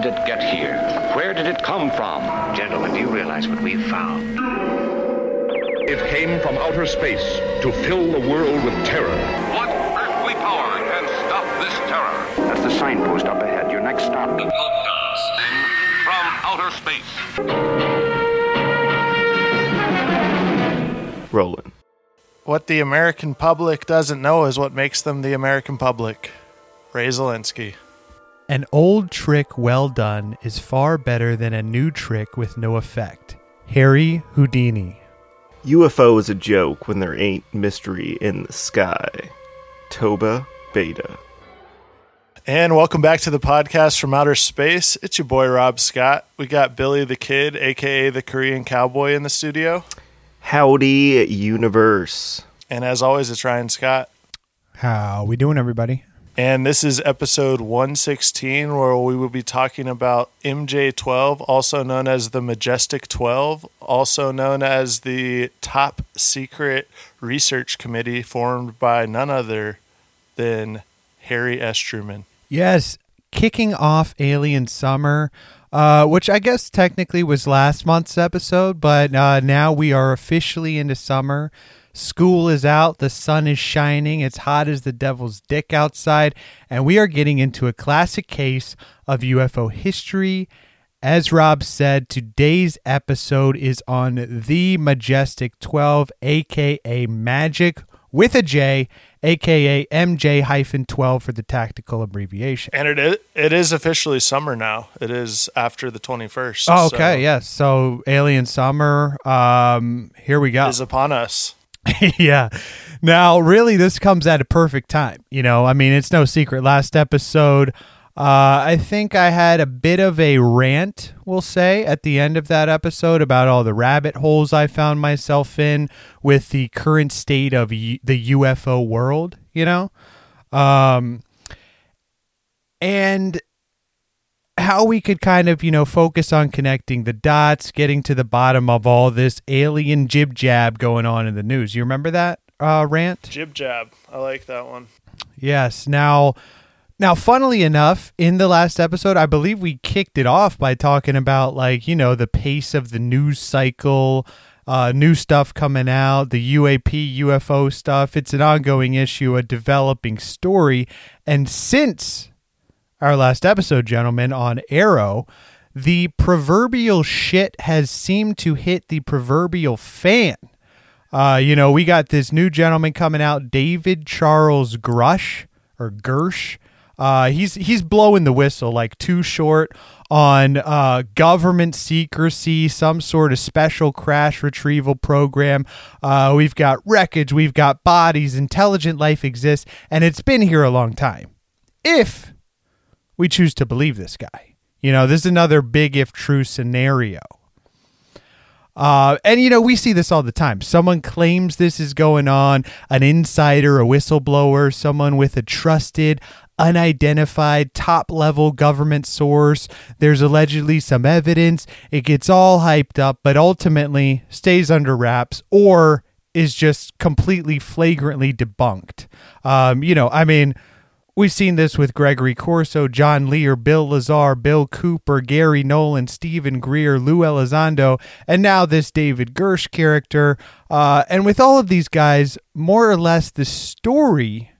did it get here? Where did it come from? Gentlemen, do you realize what we've found? It came from outer space to fill the world with terror. What earthly power can stop this terror? That's the signpost up ahead. Your next stop. Broadcasting from outer space. Rolling. What the American public doesn't know is what makes them the American public. Ray Zelinsky. An old trick well done is far better than a new trick with no effect. Harry Houdini. UFO is a joke when there ain't mystery in the sky. Toba Beta. And welcome back to the podcast from outer space. It's your boy Rob Scott. We got Billy the Kid, aka the Korean Cowboy, in the studio. Howdy, universe. And as always, it's Ryan Scott. How we doing, everybody? And this is episode 116, where we will be talking about MJ12, also known as the Majestic 12, also known as the top secret research committee formed by none other than Harry S. Truman. Yes, kicking off Alien Summer, uh, which I guess technically was last month's episode, but uh, now we are officially into summer. School is out, the sun is shining, it's hot as the devil's dick outside, and we are getting into a classic case of UFO history. As Rob said, today's episode is on the Majestic 12, aka Magic with a J, aka MJ hyphen 12 for the tactical abbreviation. And it is, it is officially summer now. It is after the 21st. Oh, so okay, yes. So Alien Summer, um, here we go. Is upon us. yeah. Now, really, this comes at a perfect time. You know, I mean, it's no secret. Last episode, uh, I think I had a bit of a rant, we'll say, at the end of that episode about all the rabbit holes I found myself in with the current state of U- the UFO world, you know? Um, and how we could kind of, you know, focus on connecting the dots, getting to the bottom of all this alien jib jab going on in the news. You remember that uh, rant? Jib jab. I like that one. Yes. Now, now, funnily enough, in the last episode, I believe we kicked it off by talking about like you know the pace of the news cycle, uh, new stuff coming out, the UAP UFO stuff. It's an ongoing issue, a developing story, and since our last episode, gentlemen, on AARO, the proverbial shit has seemed to hit the proverbial fan. Uh, you know, we got this new gentleman coming out, David Charles Grusch or Gersh. Uh, he's he's blowing the whistle like too short on uh, government secrecy, some sort of special crash retrieval program. Uh, we've got wreckage, we've got bodies, intelligent life exists, and it's been here a long time. If we choose to believe this guy, you know, this is another big if true scenario. Uh, and you know, we see this all the time. Someone claims this is going on, an insider, a whistleblower, someone with a trusted, unidentified top level government source. There's allegedly some evidence. It gets all hyped up, but ultimately stays under wraps or is just completely flagrantly debunked. Um, you know, I mean, We've seen this with Gregory Corso, John Lear, Bill Lazar, Bill Cooper, Gary Nolan, Steven Greer, Lou Elizondo, and now this David Gersh character. Uh, and with all of these guys, more or less the story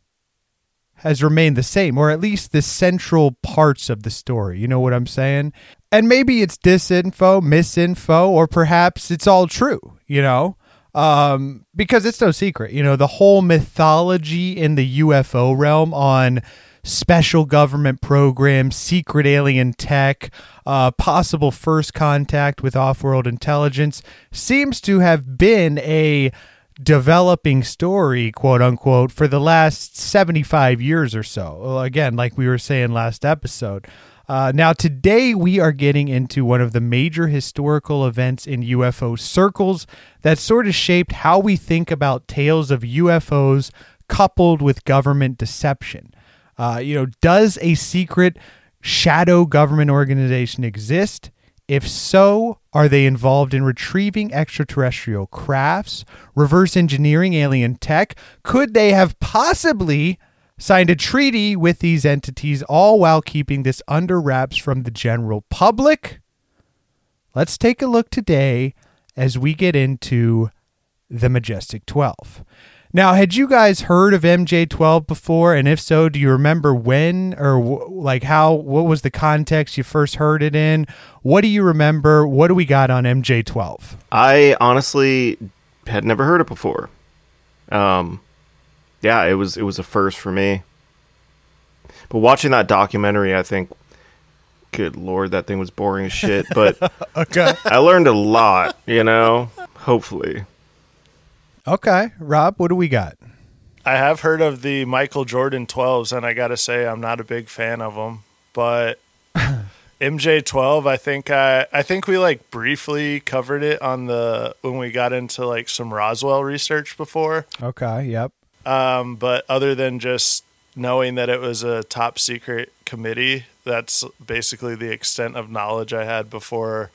has remained the same, or at least the central parts of the story. You know what I'm saying? And maybe it's disinfo, misinfo, or perhaps it's all true, you know? Um, because it's no secret, you know, the whole mythology in the UFO realm on special government programs, secret alien tech, uh, possible first contact with off world intelligence seems to have been a developing story, quote unquote, for the last 75 years or so. Again, like we were saying last episode. Uh, now, today we are getting into one of the major historical events in UFO circles that sort of shaped how we think about tales of UFOs coupled with government deception. Uh, you know, does a secret shadow government organization exist? If so, are they involved in retrieving extraterrestrial crafts, reverse engineering alien tech? Could they have possibly signed a treaty with these entities, all while keeping this under wraps from the general public. Let's take a look today as we get into the Majestic 12. Now, had you guys heard of MJ12 before? And if so, do you remember when or wh- like how, what was the context you first heard it in? What do you remember? What do we got on MJ12? I honestly had never heard it before. Um, yeah, it was it was a first for me. But watching that documentary, I think, good lord, that thing was boring as shit. But Okay. I learned a lot, you know. Hopefully, okay. Rob, what do we got? I have heard of the Michael Jordan 12s, and I got to say, I'm not a big fan of them. But MJ12, I think I, I think we like briefly covered it on the when we got into like some Roswell research before. Okay. Yep. Um, but other than just knowing that it was a top secret committee, that's basically the extent of knowledge I had before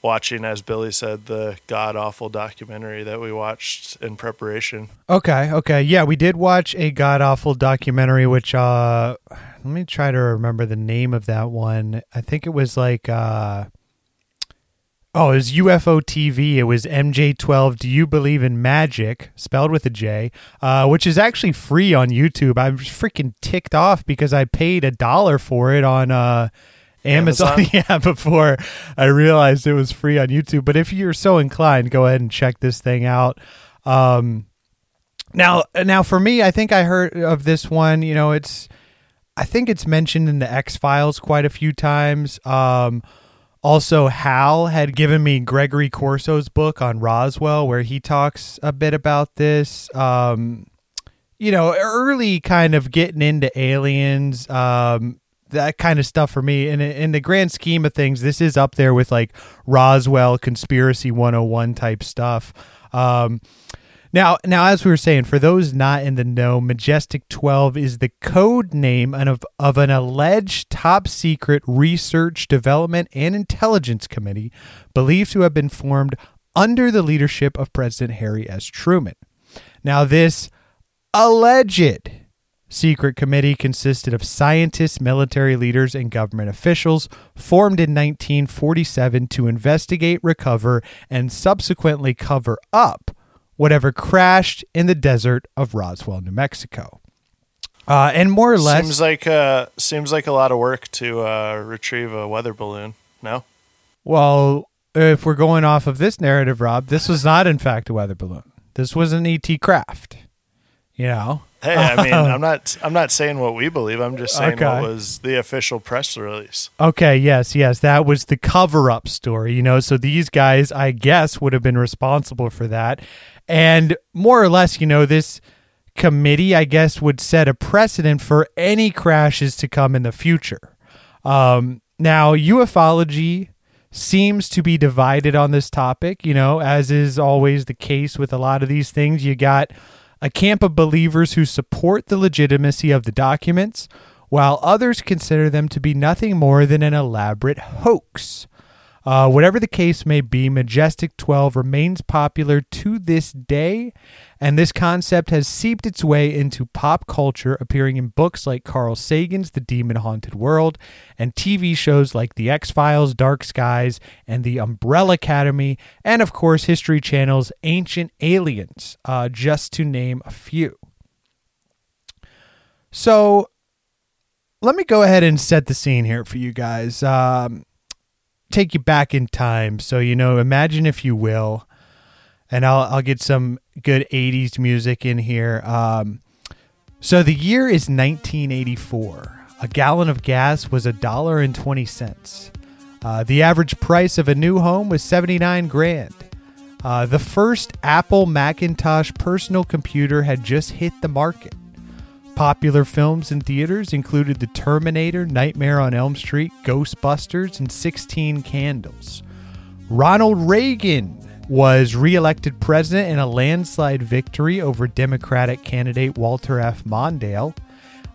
watching, as Billy said, the god awful documentary that we watched in preparation. Okay, okay. Yeah, we did watch a god awful documentary which uh let me try to remember the name of that one. I think it was like uh Oh, it was UFO TV. It was MJ12 Do You Believe in Magic, spelled with a J, uh, which is actually free on YouTube. I'm freaking ticked off because I paid a dollar for it on uh, Amazon. Amazon? yeah, before I realized it was free on YouTube. But if you're so inclined, go ahead and check this thing out. Um, now, now for me, I think I heard of this one. You know, it's I think it's mentioned in the X Files quite a few times. Um, also, Hal had given me Gregory Corso's book on Roswell, where he talks a bit about this. Um, you know, early kind of getting into aliens, um, that kind of stuff for me. And in the grand scheme of things, this is up there with like Roswell conspiracy 101 type stuff. Um, now, now, as we were saying, for those not in the know, Majestic 12 is the code name of, of an alleged top secret research, development, and intelligence committee believed to have been formed under the leadership of President Harry S. Truman. Now, this alleged secret committee consisted of scientists, military leaders, and government officials formed in 1947 to investigate, recover, and subsequently cover up whatever crashed in the desert of Roswell, New Mexico. Uh, and more or less, Seems like uh, seems like a lot of work to uh, retrieve a weather balloon. No, well, if we're going off of this narrative, Rob, this was not, in fact, a weather balloon. This was an ET craft. You know, hey, I mean, I'm not I'm not saying what we believe. I'm just saying Okay. what was the official press release. Okay, yes, yes, that was the cover up story, you know. So these guys, I guess, would have been responsible for that. And more or less, you know, this committee, I guess, would set a precedent for any crashes to come in the future. Um, now, ufology seems to be divided on this topic, you know, as is always the case with a lot of these things. You got a camp of believers who support the legitimacy of the documents, while others consider them to be nothing more than an elaborate hoax. Uh, whatever the case may be, Majestic 12 remains popular to this day, and this concept has seeped its way into pop culture, appearing in books like Carl Sagan's The Demon Haunted World and TV shows like The X Files, Dark Skies, and The Umbrella Academy, and of course, History Channel's Ancient Aliens, uh, just to name a few. So, let me go ahead and set the scene here for you guys. Um, take you back in time. So, you know, imagine if you will, and I'll, I'll get some good 80s music in here. Um, so, the year is 1984. A gallon of gas was a dollar and 20 cents. Uh, the average price of a new home was 79 grand. Uh, the first Apple Macintosh personal computer had just hit the market. Popular films in theaters included The Terminator, Nightmare on Elm Street, Ghostbusters, and 16 Candles. Ronald Reagan was reelected president in a landslide victory over Democratic candidate Walter F. Mondale.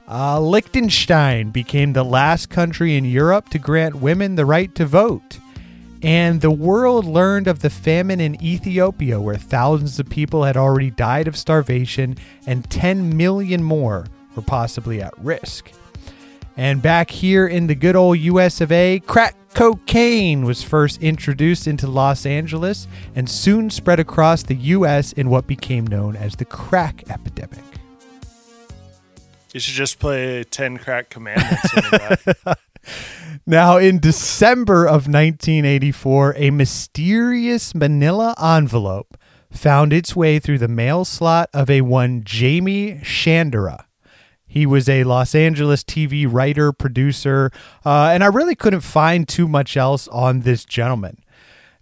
Uh, Liechtenstein became the last country in Europe to grant women the right to vote. And the world learned of the famine in Ethiopia, where thousands of people had already died of starvation and 10 million more were possibly at risk. And back here in the good old US of A, crack cocaine was first introduced into Los Angeles and soon spread across the US in what became known as the crack epidemic. You should just play 10 Crack Commandments in the back. Now, in December of 1984, a mysterious manila envelope found its way through the mail slot of a one Jaime Shandera. He was a Los Angeles TV writer, producer, uh, and I really couldn't find too much else on this gentleman.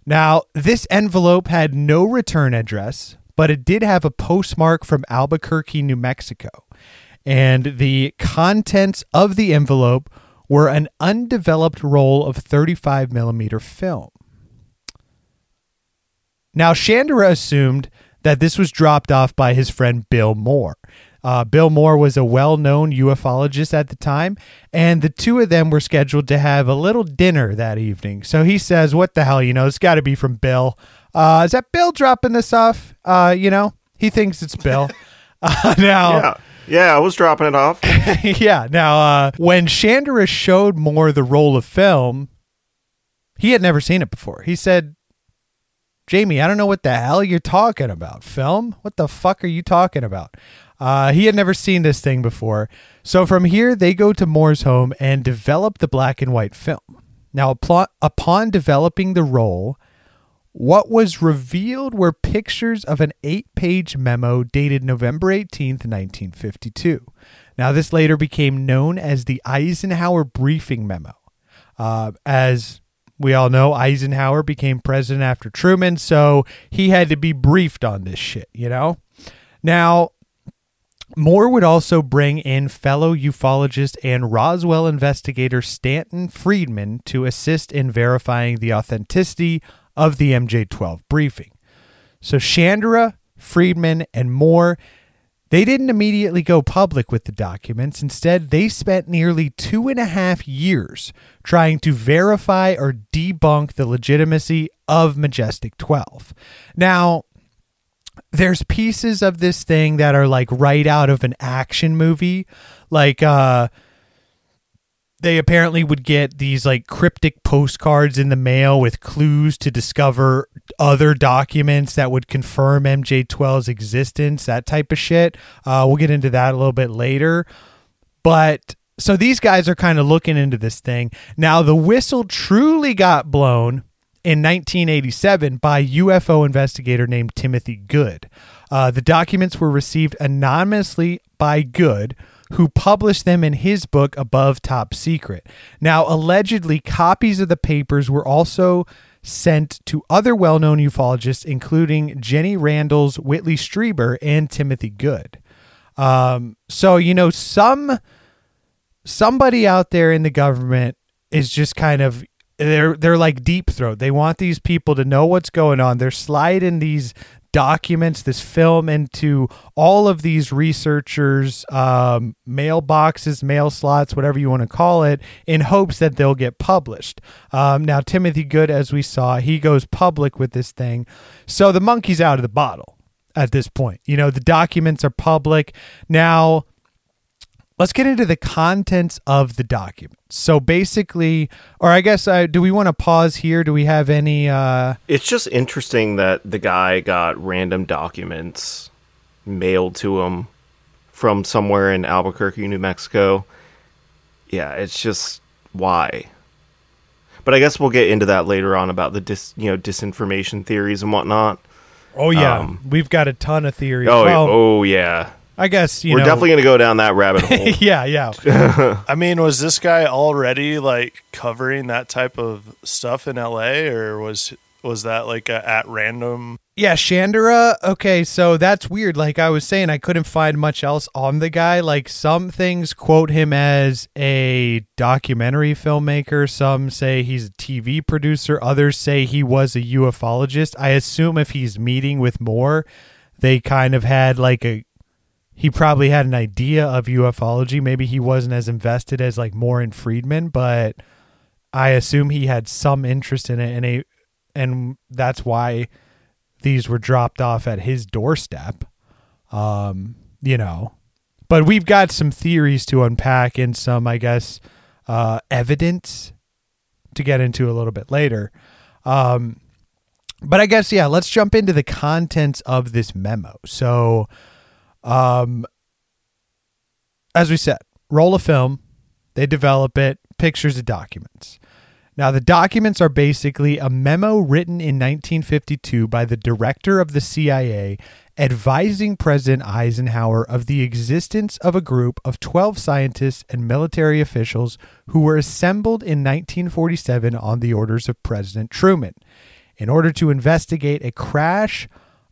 Now, this envelope had no return address, but it did have a postmark from Albuquerque, New Mexico. And the contents of the envelope were an undeveloped roll of 35 millimeter film. Now, Shandera assumed that this was dropped off by his friend Bill Moore. Uh, Bill Moore was a well known ufologist at the time, and the two of them were scheduled to have a little dinner that evening. So he says, What the hell? You know, it's got to be from Bill. Uh, is that Bill dropping this off? Uh, you know, he thinks it's Bill. Uh, now, Yeah. Yeah, I was dropping it off. yeah. Now, uh, when Shandera showed Moore the roll of film, he had never seen it before. He said, Jamie, I don't know what the hell you're talking about. Film? What the fuck are you talking about? Uh, he had never seen this thing before. So from here, they go to Moore's home and develop the black and white film. Now, upon, developing the roll, what was revealed were pictures of an eight page memo dated November 18th, 1952. Now, this later became known as the Eisenhower Briefing Memo. Uh, as we all know, Eisenhower became president after Truman, so he had to be briefed on this shit, you know? Now, Moore would also bring in fellow ufologist and Roswell investigator Stanton Friedman to assist in verifying the authenticity of the MJ 12 briefing. So Shandera, Friedman, and Moore, they didn't immediately go public with the documents. Instead, they spent nearly two and a half years trying to verify or debunk the legitimacy of Majestic 12. Now, there's pieces of this thing that are like right out of an action movie like uh they apparently would get these like cryptic postcards in the mail with clues to discover other documents that would confirm MJ12's existence, that type of shit. Uh, we'll get into that a little bit later. But so these guys are kind of looking into this thing. Now, the whistle truly got blown in 1987 by UFO investigator named Timothy Good. Uh, the documents were received anonymously by Good, who published them in his book Above Top Secret. Now, allegedly, copies of the papers were also sent to other well known ufologists, including Jenny Randles, Whitley Strieber, and Timothy Good. Um, so, you know, some somebody out there in the government is just kind of they're they're like deep throat. They want these people to know what's going on. They're sliding these documents, this film into all of these researchers' um, mailboxes, mail slots, whatever you want to call it, in hopes that they'll get published. Um, now, Timothy Good, as we saw, he goes public with this thing, so the monkey's out of the bottle at this point. You know, the documents are public now let's get into the contents of the document. So basically, or I guess, uh, do we want to pause here? Do we have any? Uh, It's just interesting that the guy got random documents mailed to him from somewhere in Albuquerque, New Mexico. Yeah, it's just why. But I guess we'll get into that later on about the dis, you know, disinformation theories and whatnot. oh yeah, Um, we've got a ton of theories. Oh, well, oh yeah. I guess you We're know. definitely going to go down that rabbit hole. yeah, yeah. I mean, was this guy already like covering that type of stuff in LA or was was that like a at random Yeah, Shandera. Okay, so that's weird. Like I was saying, I couldn't find much else on the guy. Like some things quote him as a documentary filmmaker. Some say he's a TV producer. Others say he was a ufologist. I assume if he's meeting with Moore, they kind of had like a. He probably had an idea of ufology. Maybe he wasn't as invested as like Moore and Friedman, but I assume he had some interest in it, and a, and that's why these were dropped off at his doorstep. Um, you know, but we've got some theories to unpack and some, I guess, uh, evidence to get into a little bit later. Um, but I guess yeah, let's jump into the contents of this memo. So, um, as we said, roll a film, they develop it, pictures of documents. Now, the documents are basically a memo written in 1952 by the director of the CIA advising President Eisenhower of the existence of a group of 12 scientists and military officials who were assembled in 1947 on the orders of President Truman in order to investigate a crash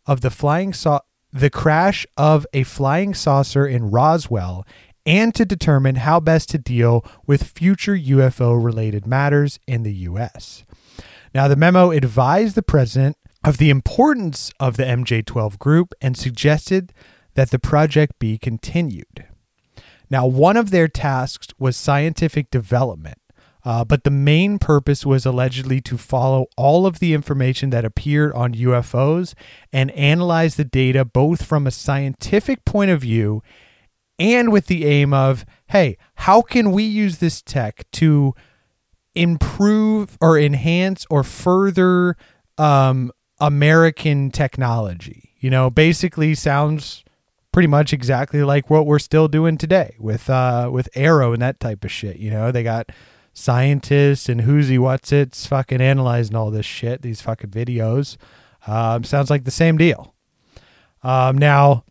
of the flying sau- the crash of a flying saucer in Roswell and to determine how best to deal with future UFO related matters in the US. Now the memo advised the president of the importance of the MJ12 group and suggested that the project be continued. Now, one of their tasks was scientific development, uh, but the main purpose was allegedly to follow all of the information that appeared on UFOs and analyze the data both from a scientific point of view and with the aim of, hey, how can we use this tech to improve or enhance or further um, American technology. You know, basically sounds pretty much exactly like what we're still doing today with uh with AARO and that type of shit. You know, they got scientists and who's he, what's it's fucking analyzing all this shit, these fucking videos. Um, sounds like the same deal. Um, now,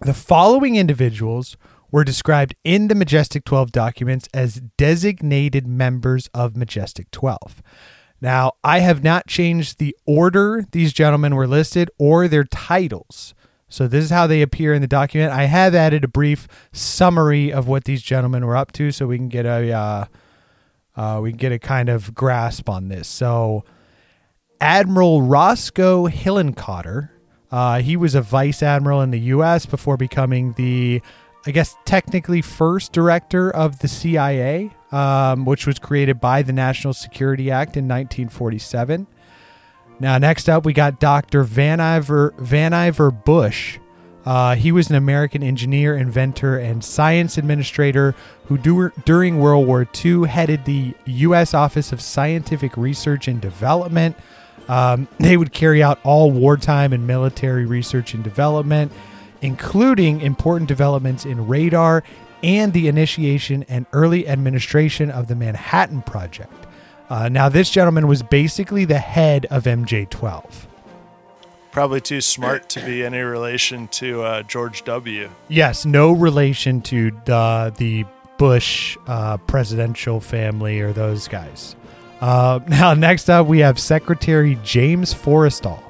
the following individuals were described in the Majestic 12 documents as designated members of Majestic 12. Now, I have not changed the order these gentlemen were listed or their titles. So, this is how they appear in the document. I have added a brief summary of what these gentlemen were up to so we can get a. Uh, uh, we get a kind of grasp on this. So, Admiral Roscoe Hillenkotter, uh, he was a vice admiral in the U.S. before becoming the, I guess, technically first director of the CIA um, which was created by the National Security Act in 1947. Now, next up, we got Dr. Vannevar, Vannevar Bush. Uh, he was an American engineer, inventor, and science administrator who, do, during World War II, headed the U.S. Office of Scientific Research and Development. Um, they would carry out all wartime and military research and development, including important developments in radar and the initiation and early administration of the Manhattan Project. Uh, now, this gentleman was basically the head of MJ12. Probably too smart to be any relation to uh, George W. Yes, no relation to the, Bush uh, presidential family or those guys. Uh, now, next up, we have Secretary James Forrestal.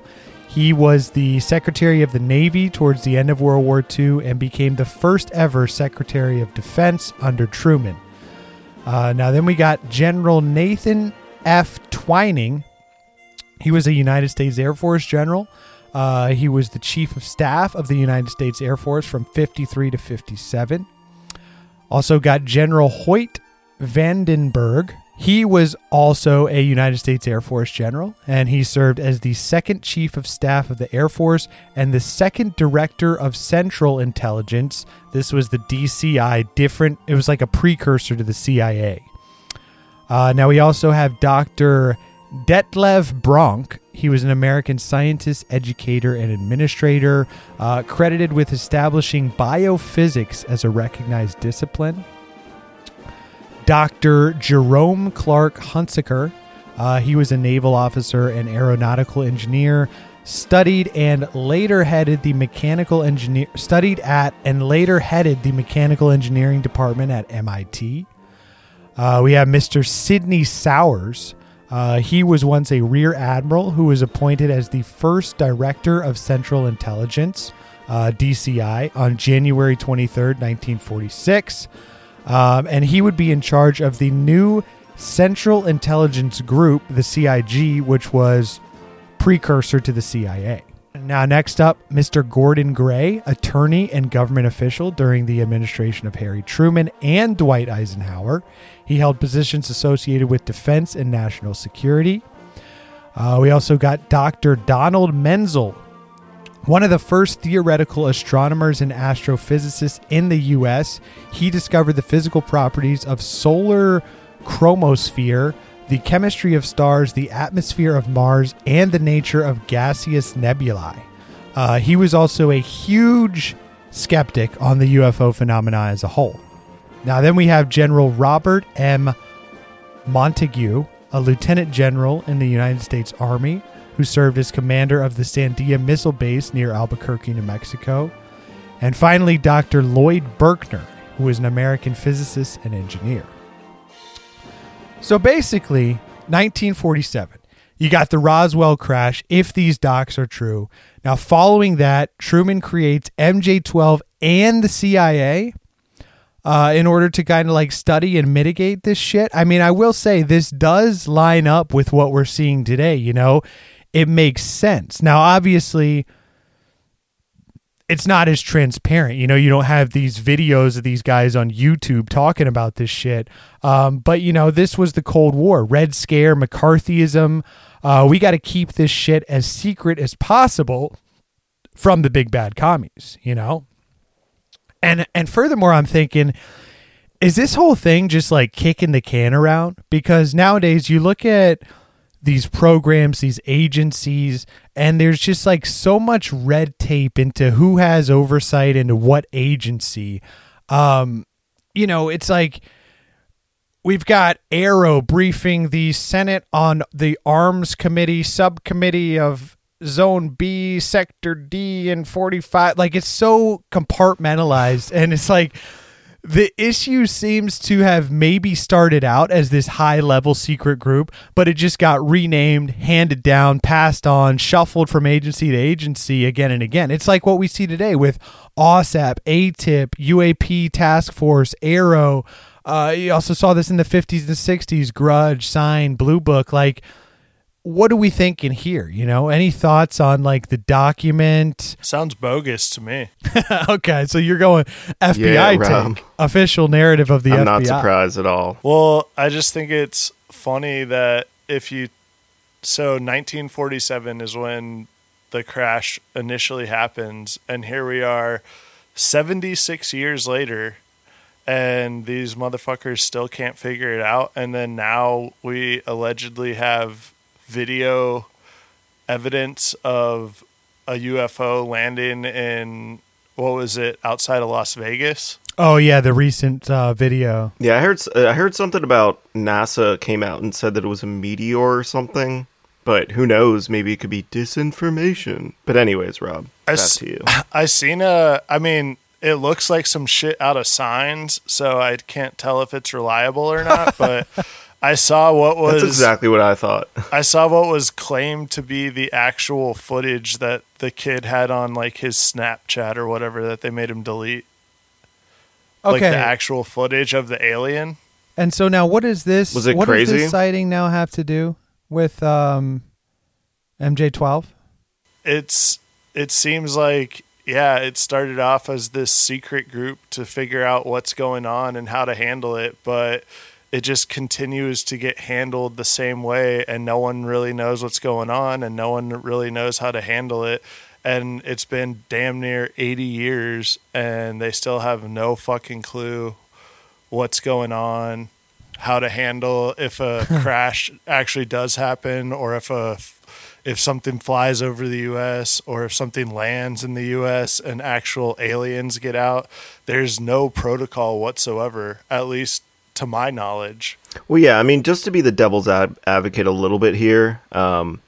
He was the Secretary of the Navy towards the end of World War II and became the first ever Secretary of Defense under Truman. Uh, now, then we got General Nathan F. Twining. He was a United States Air Force general. Uh, he was the Chief of Staff of the United States Air Force from 53 to 57. Also got General Hoyt Vandenberg. He was also a United States Air Force general, and he served as the second chief of staff of the Air Force and the second director of Central Intelligence. This was the DCI, different, it was like a precursor to the CIA. Uh, now, we also have Dr. Detlev Bronk. He was an American scientist, educator, and administrator, uh, credited with establishing biophysics as a recognized discipline. Dr. Jerome Clark Hunsaker. Uh, he was a naval officer and aeronautical engineer. Studied and later headed the mechanical engineer. Studied at and later headed the mechanical engineering department at MIT. Uh, we have Mr. Sidney Souers. Uh, he was once a rear admiral who was appointed as the first director of Central Intelligence, uh, DCI, on January 23rd, 1946 um, and he would be in charge of the new Central Intelligence Group, the CIG, which was precursor to the CIA. Now, next up, Mr. Gordon Gray, attorney and government official during the administration of Harry Truman and Dwight Eisenhower. He held positions associated with defense and national security. Uh, we also got Dr. Donald Menzel. one of the first theoretical astronomers and astrophysicists in the US. He discovered the physical properties of solar chromosphere, the chemistry of stars, the atmosphere of Mars, and the nature of gaseous nebulae. Uh, he was also a huge skeptic on the UFO phenomena as a whole. Now, then we have General Robert M. Montague, a lieutenant general in the United States Army who served as commander of the Sandia Missile Base near Albuquerque, New Mexico. And finally, Dr. Lloyd Berkner, who was an American physicist and engineer. So basically, 1947, you got the Roswell crash, if these docs are true. Now, following that, Truman creates MJ 12 and the CIA uh, in order to kind of like study and mitigate this shit. I mean, I will say this does line up with what we're seeing today, you know? It makes sense. Now, obviously, it's not as transparent. You know, you don't have these videos of these guys on YouTube talking about this shit. Um, but, you know, this was the Cold War, Red Scare, McCarthyism. Uh, we got to keep this shit as secret as possible from the big bad commies, you know? And and furthermore, I'm thinking, is this whole thing just like kicking the can around? Because nowadays you look at these programs, these agencies, and there's just like so much red tape into who has oversight into what agency. Um, you know, it's like we've got AARO briefing the Senate on the Arms Committee subcommittee of Zone B, Sector D, and 45. Like it's so compartmentalized, and it's like the issue seems to have maybe started out as this high level secret group, but it just got renamed, handed down, passed on, shuffled from agency to agency again and again. It's like what we see today with OSAP, AATIP, UAP Task Force, AARO. Uh, you also saw this in the 50s and 60s, Grudge, Sign, Blue Book. Like, what are we thinking here? You know, any thoughts on like the document? Sounds bogus to me. okay, so you're going FBI Yeah, take official narrative of the I'm FBI. not surprised at all. Well, I just think it's funny that if you so 1947 is when the crash initially happens and here we are 76 years later and these motherfuckers still can't figure it out and then now we allegedly have video evidence of a UFO landing in what was it outside of Las Vegas Oh yeah, the recent uh, video. Yeah, I heard s- I heard something about NASA came out and said that it was a meteor or something. But who knows? Maybe it could be disinformation. But anyways, Rob, I back s- to you. I seen a. I mean, it looks like some shit out of signs, so I can't tell if it's reliable or not. but I saw what was That's exactly what I thought. I saw what was claimed to be the actual footage that the kid had on like his Snapchat or whatever that they made him delete. Like Okay, the actual footage of the alien. and so now what is this? Was it what does crazy? this sighting now have to do with um, MJ12? it's it seems like yeah it started off as this secret group to figure out what's going on and how to handle it but it just continues to get handled the same way and no one really knows what's going on and no one really knows how to handle it. And it's been damn near 80 years and they still have no fucking clue what's going on how to handle if a crash actually does happen or if a if something flies over the US or if something lands in the US and actual aliens get out, there's no protocol whatsoever, at least to my knowledge. Well, yeah, I mean, just to be the devil's ad- advocate a little bit here, um,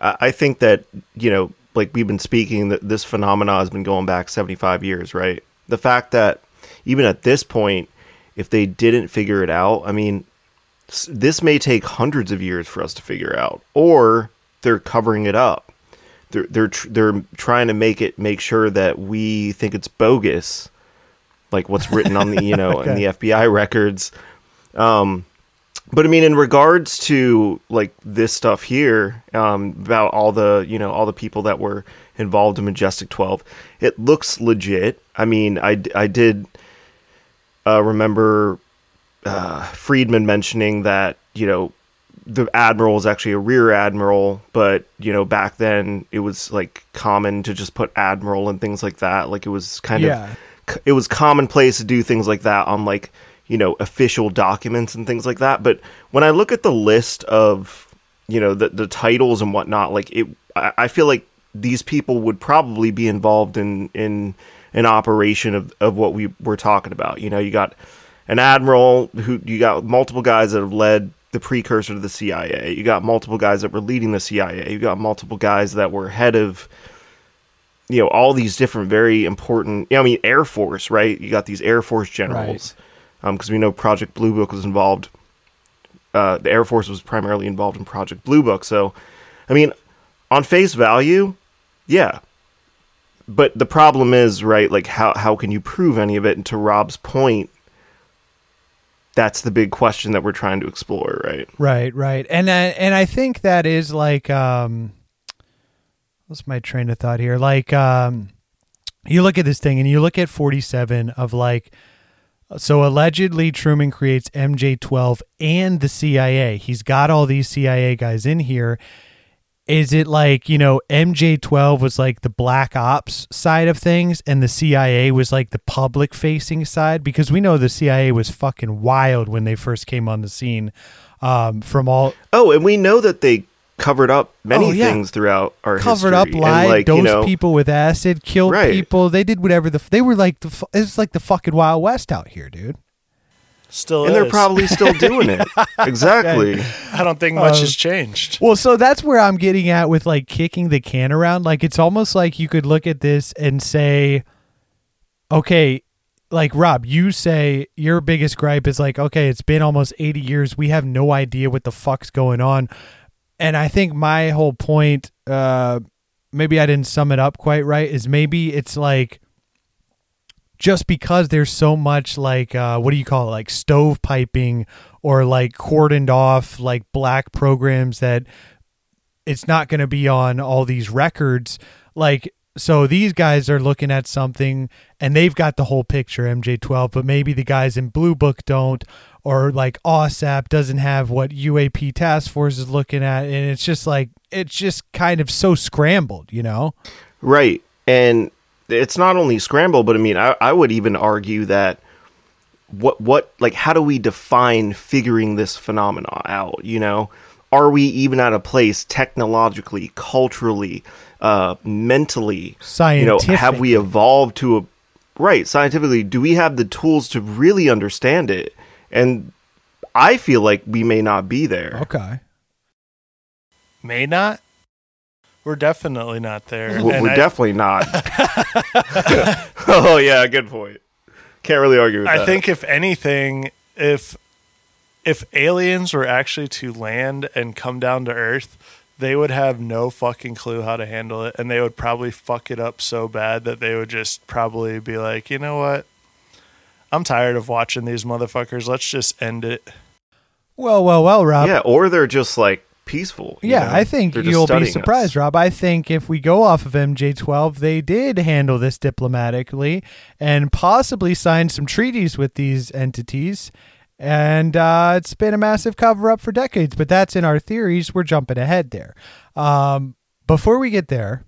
I-, I think that you know, like we've been speaking, that this phenomena has been going back seventy five years, right? The fact that even at this point, if they didn't figure it out, I mean, s- this may take hundreds of years for us to figure out, or they're covering it up. They're they're tr- they're trying to make it make sure that we think it's bogus, like what's written on the you know in the FBI records. Um, but I mean, in regards to like this stuff here, um, about all the you know all the people that were involved in Majestic Twelve, it looks legit. I mean, I I did uh, remember uh, Friedman mentioning that you know the admiral is actually a rear admiral, but you know back then it was like common to just put admiral and things like that. Like it was kind Yeah. of it was commonplace to do things like that on like you know official documents and things like that. But when I look at the list of you know the the titles and whatnot, like it, I, I feel like these people would probably be involved in in an operation of of what we were talking about. You know, you got an admiral who you got multiple guys that have led the precursor to the CIA. You got multiple guys that were leading the CIA. You got multiple guys that were head of you know all these different very important you know, I mean Air Force, right? You got these Air Force generals. Um because we know Project Blue Book was involved uh the Air Force was primarily involved in Project Blue Book. So I mean on face value, yeah. But the problem is, right, like how how can you prove any of it? And to Rob's point, that's the big question that we're trying to explore, right? Right, right, and uh, and I think that is like um, what's my train of thought here? Like um, you look at this thing and you look at forty seven of like. So allegedly, Truman creates MJ12 and the CIA. He's got all these CIA guys in here. Is it like, you know, MJ12 was like the black ops side of things and the CIA was like the public facing side? Because we know the CIA was fucking wild when they first came on the scene um, from all Oh, and we know that they covered up many Oh, yeah. things throughout our covered history. up, And, lied, like, dosed you know, people with acid, killed Right. people. They did whatever the f- they were like. The fu- it's like the fucking Wild West out here, dude. Still and they're probably still doing it. Exactly. I don't think much Uh, has changed. Well, so that's where I'm getting at with like kicking the can around. Like it's almost like you could look at this and say, okay, like Rob, you say your biggest gripe is like, okay, it's been almost 80 years. We have no idea what the fuck's going on. And I think my whole point, uh, maybe I didn't sum it up quite right, is maybe it's like just because there's so much like uh, what do you call it? Like stove piping or like cordoned off like black programs that it's not going to be on all these records. Like so these guys are looking at something and they've got the whole picture MJ12 but maybe the guys in Blue Book don't or like OSAP doesn't have what UAP task force is looking at and it's just like it's just kind of so scrambled you know Right. And it's not only scramble, but I mean, I, I would even argue that what, what, like, how do we define figuring this phenomena out? You know, are we even at a place technologically, culturally, uh, mentally, you know, have we evolved to a, right, scientifically, do we have the tools to really understand it? And I feel like we may not be there. okay May not. We're definitely not there. We're, we're I- definitely not. oh yeah, good point. Can't really argue with I that. think if anything, if if aliens were actually to land and come down to Earth, they would have no fucking clue how to handle it, and they would probably fuck it up so bad that they would just probably be like, you know what, I'm tired of watching these motherfuckers. Let's just end it. well well well Rob yeah, or they're just like peaceful. Yeah, know? I think They're just you'll be surprised, us. Rob. I think if we go off of MJ12, they did handle this diplomatically and possibly signed some treaties with these entities. And uh, it's been a massive cover up for decades, but that's in our theories. We're jumping ahead there. Um, before we get there,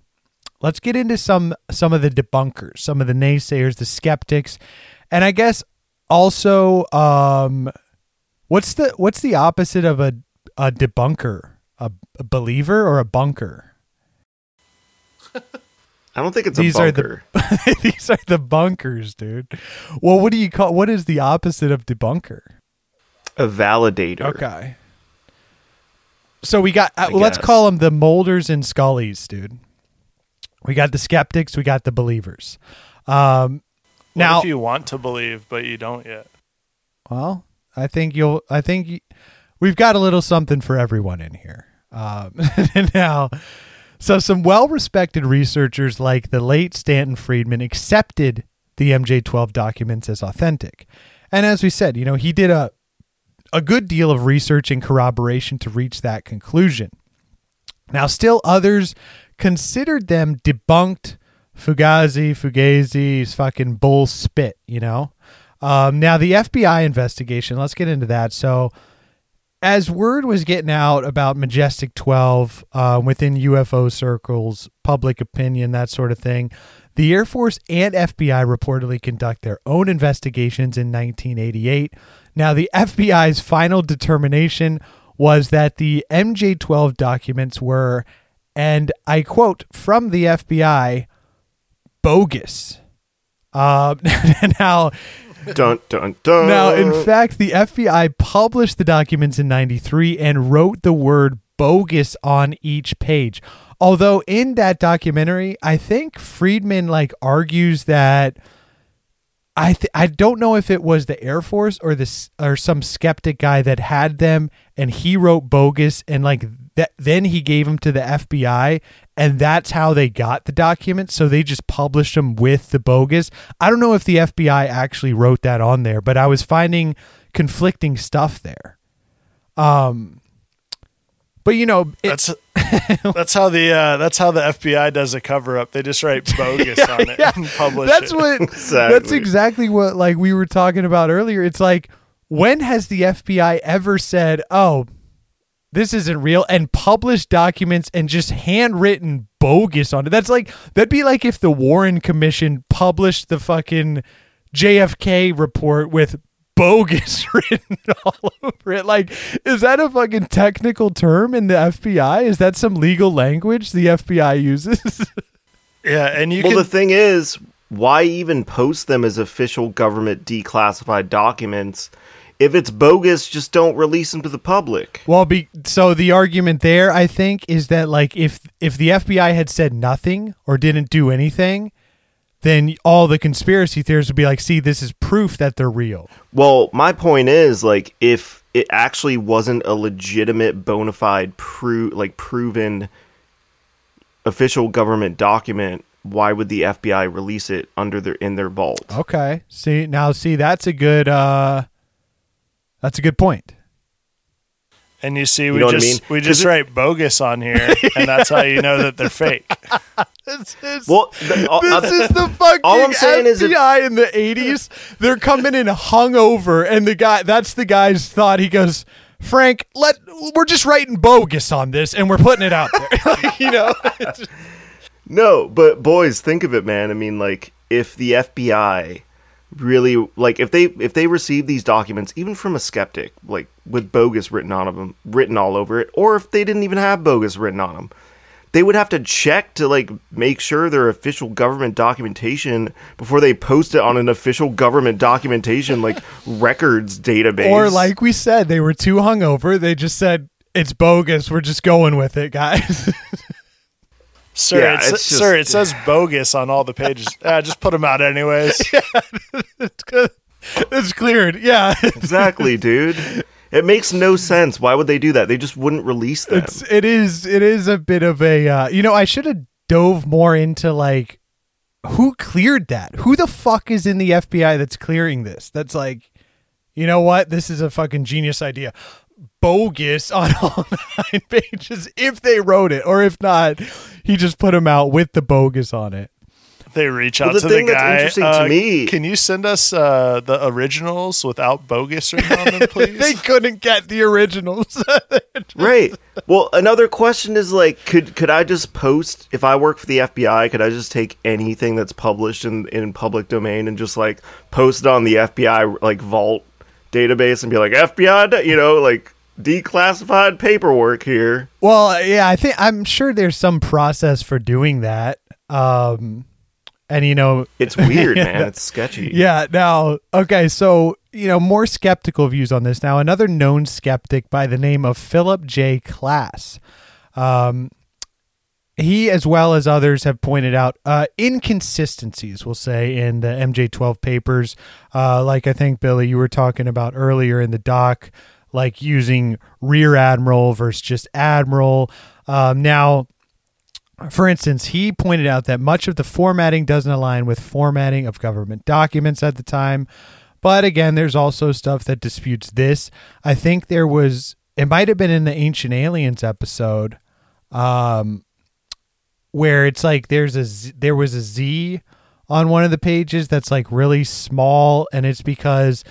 let's get into some some of the debunkers, some of the naysayers, the skeptics, and I guess also um, what's the what's the opposite of a a debunker? A, a believer or a bunker? I don't think it's These a are the- These are the bunkers, dude. Well, what do you call? What is the opposite of debunker? a validator. Okay. So we got. Uh, well, let's call them the Mulders and Scullies, dude. We got the skeptics. We got the believers. Um, now, if you want to believe but you don't yet? well, I think you'll. I think y we've got a little something for everyone in here. Um, now, so some well-respected researchers like the late Stanton Friedman accepted the MJ12 documents as authentic, and as we said, you know, he did a a good deal of research and corroboration to reach that conclusion. Now, still others considered them debunked, Fugazi, Fugazi's fucking bull spit, you know? Um, now, the FBI investigation, let's get into that. So, as word was getting out about Majestic 12 uh, within UFO circles, public opinion, that sort of thing, the Air Force and FBI reportedly conduct their own investigations in 1988. Now, the FBI's final determination was that the MJ 12 documents were, and I quote from the FBI, bogus. Uh, now, Dun dun dun. now, in fact, the FBI published the documents in 93 and wrote the word bogus on each page. Although in that documentary, I think Friedman like argues that I th- I don't know if it was the Air Force or this or some skeptic guy that had them and he wrote bogus and like that then he gave them to the FBI and that's how they got the documents so they just published them with the bogus. I don't know if the FBI actually wrote that on there, but I was finding conflicting stuff there. Um but you know, it, That's that's how the uh, that's how the FBI does a cover up. They just write bogus on it and publish that's it. what Exactly. that's exactly what like we were talking about earlier it's like when has the fbi ever said oh this isn't real and published documents and just handwritten bogus on it. That's like that'd be like if the warren commission published the fucking jfk report with bogus written all over it. Like is that a fucking technical term in the fbi is that some legal language the fbi uses? Yeah, and you well, can the thing is, why even post them as official government declassified documents? If it's bogus, just don't release them to the public. Well, be, so the argument there, I think, is that like if if the FBI had said nothing or didn't do anything, then all the conspiracy theorists would be like, "See, this is proof that they're real." Well, my point is, like, if it actually wasn't a legitimate, bona fide, pro- like proven official government document, why would the FBI release it under their in their vault? Okay. See now, see that's a good uh, that's a good point. and you see we know what I just mean? we 'Cause just it- write bogus on here, and that's how you know that they're fake. This is Well, the, uh, this is the fucking all I'm saying FBI is if- in the '80s. They're coming in hungover, and the guy that's the guy's thought. He goes, "Frank, let we're just writing bogus on this, and we're putting it out there." Like, you know. No, but boys, think of it, man. I mean, like if the FBI really like if they if they receive these documents even from a skeptic, like with bogus written on them, written all over it, or if they didn't even have bogus written on them, they would have to check to like make sure they're official government documentation before they post it on an official government documentation like records database. Or like we said, they were too hungover. They just said it's bogus. We're just going with it, guys. Sir, Yeah, it's, it's just- sir, it says bogus on all the pages. Ah, just put them out anyways. it's good. It's cleared. Yeah. exactly, dude. It makes no sense. Why would they do that? They just wouldn't release them. It's it is it is a bit of a uh, you know I should have dove more into like who cleared that? Who the fuck is in the FBI that's clearing this? That's like you know what? This is a fucking genius idea. Bogus on all nine pages if they wrote it, or if not, he just put them out with the bogus on it. They reach Well, out the to the thing that's guy. interesting to uh, me- Can you send us uh, the originals without bogus written on them, please? They couldn't get the originals. Right. Well, another question is like, could could I just post if I work for the FBI? Could I just take anything that's published in in public domain and just like post it on the FBI like vault database and be like FBI, you know, like declassified paperwork here. Well, yeah, I think I'm sure there's some process for doing that. Um, and you know, It's weird, man. It's sketchy. yeah. Now, okay, so you know, more skeptical views on this. Now, another known skeptic by the name of Philip J. Klass. Um, he, as well as others, have pointed out uh, inconsistencies, we'll say, in the MJ12 papers. Uh, like I think, Billy, you were talking about earlier in the doc, like using rear admiral versus just admiral. Um, now, for instance, he pointed out that much of the formatting doesn't align with formatting of government documents at the time. But again, there's also stuff that disputes this. I think there was, it might have been in the Ancient Aliens episode, um, where it's like there's a Z, there was a Z on one of the pages that's like really small, and it's because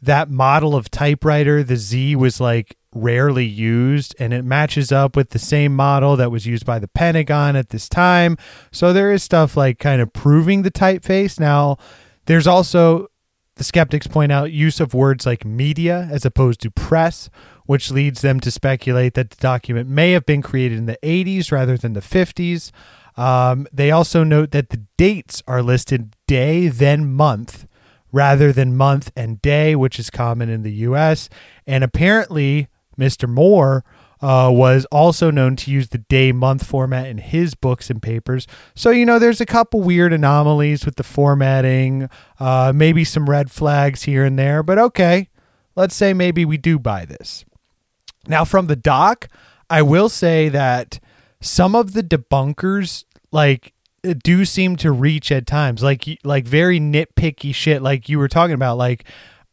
that model of typewriter, the Z was like rarely used, and it matches up with the same model that was used by the Pentagon at this time. So there is stuff like kind of proving the typeface. Now, there's also the skeptics point out use of words like media as opposed to press, which leads them to speculate that the document may have been created in the 80s rather than the 50s. Um, they also note that the dates are listed day, then month, rather than month and day, which is common in the US. And apparently, Mr. Moore uh, was also known to use the day month format in his books and papers. So, you know, there's a couple weird anomalies with the formatting, uh, maybe some red flags here and there, but okay, let's say maybe we do buy this. Now, from the doc, I will say that some of the debunkers, like, do seem to reach at times, like, like very nitpicky shit, like you were talking about, like,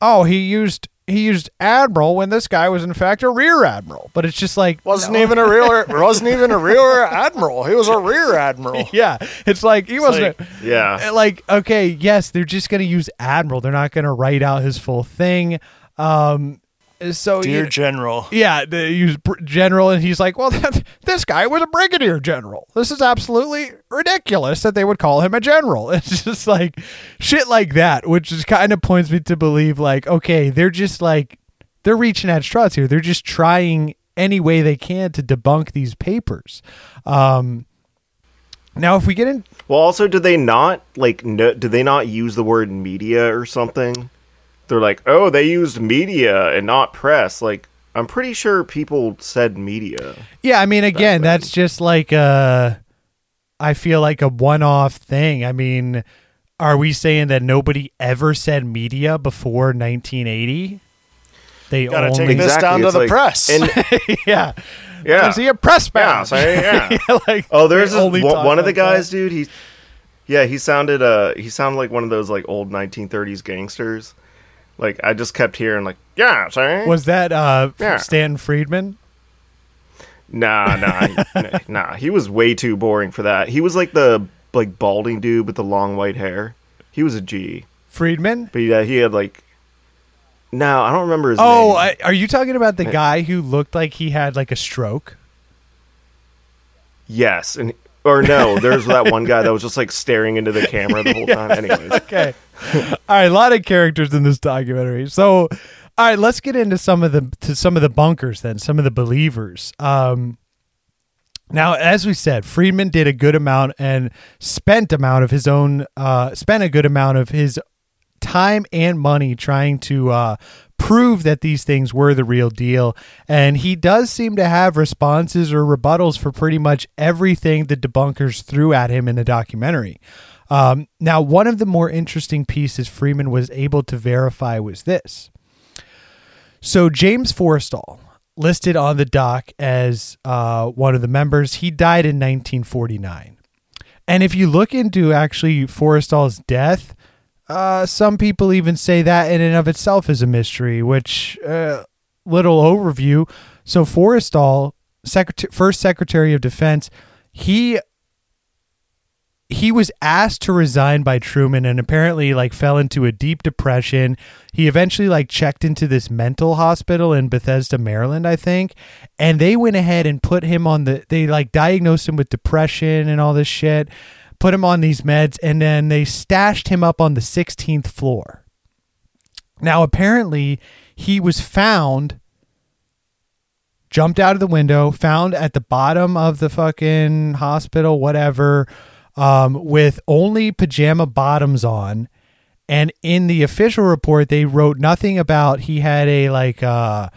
oh, he used he used admiral when this guy was in fact a rear admiral. But it's just like Wasn't no. even a real wasn't even a real admiral. He was a rear admiral. yeah, it's like he wasn't Yeah. like okay, yes, they're just gonna use admiral. They're not gonna write out his full thing. Um, so Dear you- General. yeah, they use general, and he's like, well, this guy was a brigadier general. This is absolutely ridiculous that they would call him a general. It's just like shit like that, which just kind of points me to believe, like, okay, they're just like they're reaching at straws here. They're just trying any way they can to debunk these papers. Um, now, if we get in, Well, also, do they not like? No, did they not use the word media or something? They're like, oh, they used media and not press. Like, I'm pretty sure people said media. Yeah, I mean, again, then. that's just like a. I feel like a one-off thing. I mean, are we saying that nobody ever said media before 1980? They Gotta only, take this down to it's the like- press. And yeah, yeah, Is he a press yeah, man? so, yeah. like, Oh, there's they this, only one, talk one of the like that. guys, dude. He, yeah, he sounded uh, he sounded like one of those like old 1930s gangsters. Like I just kept hearing like, yeah, sorry. Was that uh, Yeah. Stanton Friedman? Nah, nah, nah. He was way too boring for that. He was like the like balding dude with the long white hair. He was a G, Friedman? but yeah, he had like. No, I don't remember his Oh, name. I, are you talking about the guy who looked like he had like a stroke? yes, and or no, there's that one guy that was just like staring into the camera the whole time. Anyways, okay. all right, a lot of characters in this documentary. So, all right, let's get into some of the to some of the bunkers then, some of the believers. Um now, as we said, Friedman did a good amount and spent amount of his own uh spent a good amount of his time and money trying to uh prove that these things were the real deal and he does seem to have responses or rebuttals for pretty much everything the debunkers threw at him in the documentary um, now, one of the more interesting pieces Friedman was able to verify was this. So, James Forrestal, listed on the doc as uh, one of the members, he died in 1949. And if you look into actually Forrestal's death, uh, some people even say that in and of itself is a mystery, which, uh, little overview. So, Forrestal, secret- first Secretary of Defense, he he was asked to resign by Truman and apparently like fell into a deep depression. He eventually like checked into this mental hospital in Bethesda, Maryland, I think, and they went ahead and put him on the they like diagnosed him with depression and all this shit, put him on these meds and then they stashed him up on the 16th floor. Now apparently he was found jumped out of the window, found at the bottom of the fucking hospital, whatever, um, with only pajama bottoms on. And in the official report, they wrote nothing about he had a like uh,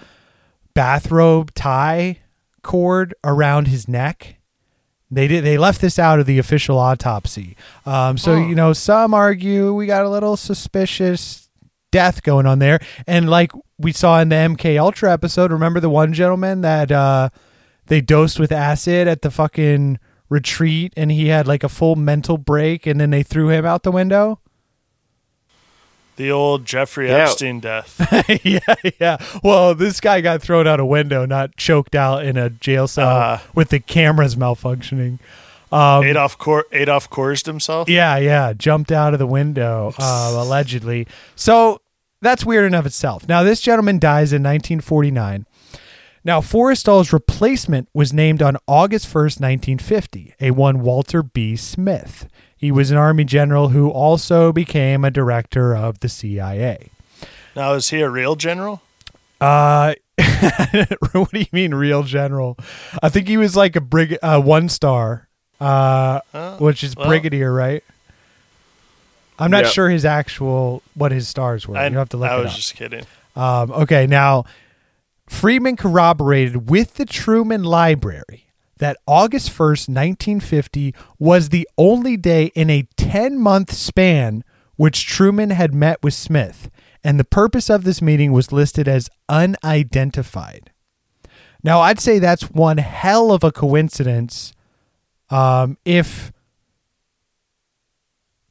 bathrobe tie cord around his neck. They did. They left this out of the official autopsy. Um, so you know, some argue we got a little suspicious death going on there. And like we saw in the MK Ultra episode, remember the one gentleman that uh, they dosed with acid at the fucking retreat, and he had like a full mental break, and then they threw him out the window. the old Jeffrey Yeah. Epstein death. yeah, yeah. Well, this guy got thrown out a window, not choked out in a jail cell Uh. with the cameras malfunctioning. Adolf Cor- Adolf Corsed himself. Yeah, yeah, jumped out of the window uh, allegedly. So that's weird enough itself. Now this gentleman dies in 1949. Now, Forrestal's replacement was named on August 1st, 1950, a one Walter B. Smith. He was an Army general who also became a director of the CIA. Now, is he a real general? Uh, what do you mean, real general? I think he was like a brig, uh, one star, uh, which is well- brigadier, right? I'm not Yep. sure his actual what his stars were. I, you have to look I it was up. just kidding. Um, okay, now Friedman corroborated with the Truman Library that August 1st, 1950 was the only day in a 10 month span which Truman had met with Smith, and the purpose of this meeting was listed as unidentified. Now, I'd say that's one hell of a coincidence um, if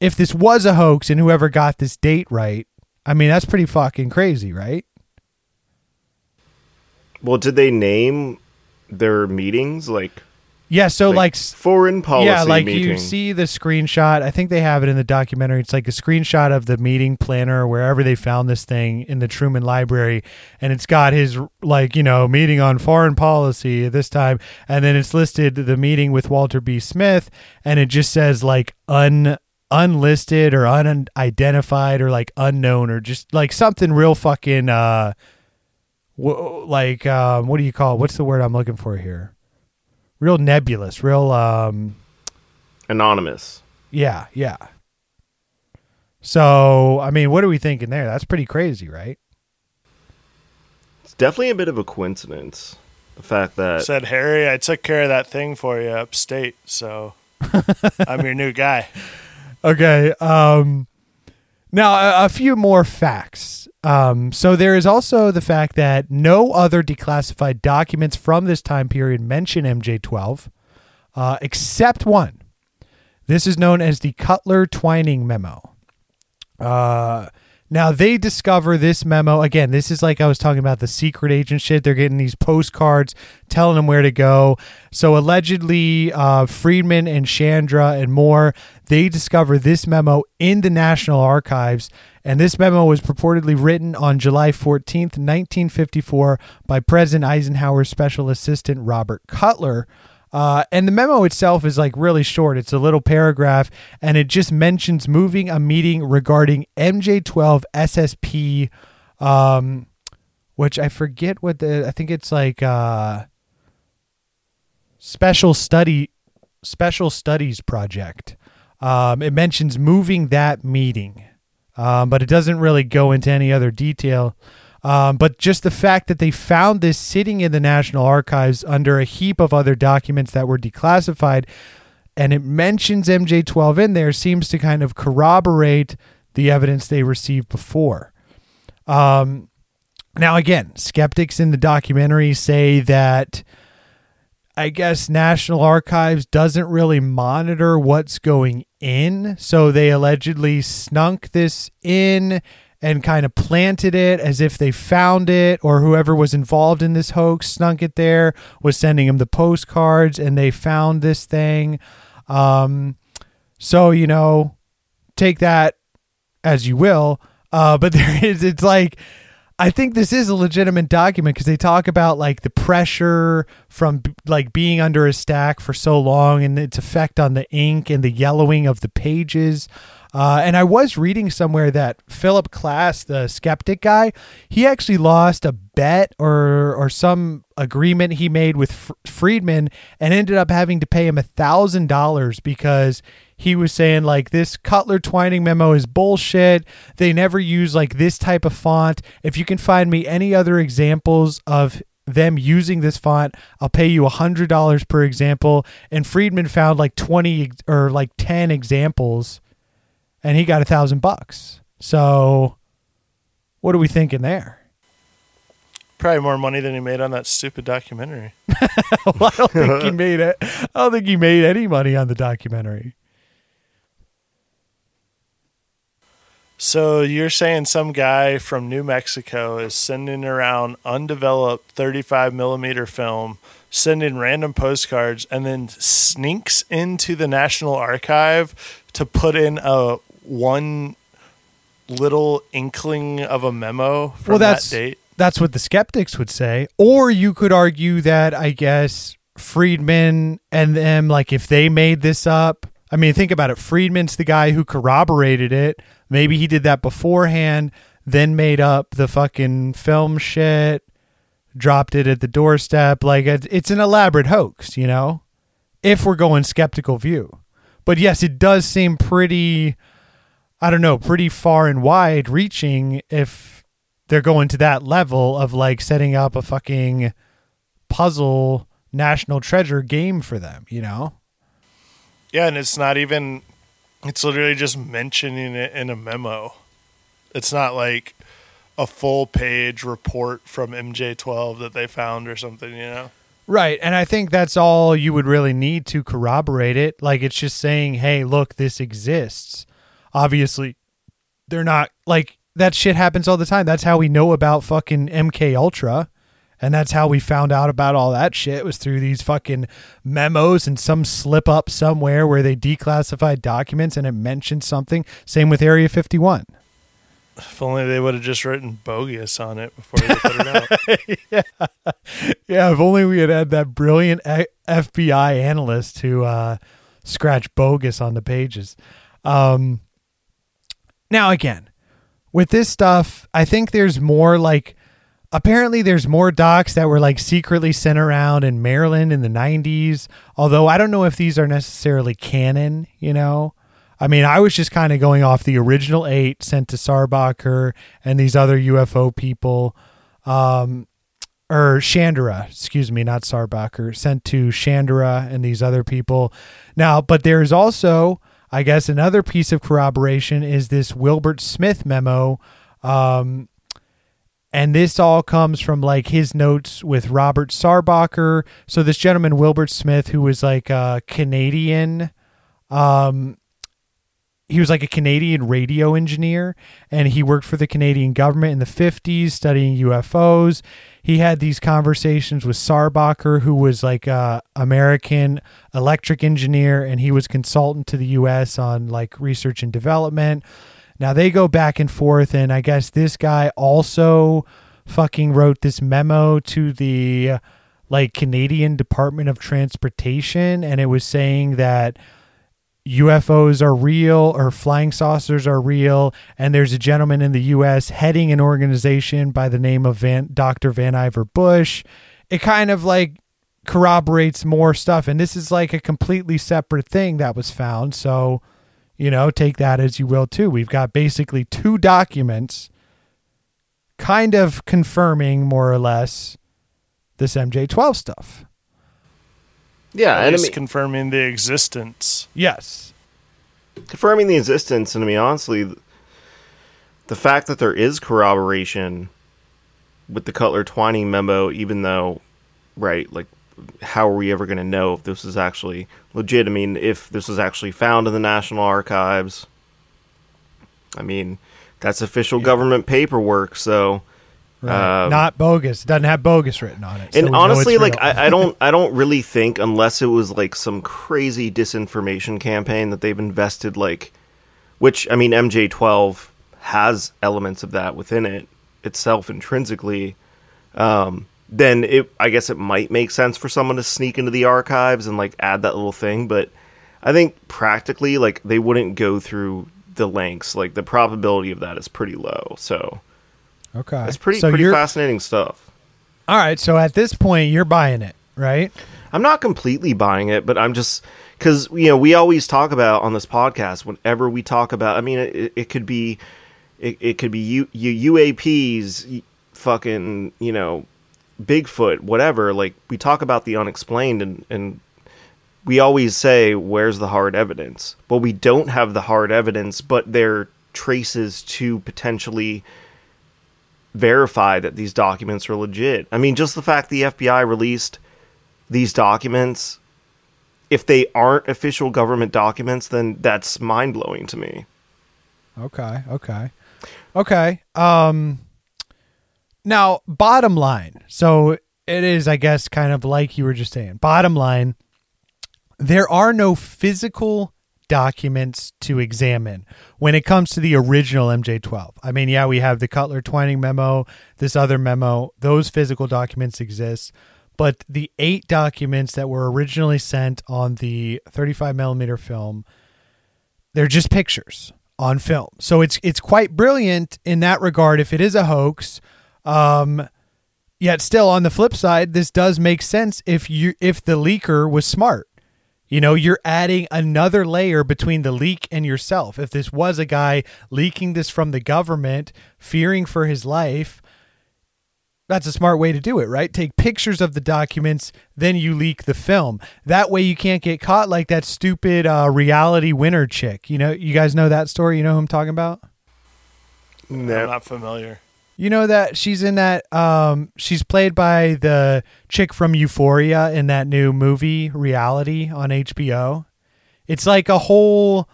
if this was a hoax and whoever got this date right. I mean, that's pretty fucking crazy, right? Well, did they name their meetings like, Yeah, so like, s foreign policy yeah, like meeting? you see the screenshot. I think they have it in the documentary. It's like a screenshot of the meeting planner wherever they found this thing in the Truman Library, and it's got his like you know meeting on foreign policy at this time, and then it's listed the meeting with Walter B. Smith, and it just says like un unlisted or unidentified or like unknown or just like something real fucking uh like um what do you call it? what's the word I'm looking for here? Real nebulous, real um Anonymous. yeah, yeah. So, I mean, what are we thinking there? That's pretty crazy, right? It's definitely a bit of a coincidence. The fact that Said Harry, I took care of that thing for you upstate, so I'm your new guy. Okay. Um, now, a, a few more facts. Um, so, there is also the fact that no other declassified documents from this time period mention MJ12, uh, except one. This is known as the Cutler Twining Memo. Uh, now they discover this memo again. This is like I was talking about the secret agent shit. They're getting these postcards telling them where to go. So allegedly, uh, Friedman and Shandera and Moore they discover this memo in the National Archives, and this memo was purportedly written on July fourteenth, nineteen fifty four, by President Eisenhower's special assistant Robert Cutler. Uh, and the memo itself is like really short. It's a little paragraph, and it just mentions moving a meeting regarding MJ12 SSP, um, which I forget what the. I think it's like uh, special study, special studies project. Um, it mentions moving that meeting, um, but it doesn't really go into any other detail. Um, but just the fact that they found this sitting in the National Archives under a heap of other documents that were declassified, and it mentions MJ12 in there, seems to kind of corroborate the evidence they received before. Um, now, again, skeptics in the documentary say that I guess National Archives doesn't really monitor what's going in. So they allegedly snunk this in and kind of planted it as if they found it, or whoever was involved in this hoax snunk it there, was sending him the postcards, and they found this thing. Um, so, you know, take that as you will. Uh, but there is, it's like, I think this is a legitimate document because they talk about like the pressure from like being under a stack for so long and its effect on the ink and the yellowing of the pages. Uh, and I was reading somewhere that Philip Klass, the skeptic guy, he actually lost a bet or or some agreement he made with F- Friedman and ended up having to pay him a thousand dollars because he was saying like this Cutler Twining memo is bullshit. They never use like this type of font. If you can find me any other examples of them using this font, I'll pay you a hundred dollars per example. And Friedman found like twenty or like ten examples, and he got a thousand bucks. So, what are we thinking there? Probably more money than he made on that stupid documentary. well, I don't think he made it. I don't think he made any money on the documentary. So you're saying some guy from New Mexico is sending around undeveloped 35 millimeter film, sending random postcards, and then sneaks into the National Archive to put in a one little inkling of a memo from Well, that's- that date. that's what the skeptics would say. Or you could argue that I guess Friedman and them, like if they made this up, I mean, think about it. Friedman's the guy who corroborated it. Maybe he did that beforehand, then made up the fucking film shit, dropped it at the doorstep. Like it's, it's an elaborate hoax, you know, if we're going skeptical view. But yes, it does seem pretty, I don't know, pretty far and wide reaching if they're going to that level of like setting up a fucking puzzle national treasure game for them, you know? Yeah, and it's not even. It's literally just mentioning it in a memo. It's not like a full page report from MJ12 that they found or something, you know? Right. And I think that's all you would really need to corroborate it. Like it's just saying, hey, look, this exists. Obviously, they're not like that shit happens all the time. That's how we know about fucking MK Ultra. And that's how we found out about all that shit was through these fucking memos and some slip up somewhere where they declassified documents and it mentioned something. Same with Area 51. If only they would have just written bogus on it before they put it out. yeah. yeah, if only we had had that brilliant FBI analyst who uh, scratch bogus on the pages. Um, now, again, with this stuff, I think there's more like apparently there's more docs that were like secretly sent around in Maryland in the 90s. Although I don't know if these are necessarily canon, you know. I mean, I was just kind of going off the original eight sent to Sarbacher and these other UFO people. Um, or Shandera, excuse me, not Sarbacher, sent to Shandera and these other people. Now, but there's also, I guess, another piece of corroboration is this Wilbert Smith memo. Um, and this all comes from like his notes with Robert Sarbacher. So this gentleman, Wilbert Smith, who was like a Canadian, um, he was like a Canadian radio engineer and he worked for the Canadian government in the 50s studying UFOs. He had these conversations with Sarbacher, who was like a American electric engineer, and he was consultant to the U.S. on like research and development. Now they go back and forth, and I guess this guy also fucking wrote this memo to the like Canadian Department of Transportation, and it was saying that UFOs are real or flying saucers are real, and there's a gentleman in the U.S. heading an organization by the name of Van, Dr. Vannevar Bush. It kind of like corroborates more stuff, and this is like a completely separate thing that was found. So, you know, take that as you will too. We've got basically two documents kind of confirming more or less this MJ12 stuff. Yeah, At and I least mean, confirming the existence. Yes. confirming the existence, and I mean, honestly, the fact that there is corroboration with the Cutler Twining memo, even though, right, like, how are we ever going to know if this is actually legit? I mean, if this was actually found in the National Archives, I mean, that's official government paperwork, so. Right. Um, Not bogus. It doesn't have bogus written on it. so and honestly, like. I, I don't, I don't really think unless it was like some crazy disinformation campaign that they've invested like, which I mean, MJ12 has elements of that within it itself intrinsically. Um, then it, I guess it might make sense for someone to sneak into the archives and like add that little thing, but I think practically, like they wouldn't go through the lengths. Like the probability of that is pretty low. So okay. it's pretty, so pretty fascinating stuff. All right. So at this point, you're buying it, right? I'm not completely buying it, but I'm just because you know we always talk about on this podcast whenever we talk about. I mean, it, it could be it, it could be U, U, UAPs, fucking you know, Bigfoot, whatever. Like we talk about the unexplained, and and we always say, "Where's the hard evidence?" Well, we don't have the hard evidence, but there are traces to potentially verify that these documents are legit. I mean, just the fact the FBI released these documents, if they aren't official government documents, then that's mind blowing to me. Okay. Okay. Okay. Um. Now, bottom line. So it is, I guess, kind of like you were just saying. Bottom line. There are no physical documents to examine when it comes to the original MJ12. I mean, yeah, we have the Cutler Twining memo, this other memo, those physical documents exist, but the eight documents that were originally sent on the 35 millimeter film, they're just pictures on film. So it's it's quite brilliant in that regard. If it is a hoax, um, yet still on the flip side, this does make sense if you if the leaker was smart. You know, you're adding another layer between the leak and yourself. If this was a guy leaking this from the government, fearing for his life, that's a smart way to do it, right? Take pictures of the documents, then you leak the film. That way you can't get caught like that stupid uh, reality winner chick. You know, you guys know that story? You know who I'm talking about? No. I'm No. not familiar. You know that she's in that um she's played by the chick from Euphoria in that new movie Reality on HBO. It's like a whole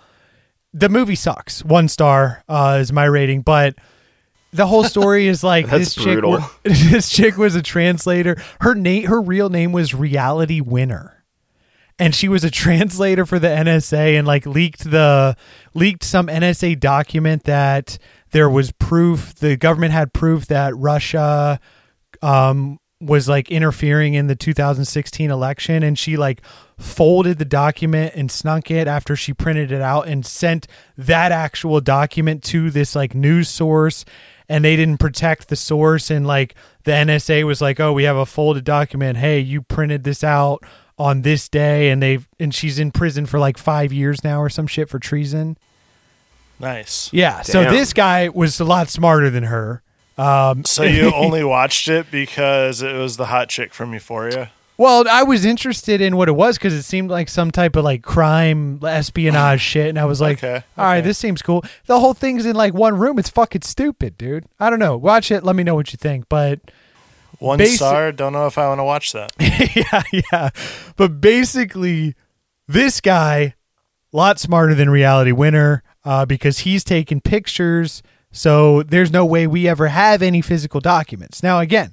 the movie sucks. One star uh is my rating, but the whole story is like this chick brutal. this chick was a translator. Her name her real name was Reality Winner and she was a translator for the NSA and like leaked the leaked some NSA document that there was proof the government had proof that Russia um was like interfering in the 2016 election and she like folded the document and snunk it after she printed it out and sent that actual document to this like news source and they didn't protect the source and like the NSA was like oh we have a folded document. Hey you printed this out on this day and they've and she's in prison for like 5 years now or some shit for treason Nice. yeah so Damn. this guy was a lot smarter than her um So you only watched it because it was the hot chick from Euphoria? Well, I was interested in what it was because it seemed like some type of like crime espionage shit, and I was like, Okay, "All right, okay. this seems cool." The whole thing's in like one room. It's fucking stupid, dude. I don't know. Watch it. Let me know what you think. But One Basi- star. Don't know if I want to watch that. yeah, yeah. But basically, this guy, lot smarter than Reality Winner, uh, because he's taking pictures. So there's no way we ever have any physical documents. Now, again,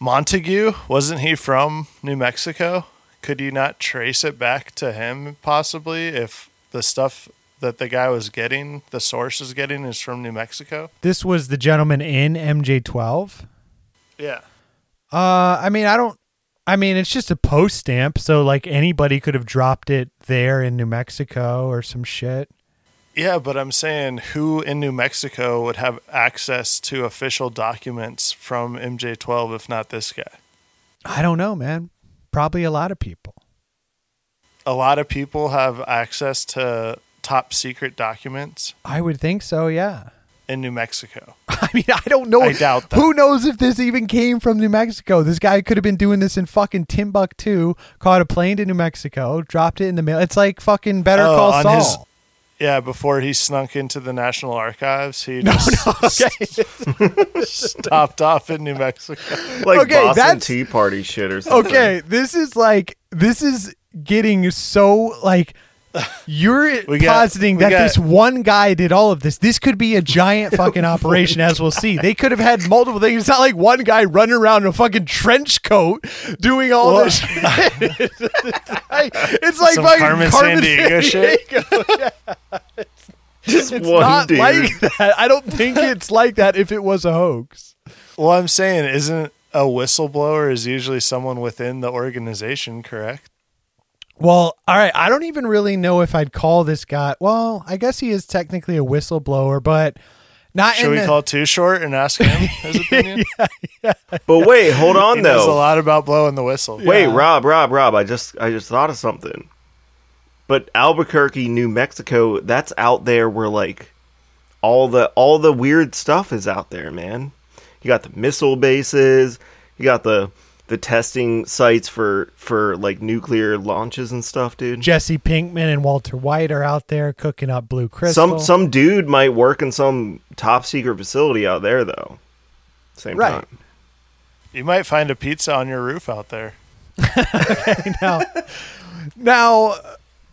Montague wasn't he from New Mexico? Could you not trace it back to him possibly if the stuff that the guy was getting, the source is getting, is from New Mexico? this was the gentleman in MJ12. Yeah. Uh, I mean, I don't. I mean, it's just a post stamp, so like anybody could have dropped it there in New Mexico or some shit. Yeah, but I'm saying who in New Mexico would have access to official documents from MJ12 if not this guy? I don't know, man. Probably a lot of people. A lot of people have access to top secret documents I would think so. Yeah. in New Mexico. I mean, I don't know. I doubt that. Who knows if this even came from New Mexico? This guy could have been doing this in fucking Timbuktu, caught a plane to New Mexico, dropped it in the mail. It's like fucking Better Oh, Call Saul. his- Yeah, before he snunk into the National Archives, he just okay. stopped off in New Mexico. Like Okay, Boston that's- Tea Party shit or something. okay, this is like this is getting so like you're got- positing that got- this one guy did all of this. This could be a giant fucking operation, as we'll see. They could have had multiple things. It's not like one guy running around in a fucking trench coat doing all this. shit. it's like Some fucking Carmen Sandiego shit? Sandiego. Just It's one not dude. like that. I don't think it's like that if it was a hoax. Well, I'm saying, isn't a whistleblower is usually someone within the organization, correct? Well, all right. I don't even really know if I'd call this guy. Well, I guess he is technically a whistleblower, but not Should in we the, call Too Short and ask him his opinion? Yeah, But wait, hold on He knows a lot about blowing the whistle. Wait, Yeah. Rob, Rob, Rob. I just I just thought of something. But Albuquerque, New Mexico, that's out there where like all the all the weird stuff is out there, man. You got the missile bases, you got the the testing sites for for like nuclear launches and stuff, dude. Jesse Pinkman and Walter White are out there cooking up blue crystal. Some some dude might work in some top secret facility out there though. Same Right. time. You might find a pizza on your roof out there. Okay, now, now,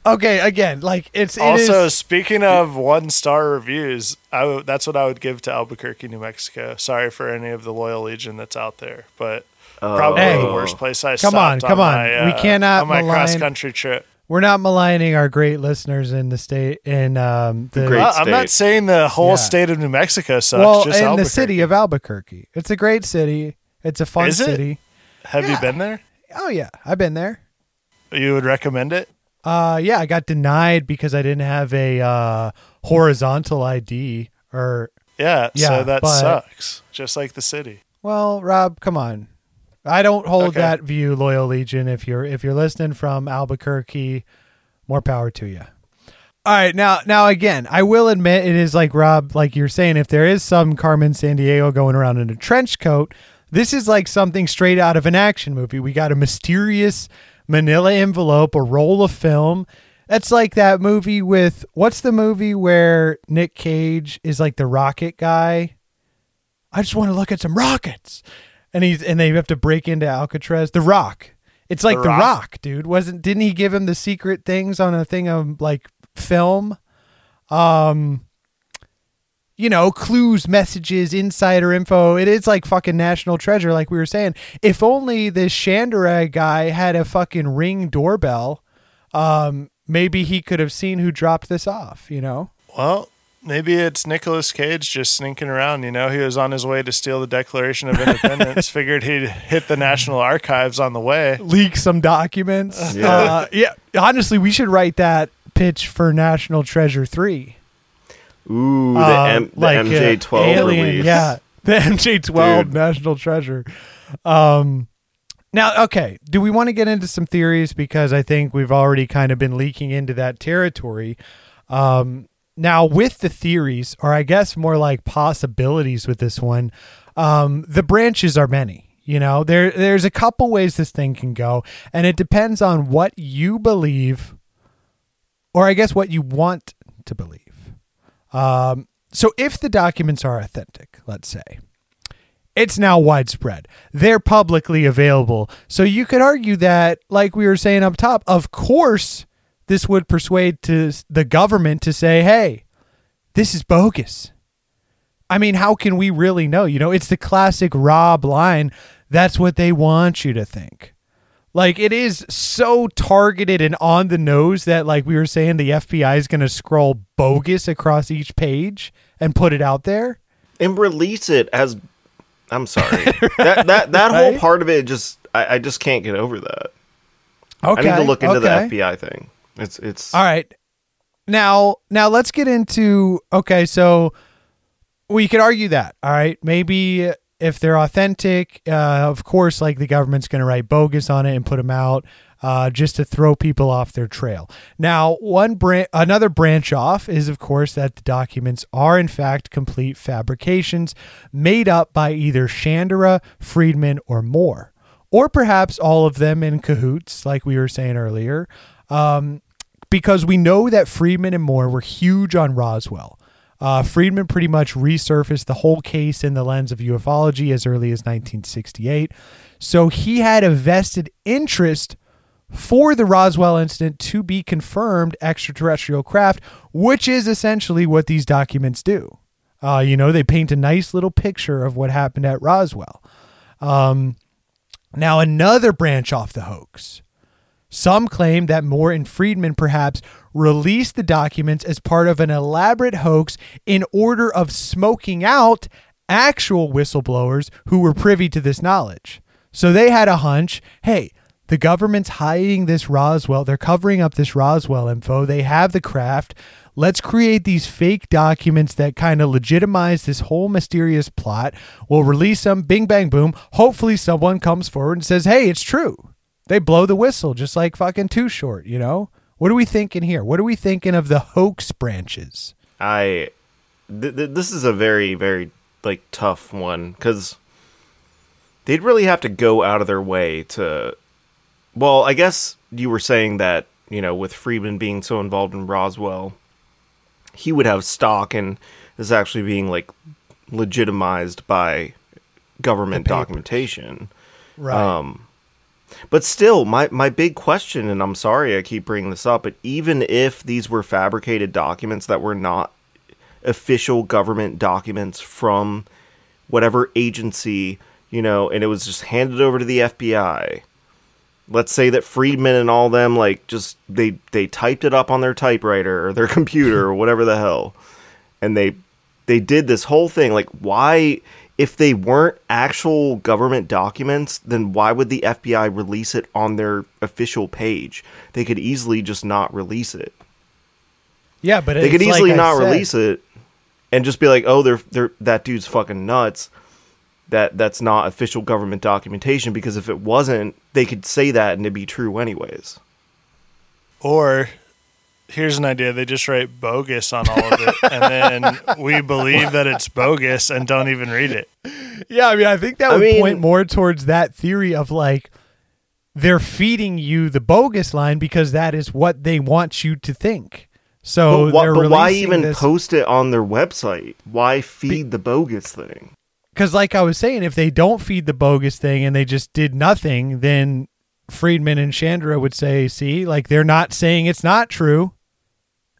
okay. Again, like it's it also, is- speaking of one star reviews, I w- that's what I would give to Albuquerque, New Mexico. Sorry for any of the loyal legion that's out there, but probably Hey. the worst place I Come on, stopped come on. my, We uh, cannot on my malign- cross country trip. We're not maligning our great listeners in the state in um the Great Well, I'm not saying the whole Yeah. state of New Mexico sucks. well just in the city of Albuquerque. It's a great city. It's a fun Is it? city. Have you been there? Oh yeah, I've been there. You would recommend it? Uh yeah, I got denied because I didn't have a uh horizontal ID or Yeah. Yeah, so that but- sucks. Just like the city. well, Rob, come on. I don't hold Okay. that view, Loyal Legion. If you're if you're listening from Albuquerque, more power to you. All right, now now again, I will admit it is like Rob, like you're saying, if there is some Carmen Sandiego going around in a trench coat, this is like something straight out of an action movie. We got a mysterious manila envelope, a roll of film. That's like that movie with what's the movie where Nick Cage is like the rocket guy? I just want to look at some rockets. And he's and they have to break into Alcatraz. The Rock. It's like The the Rock? Rock, dude. Wasn't didn't he give him the secret things on a thing of like film? Um you know, clues, messages, insider info. It is like fucking national treasure, like we were saying. If only this Shandera guy had a fucking ring doorbell, um, maybe he could have seen who dropped this off, you know? Well, maybe it's Nicolas Cage just sneaking around. You know, he was on his way to steal the Declaration of Independence. Figured he'd hit the National Archives on the way. leak some documents. Yeah. Uh, yeah. Honestly, we should write that pitch for National Treasure 3. Ooh, the, Um, M- the like, uh, MJ12 Alien, release. Yeah. The MJ12 National Treasure. Um, now, okay. Do we want to get into some theories? Because I think we've already kind of been leaking into that territory. Um, now, with the theories, or I guess more like possibilities with this one, um, the branches are many. You know, there there's a couple ways this thing can go, and it depends on what you believe, or I guess what you want to believe. Um, so if the documents are authentic, let's say, it's now widespread. They're publicly available. So you could argue that, like we were saying up top, of course, this would persuade to the government to say, hey, this is bogus. I mean, how can we really know? You know, it's the classic Rob line. That's what they want you to think. Like it is so targeted and on the nose that, like we were saying, the FBI is going to scroll bogus across each page and put it out there. and release it as. I'm sorry. that that that whole part of it just I, I just can't get over that. Okay, I need to look into okay. the FBI thing. It's it's All right. Now, now let's get into okay, so we could argue that. All right. Maybe if they're authentic, uh, of course, like the government's going to write bogus on it and put them out uh, just to throw people off their trail. Now, one bran- another branch off is, of course, that the documents are in fact complete fabrications made up by either Shandera, Friedman, or Moore, or perhaps all of them in cahoots, like we were saying earlier. Um, because we know that Friedman and Moore were huge on Roswell. Uh, Friedman pretty much resurfaced the whole case in the lens of ufology as early as 1968. So he had a vested interest for the Roswell incident to be confirmed extraterrestrial craft, which is essentially what these documents do. Uh, you know, they paint a nice little picture of what happened at Roswell. Um, now, another branch off the hoax. Some claim that Moore and Friedman perhaps released the documents as part of an elaborate hoax in order of smoking out actual whistleblowers who were privy to this knowledge. So they had a hunch hey, the government's hiding this Roswell, they're covering up this Roswell info, they have the craft. Let's create these fake documents that kind of legitimize this whole mysterious plot. We'll release them, bing, bang, boom. Hopefully, someone comes forward and says, hey, it's true they blow the whistle just like fucking too short you know what are we thinking here what are we thinking of the hoax branches I th- th- this is a very very like tough one because they'd really have to go out of their way to. Well, I guess you were saying that you know with Friedman being so involved in Roswell, he would have stock and is actually being like legitimized by government documentation. right Um, but still, my, my big question, and I'm sorry I keep bringing this up, but even if these were fabricated documents that were not official government documents from whatever agency, you know, and it was just handed over to the FBI, let's say that Friedman and all them like just they they typed it up on their typewriter or their computer or whatever the hell, and they they did this whole thing. Like, why? If they weren't actual government documents, then why would the FBI release it on their official page? They could easily just not release it. Yeah, but They could easily not release it and just be like, "Oh, they're they're that dude's fucking nuts." That that's not official government documentation because if it wasn't, they could say that and it'd be true anyways. Or here's an idea: they just write bogus on all of it, and then we believe that it's bogus and don't even read it. Yeah, I mean, I think that I would mean- point more towards that theory of like they're feeding you the bogus line because that is what they want you to think. So but, wh- but why even this- post it on their website? Why feed the bogus thing? because like I was saying, if they don't feed the bogus thing and they just did nothing, then Friedman and Shandera would say, "See, like they're not saying it's not true,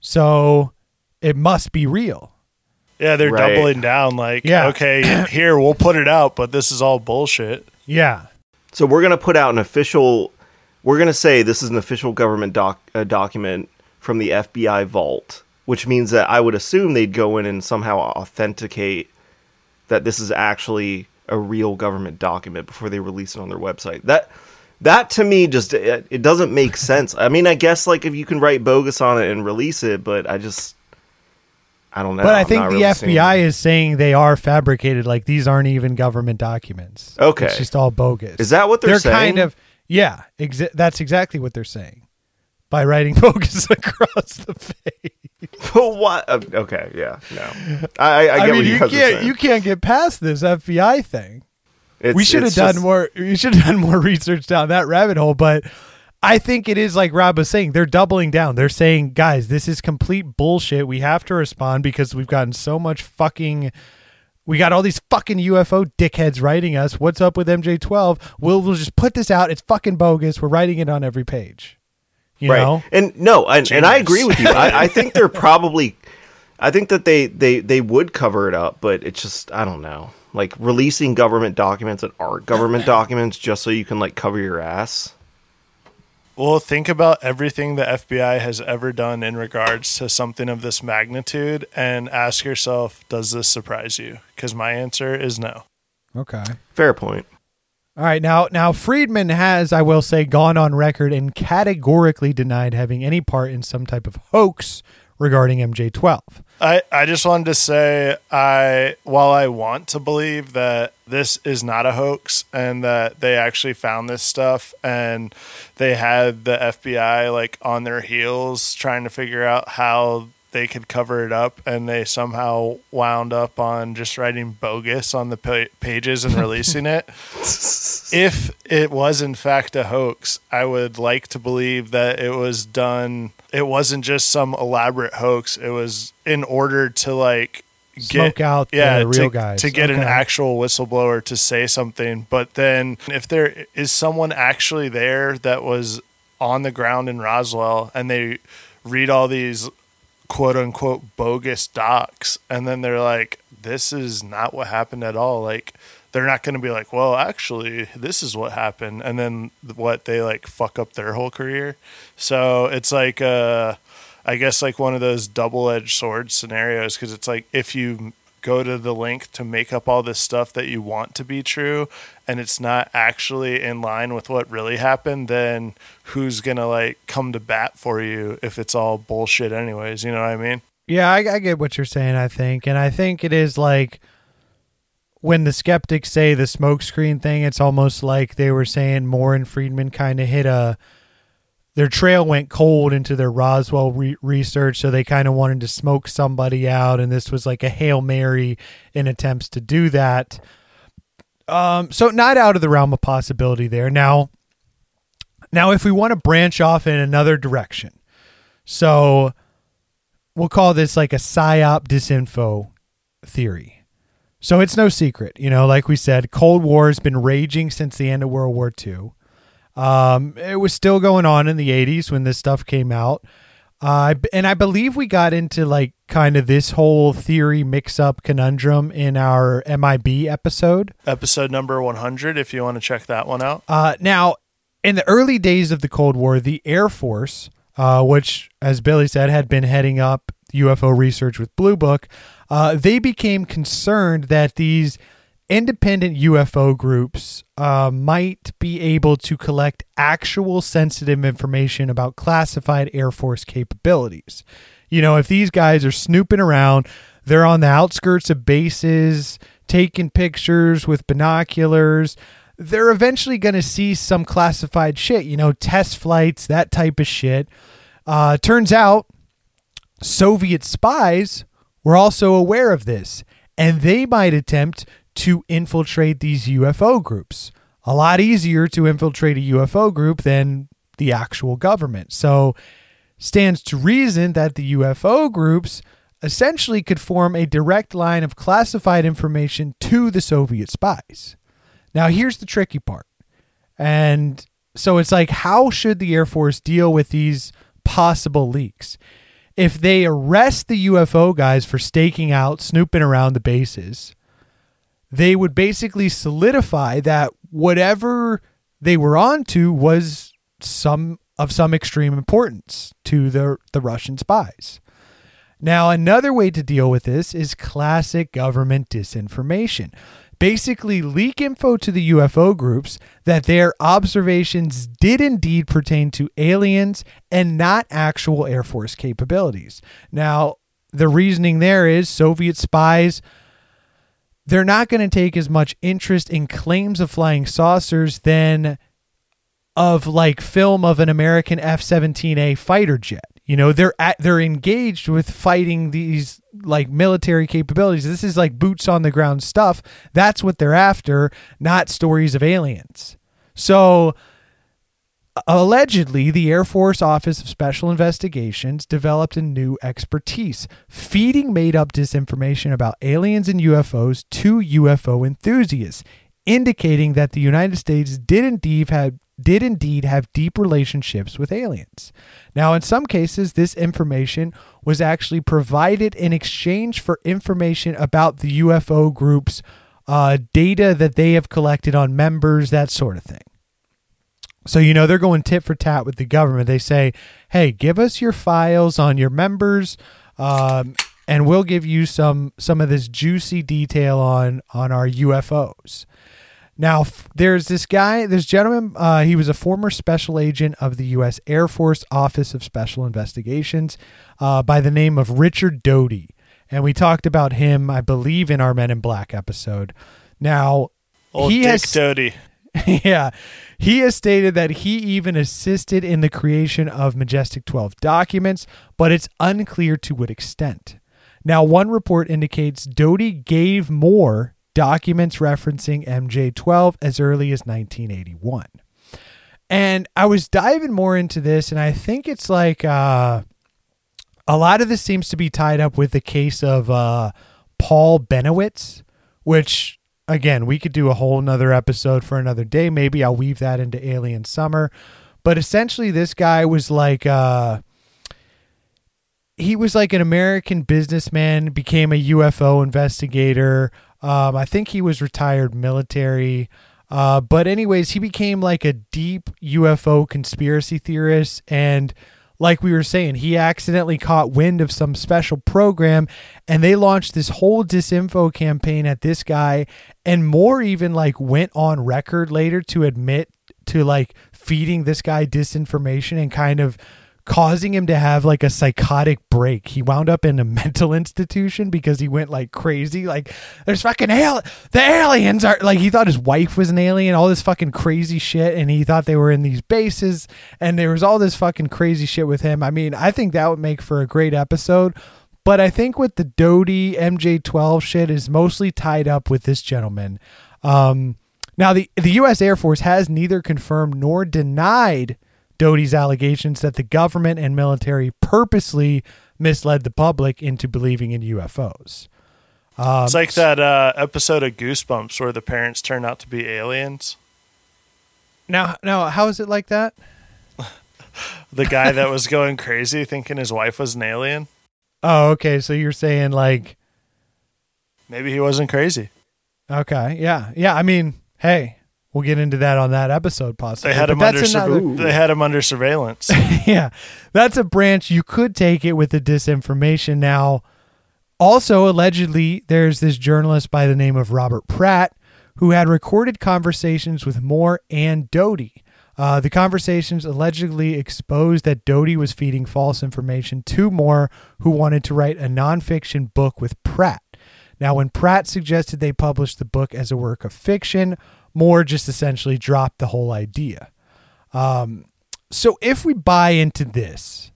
so it must be real." Yeah, they're Right. doubling down. Like, Yeah. okay, here we'll put it out, but this is all bullshit. Yeah, So we're gonna put out an official. We're gonna say this is an official government doc uh, document from the FBI vault, which means that I would assume they'd go in and somehow authenticate that this is actually a real government document before they release it on their website. That that to me just it, it doesn't make sense. I mean, I guess like if you can write bogus on it and release it, but I just I don't know. but I I'm think the really FBI is saying they are fabricated. Like these aren't even government documents. Okay. it's just all bogus. Is that what they're saying? They're kind of yeah. Exa- that's exactly what they're saying by writing bogus across the. But what? uh, Okay, yeah, no. I, I, I I, mean, you can't you can't get past this FBI thing. It's- we should have it's done just- more. We should have done more research down that rabbit hole. But I think it is like Rob was saying. They're doubling down. They're saying, guys, this is complete bullshit. We have to respond because we've gotten so much fucking. We got all these fucking UFO dickheads writing us. What's up with MJ12? We'll, we'll just put this out. It's fucking bogus. We're writing it on every page. You right. know? And no, and, and I agree with you. I, I think they're probably, I think that they, they, they would cover it up, but it's just, I don't know. Like releasing government documents that aren't government documents just so you can like cover your ass. Well, think about everything the FBI has ever done in regards to something of this magnitude and ask yourself, does this surprise you? Because my answer is no. Okay. Fair point. All right, now now Friedman has, I will say, gone on record and categorically denied having any part in some type of hoax regarding MJ12. I, I just wanted to say I while I want to believe that this is not a hoax and that they actually found this stuff and they had the FBI like on their heels trying to figure out how they could cover it up and they somehow wound up on just writing bogus on the pages and releasing it. if it was in fact a hoax, I would like to believe that it was done. It wasn't just some elaborate hoax. It was in order to like Smoke out the yeah, real to, guys. to get an actual whistleblower to say something. But then, if there is someone actually there that was on the ground in Roswell and they read all these quote unquote bogus docs, and then they're like, this is not what happened at all. Like, they're not going to be like, well, actually, this is what happened. And then what they like fuck up their whole career. So it's like, uh, I guess like one of those double edged sword scenarios because it's like if you go to the link to make up all this stuff that you want to be true and it's not actually in line with what really happened, then who's gonna like come to bat for you if it's all bullshit anyways? You know what I mean? Yeah, I, I get what you're saying, I think. And I think it is like when the skeptics say the smokescreen thing, it's almost like they were saying Moore and Friedman kind of hit a. Their trail went cold into their Roswell re- research, so they kind of wanted to smoke somebody out, and this was like a hail mary in attempts to do that. Um, so not out of the realm of possibility there. Now, now if we want to branch off in another direction, so we'll call this like a psyop disinfo theory. So it's no secret, you know, like we said, Cold War has been raging since the end of World War II. Um, it was still going on in the 80s when this stuff came out. Uh, and I believe we got into like kind of this whole theory mix up conundrum in our MIB episode. Episode number 100, if you want to check that one out. Uh, now, in the early days of the Cold War, the Air Force, uh, which, as Billy said, had been heading up UFO research with Blue Book, uh, they became concerned that these independent UFO groups uh, might be able to collect actual sensitive information about classified Air Force capabilities. You know, if these guys are snooping around, they're on the outskirts of bases, taking pictures with binoculars. They're eventually going to see some classified shit, you know, test flights, that type of shit. Uh, turns out Soviet spies were also aware of this, and they might attempt to infiltrate these UFO groups. A lot easier to infiltrate a UFO group than the actual government. So, stands to reason that the UFO groups essentially could form a direct line of classified information to the Soviet spies. Now, here's the tricky part. And so it's like, how should the Air Force deal with these possible leaks? If they arrest the UFO guys for staking out, snooping around the bases, they would basically solidify that whatever they were onto was some of some extreme importance to the the Russian spies. Now, another way to deal with this is classic government disinformation. Basically, leak info to the UFO groups that their observations did indeed pertain to aliens and not actual Air Force capabilities. Now, the reasoning there is Soviet spies they're not going to take as much interest in claims of flying saucers than of like film of an American F-17A fighter jet. You know, they're at, they're engaged with fighting these like military capabilities. This is like boots on the ground stuff. That's what they're after, not stories of aliens. So Allegedly, the Air Force Office of Special Investigations developed a new expertise, feeding made up disinformation about aliens and UFOs to UFO enthusiasts, indicating that the United States did indeed have did indeed have deep relationships with aliens. Now, in some cases, this information was actually provided in exchange for information about the UFO groups, uh, data that they have collected on members, that sort of thing. So, you know, they're going tit for tat with the government. They say, hey, give us your files on your members. Um, and we'll give you some some of this juicy detail on on our UFOs. Now, f- there's this guy, this gentleman. Uh, he was a former special agent of the U.S. Air Force Office of Special Investigations uh, by the name of Richard Doty, and we talked about him, I believe, in our Men in Black episode. Now, Old he Dick has Doty. yeah. He has stated that he even assisted in the creation of Majestic 12 documents, but it's unclear to what extent. Now, one report indicates Doty gave Moore documents referencing MJ 12 as early as 1981. And I was diving more into this, and I think it's like uh, a lot of this seems to be tied up with the case of uh, Paul Bennewitz, which again, we could do a whole nother episode for another day. Maybe I'll weave that into Alien Summer. But essentially, this guy was like, uh, he was like an American businessman, became a UFO investigator. Um, I think he was retired military. Uh, but, anyways, he became like a deep UFO conspiracy theorist and like we were saying, he accidentally caught wind of some special program and they launched this whole disinfo campaign at this guy and Moore even like went on record later to admit to like feeding this guy disinformation and kind of causing him to have like a psychotic break. He wound up in a mental institution because he went like crazy. Like, there's fucking al- the aliens are like he thought his wife was an alien, all this fucking crazy shit, and he thought they were in these bases, and there was all this fucking crazy shit with him. I mean, I think that would make for a great episode. But I think with the Doty MJ12 shit is mostly tied up with this gentleman. Um, now the the U.S. Air Force has neither confirmed nor denied Doty's allegations that the government and military purposely misled the public into believing in UFOs. Um, It's like that uh, episode of Goosebumps where the parents turn out to be aliens. now, now, how is it like that? The guy that was going crazy thinking his wife was an alien. Oh, okay. So you're saying like, Maybe he wasn't crazy. okay, yeah, yeah. I mean, hey, We'll get into that on that episode, possibly. They had But him under another- they had him under surveillance. yeah, that's a branch you could take it with the disinformation. Now, also allegedly, there's this journalist by the name of Robert Pratt who had recorded conversations with Moore and Doty. Uh, the conversations allegedly exposed that Doty was feeding false information to Moore, who wanted to write a nonfiction book with Pratt. Now, when Pratt suggested they publish the book as a work of fiction, Moore just essentially dropped the whole idea. Um, so if we buy into this,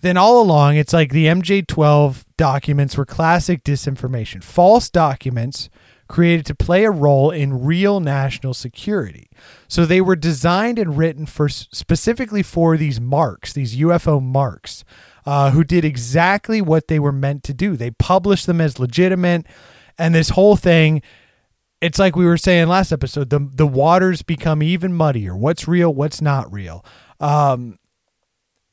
then all along it's like the MJ12 documents were classic disinformation, false documents created to play a role in real national security. So they were designed and written for specifically for these marks, these UFO marks, uh, who did exactly what they were meant to do. They published them as legitimate, and this whole thing it's like we were saying last episode the the waters become even muddier what's real what's not real um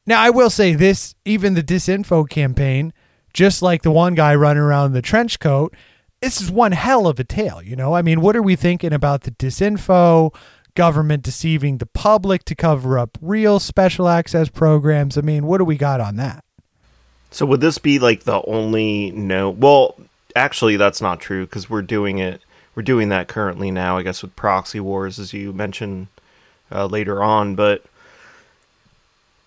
now i will say this even the disinfo campaign just like the one guy running around in the trench coat this is one hell of a tale you know i mean what are we thinking about the disinfo government deceiving the public to cover up real special access programs i mean what do we got on that So would this be like the only no? Well, actually, that's not true because we're doing it. We're doing that currently now, I guess, with proxy wars, as you mentioned uh, later on. But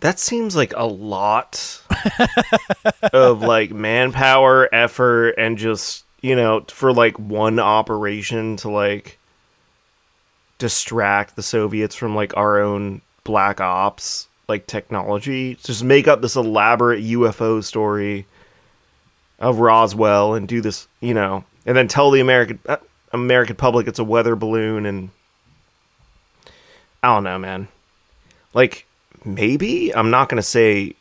that seems like a lot of like manpower, effort, and just you know for like one operation to like distract the Soviets from like our own black ops like technology. Just make up this elaborate UFO story of Roswell and do this, you know, and then tell the American uh, American public it's a weather balloon and I don't know, man. Like maybe I'm not going to say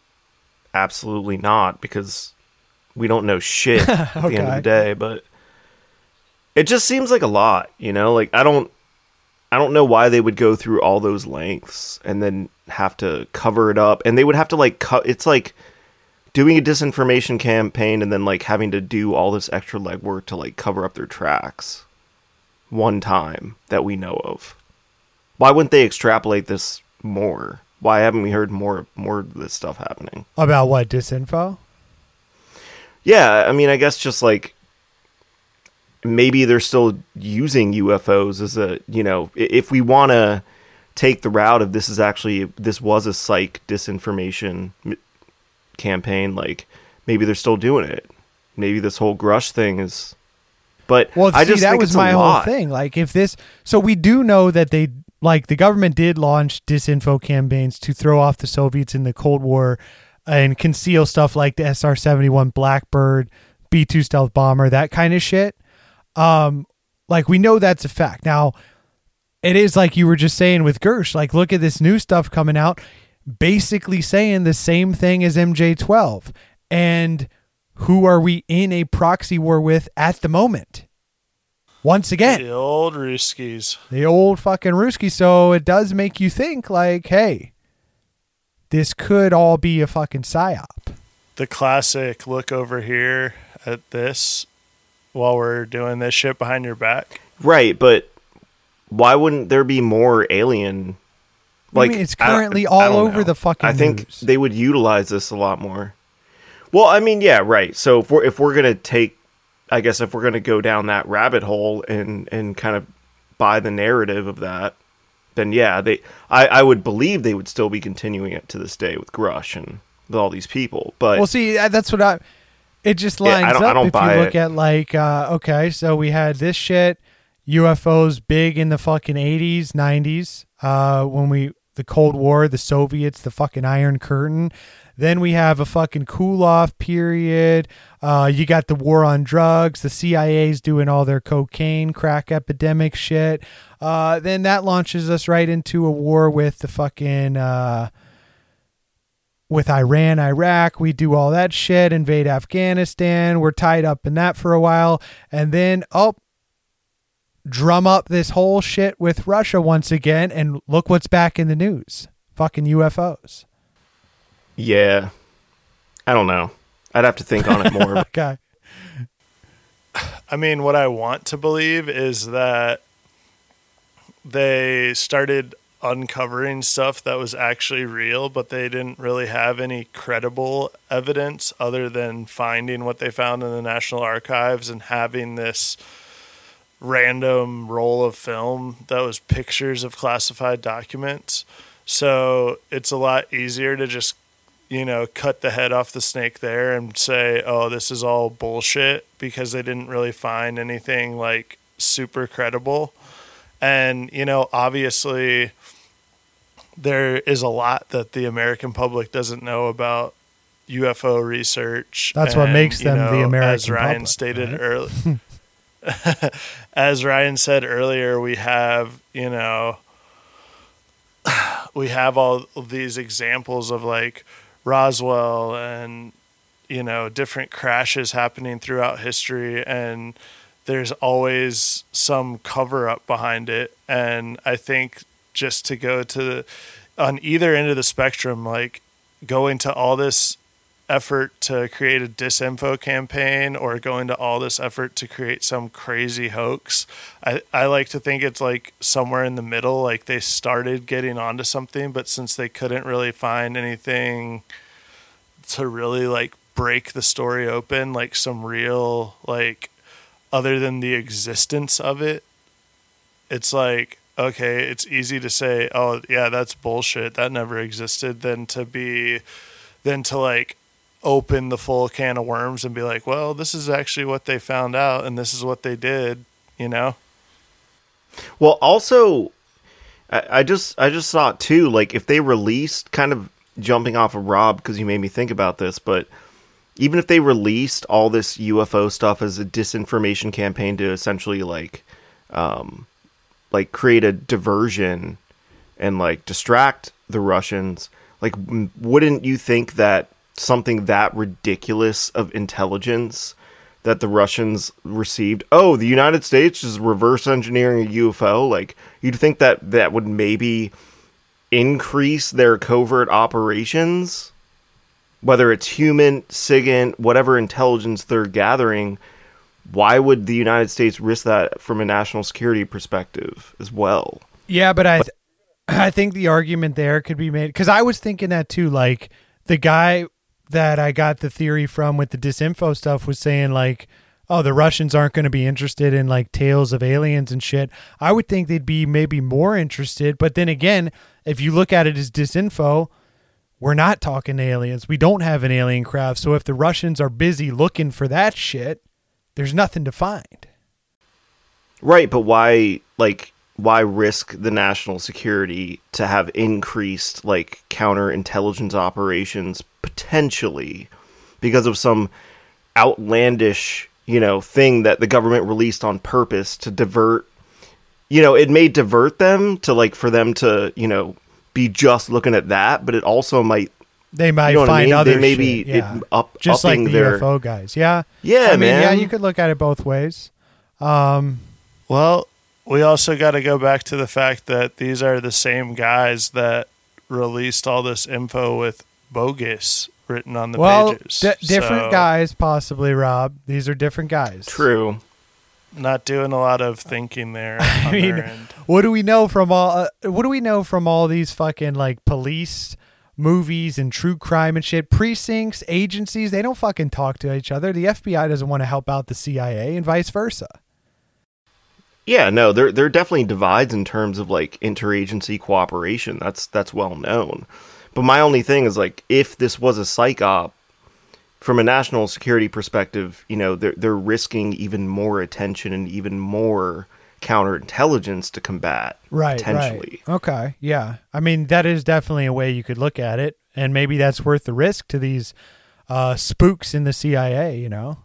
absolutely not because we don't know shit at the end of the day, but it just seems like a lot, you know? Like I don't I don't know why they would go through all those lengths and then have to cover it up and they would have to like cut it's like doing a disinformation campaign and then like having to do all this extra legwork to like cover up their tracks one time that we know of. Why wouldn't they extrapolate this more? Why haven't we heard more more of this stuff happening? about what disinfo Yeah, I mean, I guess just like maybe they're still using UFOs as a, you know, if we want to take the route of this is actually this was a psych disinformation campaign, like maybe they're still doing it. Maybe this whole Grusch thing is but Well, I see, just that was my whole lot. thing. Like, if this, so we do know that they, like, the government did launch disinfo campaigns to throw off the Soviets in the Cold War and conceal stuff like the SR 71 Blackbird, B 2 stealth bomber, that kind of shit. Um, like, we know that's a fact. Now, it is like you were just saying with Grusch, like, look at this new stuff coming out, basically saying the same thing as MJ12. And who are we in a proxy war with at the moment? Once again, the old Ruskies. the old fucking Ruski. So it does make you think, like, hey, this could all be a fucking psyop. The classic look over here at this while we're doing this shit behind your back. Right, but why wouldn't there be more alien I mean, it's currently I all don't over know. the fucking I think news. they would utilize this a lot more. Well, I mean, yeah, right. So if we're if we're gonna take, I guess if we're gonna go down that rabbit hole and and kind of buy the narrative of that, then yeah, they I I would believe they would still be continuing it to this day with Grusch and with all these people. But Well, see, uh, that's what I. It just Yeah, I lines don't- I up don't if buy you look it. at like, uh, okay, so we had this shit, UFOs big in the fucking eighties, nineties, uh, when we the Cold War, the Soviets, the fucking Iron Curtain. Then we have a fucking cool off period. Uh, you got the war on drugs. The CIA's doing all their cocaine, crack epidemic shit. Uh, then that launches us right into a war with the fucking. Uh, with Iran, Iraq, we do all that shit, invade Afghanistan. We're tied up in that for a while. And then, oh, drum up this whole shit with Russia once again. And look what's back in the news fucking UFOs. Yeah, I don't know. I'd have to think on it more. Okay. I mean, what I want to believe is that they started uncovering stuff that was actually real, but they didn't really have any credible evidence other than finding what they found in the National Archives and having this random roll of film that was pictures of classified documents. So it's a lot easier to just, you know, cut the head off the snake there and say, oh, this is all bullshit because they didn't really find anything like super credible. And, you know, obviously there is a lot that the American public doesn't know about UFO research. That's what And, makes you them the know, American As Ryan public, stated right? earlier. as Ryan said earlier, we have, you know, we have all these examples of like Roswell and, you know, different crashes happening throughout history. And there's always some cover up behind it. And I think just to go to the, on either end of the spectrum, like going to all this effort to create a disinfo campaign or going to all this effort to create some crazy hoax. I, I like to think it's like somewhere in the middle, like they started getting onto something, but since they couldn't really find anything to really like break the story open, like some real, like, other than the existence of it, it's like, okay, it's easy to say, oh, yeah, that's bullshit. That never existed, than to be, than to like, open the full can of worms and be like, well, this is actually what they found out and this is what they did, you know? Well, also, I, just I just thought too, like if they released kind of jumping off of Rob because you made me think about this, but even if they released all this UFO stuff as a disinformation campaign to essentially like, um, like create a diversion and like distract the Russians, like wouldn't you think that something that ridiculous of intelligence that the Russians received. Oh, the United States is reverse engineering a UFO. Like you'd think that that would maybe increase their covert operations, whether it's human, SIGINT, whatever intelligence they're gathering. Why would the United States risk that from a national security perspective as well? Yeah, but I, th- I think the argument there could be made because I was thinking that too. Like the guy that I got the theory from with the disinfo stuff was saying like, oh, the Russians aren't going to be interested in like tales of aliens and shit. I would think they'd be maybe more interested. But then again, if you look at it as disinfo, we're not talking aliens. We don't have an alien craft. So if the Russians are busy looking for that shit, there's nothing to find. Right, but why like why risk the national security to have increased like counterintelligence operations potentially because of some outlandish, you know, thing that the government released on purpose to divert you know, it may divert them to like for them to, you know, be just looking at that, but it also might They might You know what I find mean? other They may be shit, yeah. up- just like the their- UFO guys. Yeah, Yeah, I mean, yeah, you could look at it both ways. Um, Well, we also got to go back to the fact that these are the same guys that released all this info with bogus written on the well, pages. di- different So, guys, possibly. Rob, these are different guys. true. Not doing a lot of thinking there on I mean, their end. what do we know from all? Uh, what do we know from all these fucking like police movies and true crime and shit? Precincts, agencies, they don't fucking talk to each other. The FBI doesn't want to help out the CIA, and vice versa. Yeah, no, there there are definitely divides in terms of like interagency cooperation. That's that's well known. But my only thing is like if this was a psych op from a national security perspective, you know, they're they're risking even more attention and even more counterintelligence to combat Right, potentially. right. Okay, yeah. I mean, that is definitely a way you could look at it, and maybe that's worth the risk to these uh, spooks in the CIA. You know.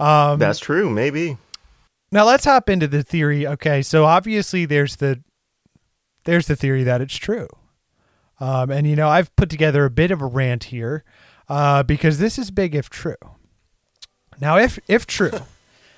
Um, That's true, maybe. Now let's hop into the theory. Okay, so obviously there's the there's the theory that it's true, um, and you know I've put together a bit of a rant here uh, because this is big if true. Now, if if true,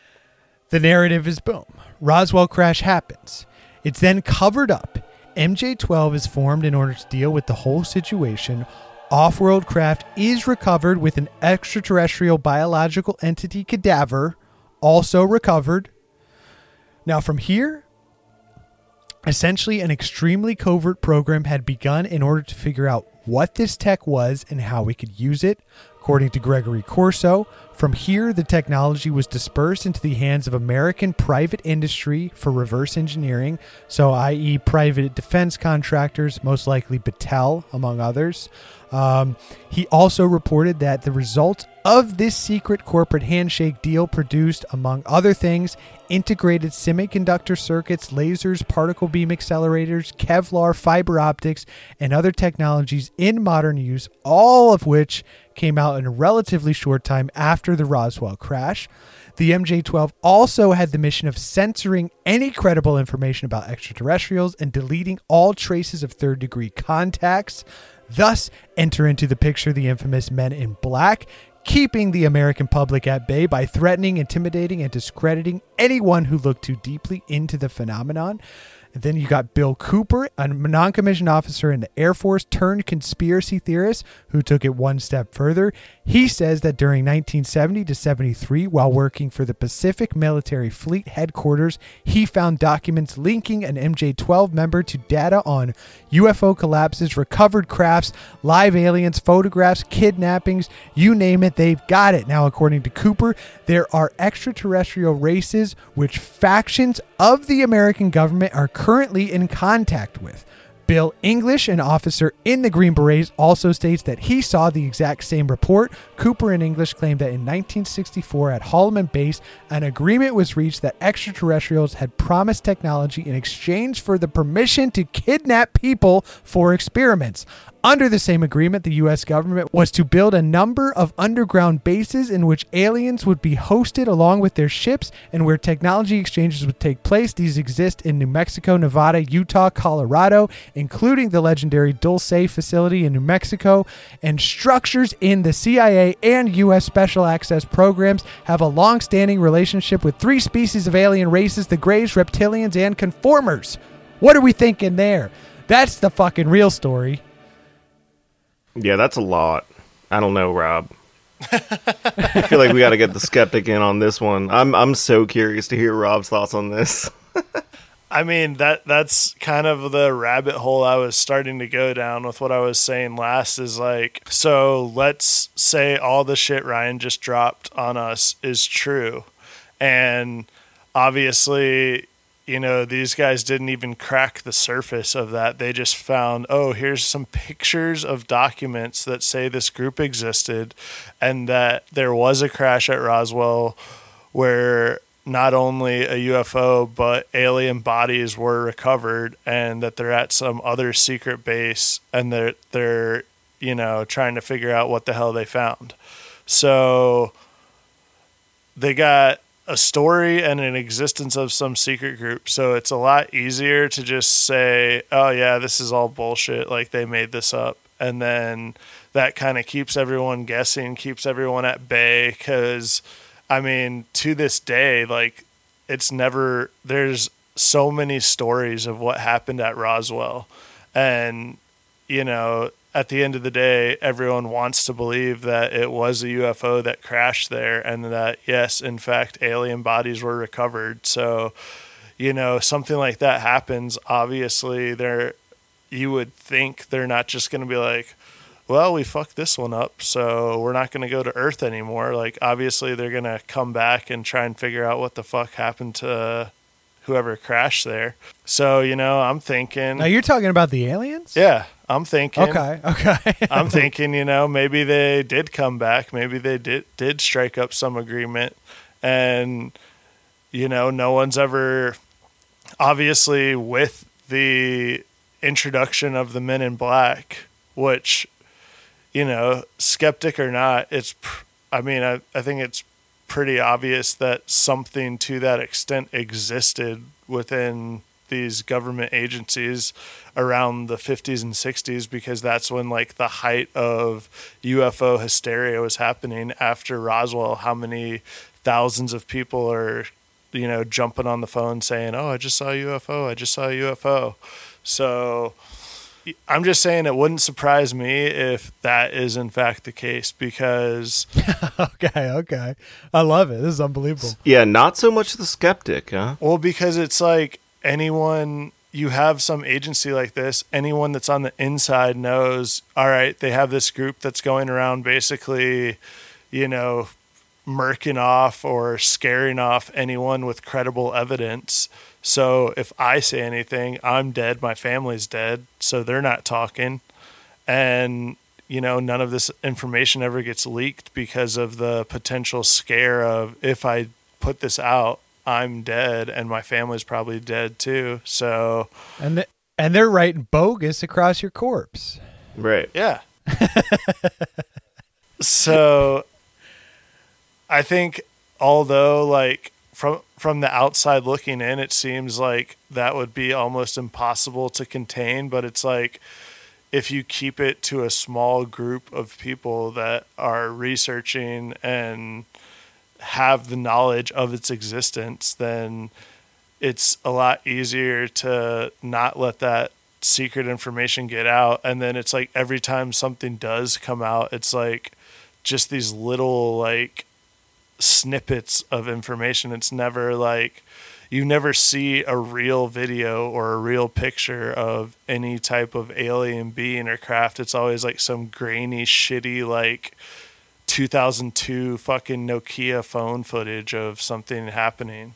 the narrative is boom. Roswell crash happens. It's then covered up. MJ12 is formed in order to deal with the whole situation. Off world craft is recovered with an extraterrestrial biological entity cadaver, also recovered. Now, from here, Essentially, an extremely covert program had begun in order to figure out what this tech was and how we could use it. According to Gregory Corso, from here the technology was dispersed into the hands of American private industry for reverse engineering, so i.e., private defense contractors, most likely Battelle, among others. Um, he also reported that the result of this secret corporate handshake deal produced, among other things, integrated semiconductor circuits, lasers, particle beam accelerators, Kevlar, fiber optics, and other technologies in modern use, all of which came out in a relatively short time after the Roswell crash. The MJ 12 also had the mission of censoring any credible information about extraterrestrials and deleting all traces of third degree contacts. Thus, enter into the picture the infamous Men in Black, keeping the American public at bay by threatening, intimidating, and discrediting anyone who looked too deeply into the phenomenon. And then you got Bill Cooper, a non commissioned officer in the Air Force turned conspiracy theorist who took it one step further. He says that during 1970 to 73, while working for the Pacific Military Fleet headquarters, he found documents linking an MJ 12 member to data on UFO collapses, recovered crafts, live aliens, photographs, kidnappings you name it, they've got it. Now, according to Cooper, there are extraterrestrial races which factions of the American government are currently in contact with. Bill English, an officer in the Green Berets, also states that he saw the exact same report. Cooper and English claimed that in 1964 at Holloman Base, an agreement was reached that extraterrestrials had promised technology in exchange for the permission to kidnap people for experiments. Under the same agreement, the U.S. government was to build a number of underground bases in which aliens would be hosted along with their ships and where technology exchanges would take place. These exist in New Mexico, Nevada, Utah, Colorado, including the legendary Dulce facility in New Mexico. And structures in the CIA and U.S. Special Access programs have a long standing relationship with three species of alien races the Greys, reptilians, and conformers. What are we thinking there? That's the fucking real story. Yeah, that's a lot. I don't know, Rob. I feel like we got to get the skeptic in on this one. I'm I'm so curious to hear Rob's thoughts on this. I mean that that's kind of the rabbit hole I was starting to go down with what I was saying last is like so let's say all the shit Ryan just dropped on us is true and obviously you know these guys didn't even crack the surface of that they just found oh here's some pictures of documents that say this group existed and that there was a crash at Roswell where not only a UFO but alien bodies were recovered and that they're at some other secret base and they're they're you know trying to figure out what the hell they found. So they got a story and an existence of some secret group. So it's a lot easier to just say, "Oh yeah, this is all bullshit like they made this up." And then that kind of keeps everyone guessing, keeps everyone at bay cuz I mean, to this day, like it's never there's so many stories of what happened at Roswell. And, you know, at the end of the day, everyone wants to believe that it was a UFO that crashed there and that, yes, in fact, alien bodies were recovered. So, you know, something like that happens. Obviously, they're, you would think they're not just going to be like, well, we fucked this one up, so we're not going to go to Earth anymore. Like, obviously, they're going to come back and try and figure out what the fuck happened to whoever crashed there. So, you know, I'm thinking. Now you're talking about the aliens? Yeah, I'm thinking. Okay, okay. I'm thinking, you know, maybe they did come back. Maybe they did did strike up some agreement, and you know, no one's ever, obviously, with the introduction of the Men in Black, which, you know, skeptic or not, it's. pr- I mean, I I think it's pretty obvious that something to that extent existed within these government agencies around the 50s and 60s because that's when like the height of UFO hysteria was happening after Roswell. How many thousands of people are you know jumping on the phone saying oh I just saw a UFO I just saw a UFO so I'm just saying it wouldn't surprise me if that is in fact the case because okay, okay. I love it. This is unbelievable. yeah, not so much the skeptic, huh? Well, because it's like anyone, you have some agency like this, anyone that's on the inside knows, all right, they have this group that's going around basically, you know, murking off or scaring off anyone with credible evidence. So if I say anything, I'm dead, my family's dead, so they're not talking. And you know, none of this information ever gets leaked because of the potential scare of if I put this out, I'm dead and my family's probably dead too. So, And th- and they're writing bogus across your corpse. Right. yeah. so I think although like from from the outside looking in it seems like that would be almost impossible to contain, but it's like if you keep it to a small group of people that are researching and have the knowledge of its existence, then it's a lot easier to not let that secret information get out. And then it's like every time something does come out, it's like just these little like snippets of information. It's never like you never see a real video or a real picture of any type of alien being or craft. It's always like some grainy, shitty, like 2002 fucking Nokia phone footage of something happening.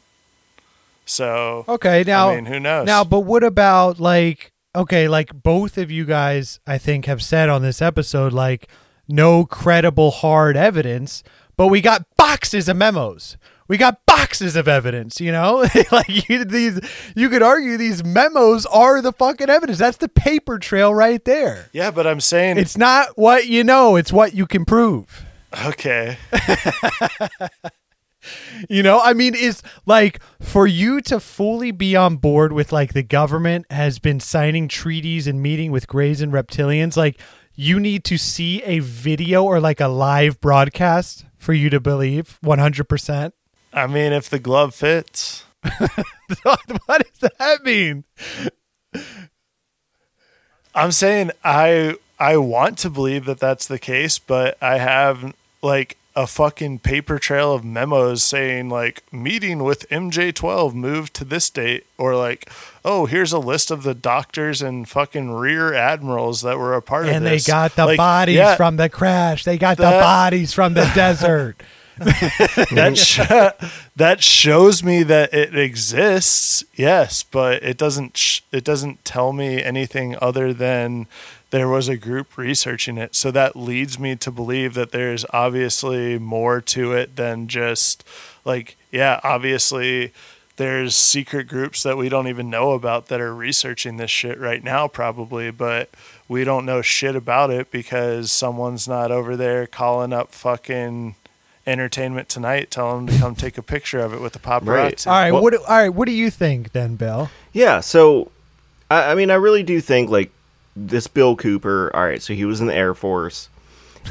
So, Okay, now I mean, who knows? Now, but what about like okay, like both of you guys I think have said on this episode like no credible hard evidence, but we got boxes of memos. We got boxes of evidence, you know? like you, these you could argue these memos are the fucking evidence. That's the paper trail right there. yeah, but I'm saying It's not what you know, it's what you can prove. okay. You know, I mean, is like for you to fully be on board with like the government has been signing treaties and meeting with Greys and reptilians, like you need to see a video or like a live broadcast for you to believe 100%. I mean, if the glove fits. what does that mean? I'm saying I I want to believe that that's the case, but I have like a fucking paper trail of memos saying like meeting with MJ12 moved to this date or like oh here's a list of the doctors and fucking rear admirals that were a part of this. And they got the Like, bodies yeah, from the crash. They got the bodies from the desert. that sh- that shows me that it exists yes but it doesn't sh- it doesn't tell me anything other than there was a group researching it so that leads me to believe that there's obviously more to it than just like yeah obviously there's secret groups that we don't even know about that are researching this shit right now probably but we don't know shit about it because someone's not over there calling up fucking entertainment tonight telling them to come take a picture of it with the paparazzi Right. all right, Well- what do, all right, what do you think then, Bill? Yeah, so I, I mean, I really do think like this Bill Cooper. All right, so he was in the Air Force,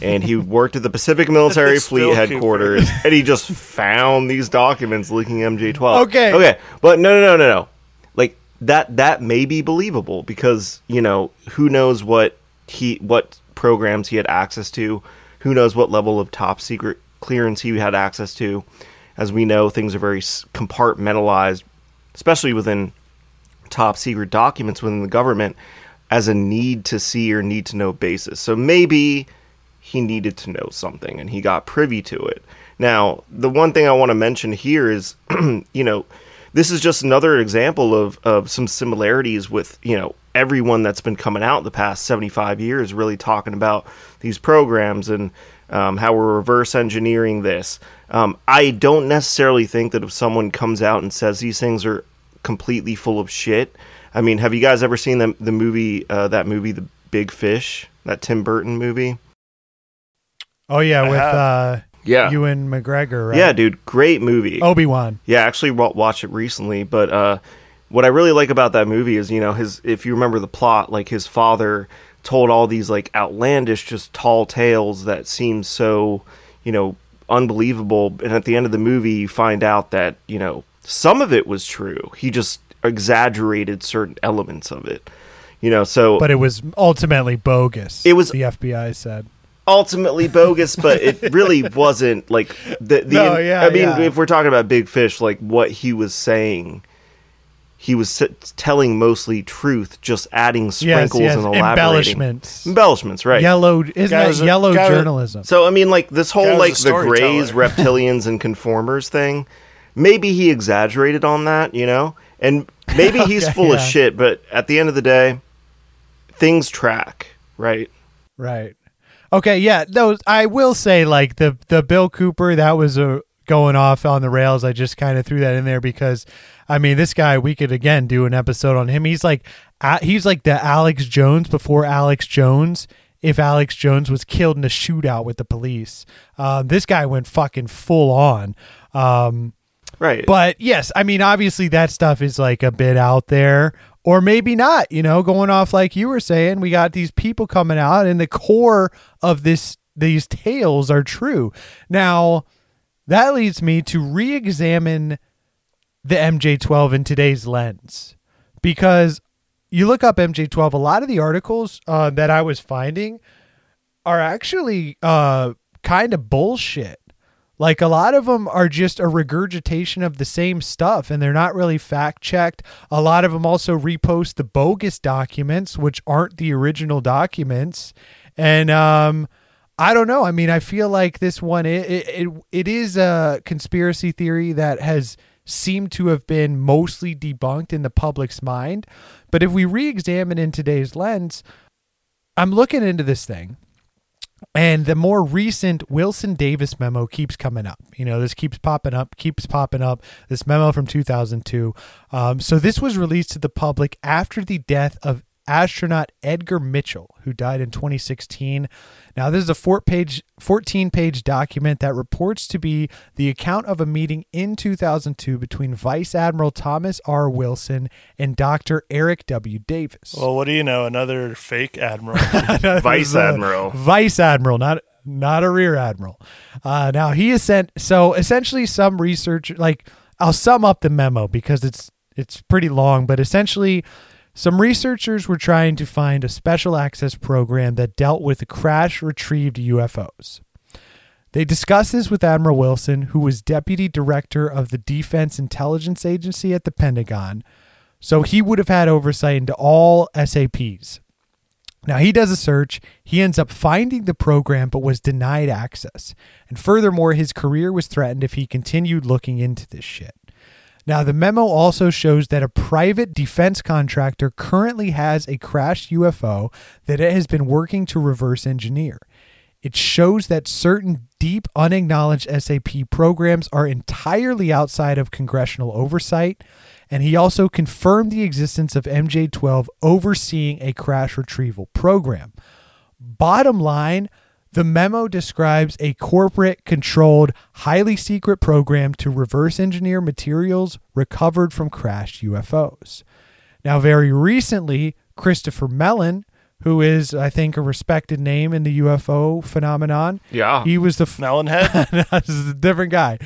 and he worked at the Pacific Military Fleet headquarters, and he just found these documents leaking MJ12. Okay. okay, but no, no, no, no, no. Like that, that may be believable because you know who knows what he, what programs he had access to, who knows what level of top secret clearance he had access to. As we know, things are very compartmentalized, especially within top secret documents within the government as a need to see or need to know basis. So maybe he needed to know something and he got privy to it. Now, the one thing I want to mention here is, you know, this is just another example of, of some similarities with, you know, everyone that's been coming out the past 75 years really talking about these programs and um, how we're reverse engineering this. Um, I don't necessarily think that if someone comes out and says these things are completely full of shit. I mean, have you guys ever seen the the movie uh, that movie The Big Fish, that Tim Burton movie? Oh yeah, I with have. uh Yeah. Ewan McGregor, right? Yeah, dude, great movie. Obi-Wan. Yeah, I actually wa- watched it recently, but uh, what I really like about that movie is, you know, his if you remember the plot, like his father told all these like outlandish, just tall tales that seem so, you know, unbelievable, and at the end of the movie, you find out that you know some of it was true. He just exaggerated certain elements of it, you know. So But it was ultimately bogus. It was- the FBI said. ultimately bogus, but it really wasn't like the the. No, yeah, I mean, yeah. if we're talking about Big Fish, like what he was saying he was s- telling mostly truth, just adding sprinkles yes, and elaborating embellishments. embellishments, right? Yellow isn't Guy that yellow guy was- journalism? So I mean, like this whole like the Greys, reptilians, and conformers thing. Maybe he exaggerated on that, you know, and maybe he's Okay, full of shit. But at the end of the day, things track, right? Right. Okay, yeah, those I will say like the the Bill Cooper that was a going off on the rails. I just kind of threw that in there because I mean, this guy we could again do an episode on him. He's like he's like the Alex Jones before Alex Jones. If Alex Jones was killed in a shootout with the police, um, this guy went fucking full on. Um, Right. but yes, I mean, obviously that stuff is like a bit out there, or maybe not. You know, going off like you were saying, we got these people coming out, and the core of this these tales are true. Now, that leads me to re-examine the MJ12 in today's lens, because you look up MJ12, a lot of the articles uh, that I was finding are actually uh, kind of bullshit. Like a lot of them are just a regurgitation of the same stuff and they're not really fact checked. A lot of them also repost the bogus documents, which aren't the original documents. And um, I don't know. I mean, I feel like this one it, it it is a conspiracy theory that has seemed to have been mostly debunked in the public's mind. But if we re-examine in today's lens, I'm looking into this thing and the more recent Wilson Davis memo keeps coming up. You know, this keeps popping up, keeps popping up. This memo from 2002. Um, so this was released to the public after the death of astronaut Edgar Mitchell, who died in 2016. Now, this is a four page, 14 page document that reports to be the account of a meeting in 2002 between Vice Admiral Thomas R. Wilson and Dr. Eric W. Davis. Well, what do you know? Another fake admiral. Vice Admiral. Vice Admiral, not not a Rear Admiral. Uh, now he is sent. So essentially, some research, like I'll sum up the memo because it's it's pretty long, but essentially. Some researchers were trying to find a special access program that dealt with crash retrieved UFOs. They discussed this with Admiral Wilson, who was deputy director of the Defense Intelligence Agency at the Pentagon, so he would have had oversight into all SAPs. Now he does a search. He ends up finding the program but was denied access. And furthermore, his career was threatened if he continued looking into this shit. Now, the memo also shows that a private defense contractor currently has a crashed UFO that it has been working to reverse engineer. It shows that certain deep, unacknowledged SAP programs are entirely outside of congressional oversight. And he also confirmed the existence of MJ 12 overseeing a crash retrieval program. Bottom line, the memo describes a corporate controlled, highly secret program to reverse engineer materials recovered from crashed UFOs. Now, very recently, Christopher Mellon, who is, I think, a respected name in the UFO phenomenon, Yeah. he was the f- Melonhead? this is a different guy.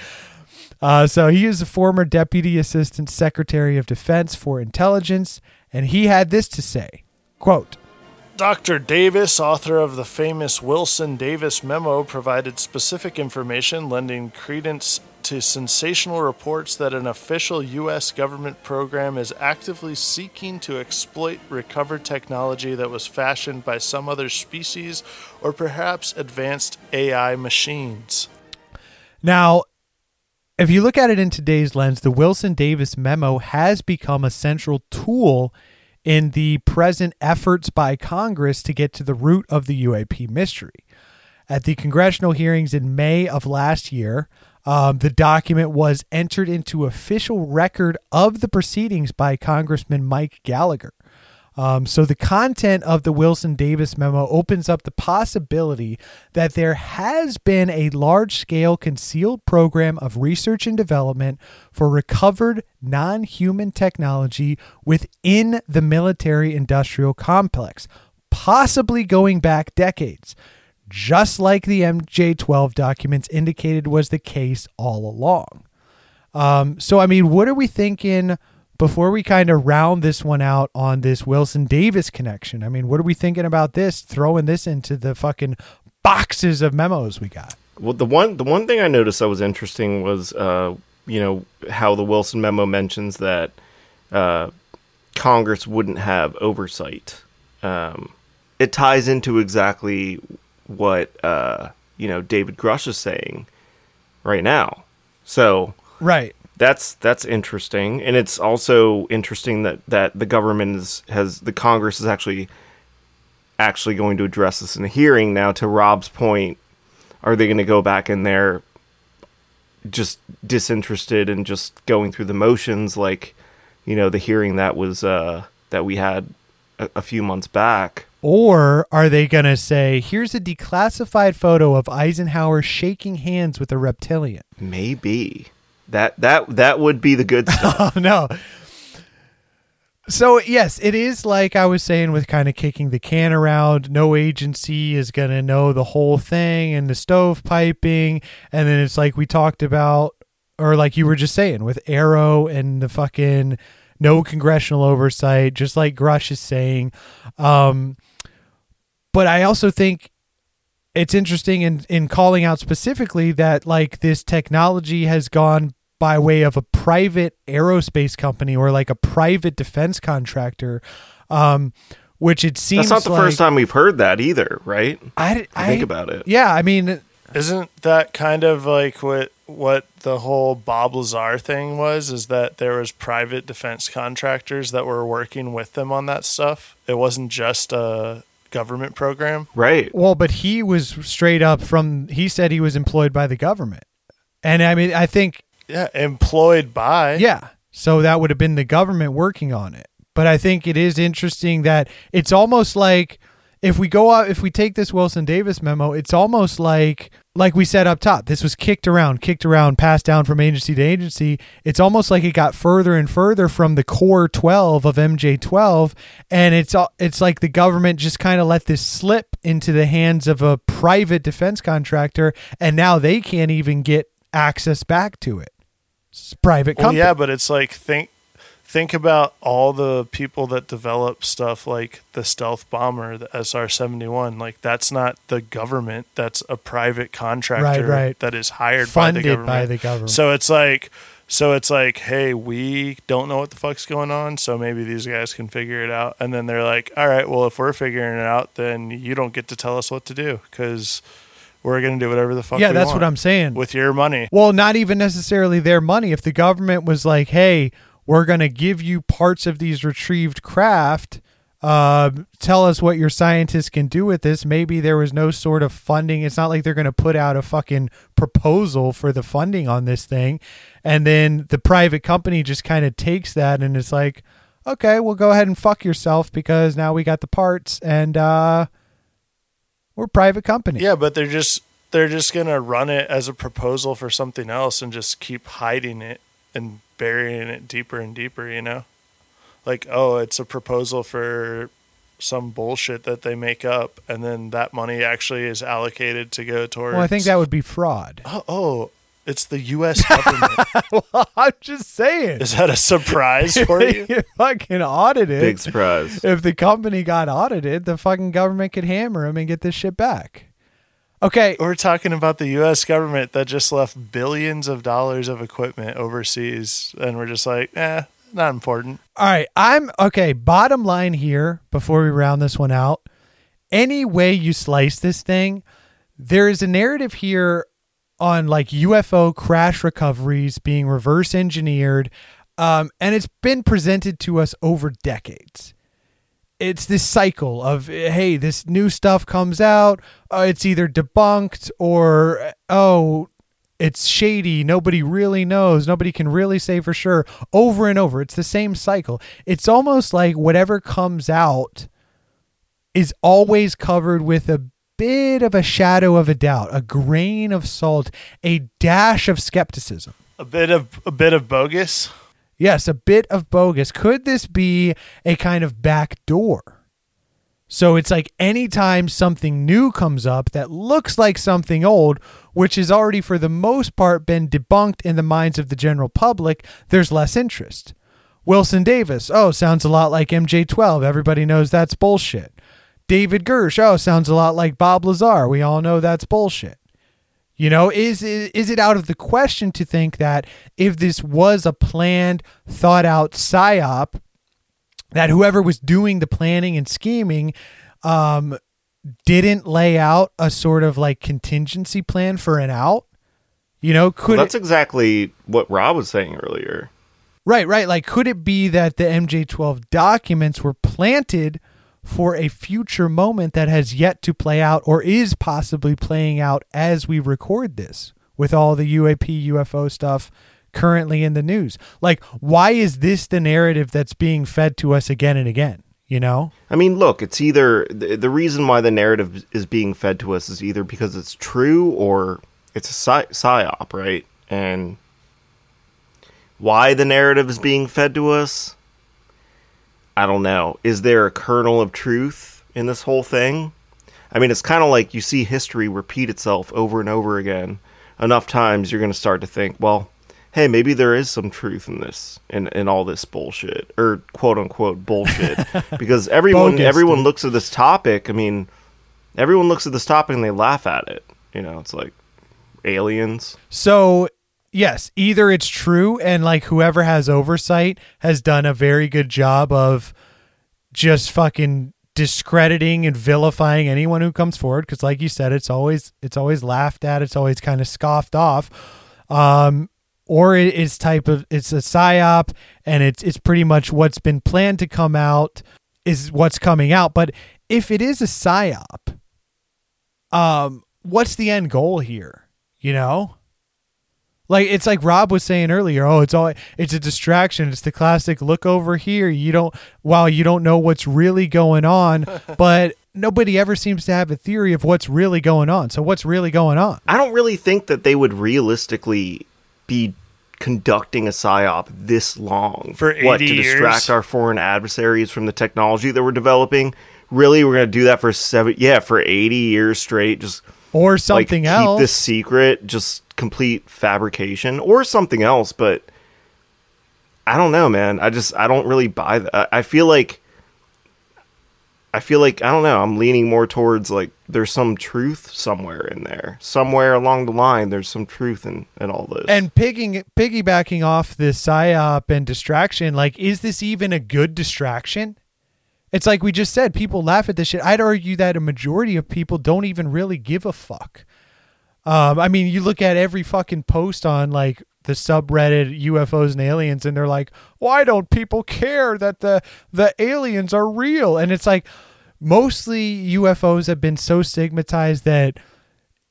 Uh, so he is the former Deputy Assistant Secretary of Defense for Intelligence, and he had this to say: "Quote." Dr. Davis, author of the famous Wilson Davis memo, provided specific information lending credence to sensational reports that an official U.S. government program is actively seeking to exploit recovered technology that was fashioned by some other species or perhaps advanced AI machines. Now, if you look at it in today's lens, the Wilson Davis memo has become a central tool in the present efforts by Congress to get to the root of the UAP mystery. At the congressional hearings in May of last year, um, the document was entered into official record of the proceedings by Congressman Mike Gallagher. Um, so the content of the Wilson Davis memo opens up the possibility that there has been a large scale concealed program of research and development for recovered non human technology within the military industrial complex, possibly going back decades, just like the MJ 12 documents indicated was the case all along. Um, so, I mean, what are we thinking before we kind of round this one out on this Wilson Davis connection? I mean, what are we thinking about this? Throwing this into the fucking boxes of memos we got. Well, the one the one thing I noticed that was interesting was, uh, you know, how the Wilson memo mentions that uh, Congress wouldn't have oversight. Um, it ties into exactly what uh, you know David Grusch is saying right now. So Right. That's that's interesting, and it's also interesting that that the government is, has the Congress is actually actually going to address this in a hearing. Now, to Rob's point, are they going to go back in there just disinterested and just going through the motions, like you know the hearing that was uh, that we had a, a few months back? Or are they going to say, here's a declassified photo of Eisenhower shaking hands with a reptilian? Maybe that that that would be the good stuff. Oh, no. So, yes, it is like I was saying with kind of kicking the can around. No agency is going to know the whole thing and the stove piping, And then it's like we talked about, or like you were just saying with AARO and the fucking no congressional oversight, just like Grusch is saying. Um, but I also think it's interesting in in calling out specifically that like this technology has gone by way of a private aerospace company or like a private defense contractor um which it seems That's not the like, first time we've heard that either, right? I, I think about it. yeah i mean Isn't that kind of like what what the whole Bob Lazar thing was? Is that there was private defense contractors that were working with them on that stuff? It wasn't just a government program. Right. well but he was straight up from he said he was employed by the government and i mean i think Yeah, employed by. Yeah. So that would have been the government working on it. But I think it is interesting that it's almost like if we go out if we take this Wilson Davis memo, it's almost like like we said up top, this was kicked around, kicked around, passed down from agency to agency. It's almost like it got further and further from the core 12 of MJ12 and it's it's like the government just kind of let this slip into the hands of a private defense contractor and now they can't even get access back to it. It's private Well, yeah, but it's like think think about all the people that develop stuff like the stealth bomber, the SR seventy one. Like that's not the government. That's a private contractor Right, right. that is hired Funded by the government. by the government. So it's like so it's like, hey, we don't know what the fuck's going on, so maybe these guys can figure it out. And then they're like, all right, well, if we're figuring it out, then you don't get to tell us what to do because we're gonna do whatever the fuck. yeah, that's what I'm saying. with your money. well, not even necessarily their money. If the government was like, "Hey, we're going to give you parts of these retrieved craft, uh, tell us what your scientists can do with this." Maybe there was no sort of funding. It's not like they're going to put out a fucking proposal for the funding on this thing, and then the private company just kind of takes that and it's like, "Okay, well, go ahead and fuck yourself because now we got the parts and uh, we're a private company." Yeah, but they're just they're just gonna run it as a proposal for something else and just keep hiding it and burying it deeper and deeper, you know? Like, oh, it's a proposal for some bullshit that they make up and then that money actually is allocated to go towards Well, I think that would be fraud. Oh, oh it's the US government. I'm just saying. is that a surprise for you? you fucking audited. Big surprise. If the company got audited, the fucking government could hammer them and get this shit back. Okay. We're talking about the US government that just left billions of dollars of equipment overseas and we're just like, eh, not important. All right. I'm okay. Bottom line here, before we round this one out, any way you slice this thing, there is a narrative here on like UFO crash recoveries being reverse engineered. Um, and it's been presented to us over decades. It's this cycle of, hey, this new stuff comes out. Uh, it's either debunked or, oh, it's shady. Nobody really knows. Nobody can really say for sure. Over and over. It's the same cycle. It's almost like whatever comes out is always covered with a bit of a shadow of a doubt, a grain of salt, a dash of skepticism. A bit of a bit of bogus. Yes, a bit of bogus. Could this be a kind of back door? So it's like anytime something new comes up that looks like something old, which has already for the most part been debunked in the minds of the general public, there's less interest. Wilson Davis, oh, sounds a lot like MJ12. Everybody knows that's bullshit. David Grusch, oh, sounds a lot like Bob Lazar. We all know that's bullshit. You know, is is it out of the question to think that if this was a planned, thought out psyop, that whoever was doing the planning and scheming um, didn't lay out a sort of like contingency plan for an out? You know, could Well, that's it, exactly what Rob was saying earlier. right, right. Like, could it be that the MJ12 documents were planted for a future moment that has yet to play out or is possibly playing out as we record this with all the UAP, UFO stuff currently in the news? Like, why is this the narrative that's being fed to us again and again? You know? I mean, look, it's either the, the reason why the narrative is being fed to us is either because it's true or it's a psy- psyop, right? And why the narrative is being fed to us, I don't know. Is there a kernel of truth in this whole thing? I mean, it's kind of like you see history repeat itself over and over again. Enough times, you're going to start to think, well, hey, maybe there is some truth in this, in, in all this bullshit, or quote unquote bullshit, because everyone Bogus, everyone dude. looks at this topic. I mean, everyone looks at this topic and they laugh at it. You know, it's like aliens. So, yes, either it's true and like whoever has oversight has done a very good job of just fucking discrediting and vilifying anyone who comes forward because like you said it's always it's always laughed at it's always kind of scoffed off. Um or it is type of it's a psyop and it's it's pretty much what's been planned to come out is what's coming out. But if it is a psyop um what's the end goal here you know like it's like rob was saying earlier oh it's all it's a distraction it's the classic look over here you don't while you don't know what's really going on but nobody ever seems to have a theory of what's really going on so what's really going on I don't really think that they would realistically be conducting a psyop this long. For what 80 to years? distract our foreign adversaries from the technology that we're developing. Really, we're going to do that for seven? Yeah, for eighty years straight. Just or like something keep else this secret, just complete fabrication, or something else. But I don't know, man. I just I don't really buy that. I- feel like I feel like I don't know. I'm leaning more towards like there's some truth somewhere in there, somewhere along the line. There's some truth in in all this. And piggybacking off this psyop and distraction, like, is this even a good distraction? It's like we just said, people laugh at this shit. I'd argue that a majority of people don't even really give a fuck. Um, I mean, you look at every fucking post on like the subreddit UFOs and aliens, and they're like, "Why don't people care that the the aliens are real?" And it's like, mostly UFOs have been so stigmatized that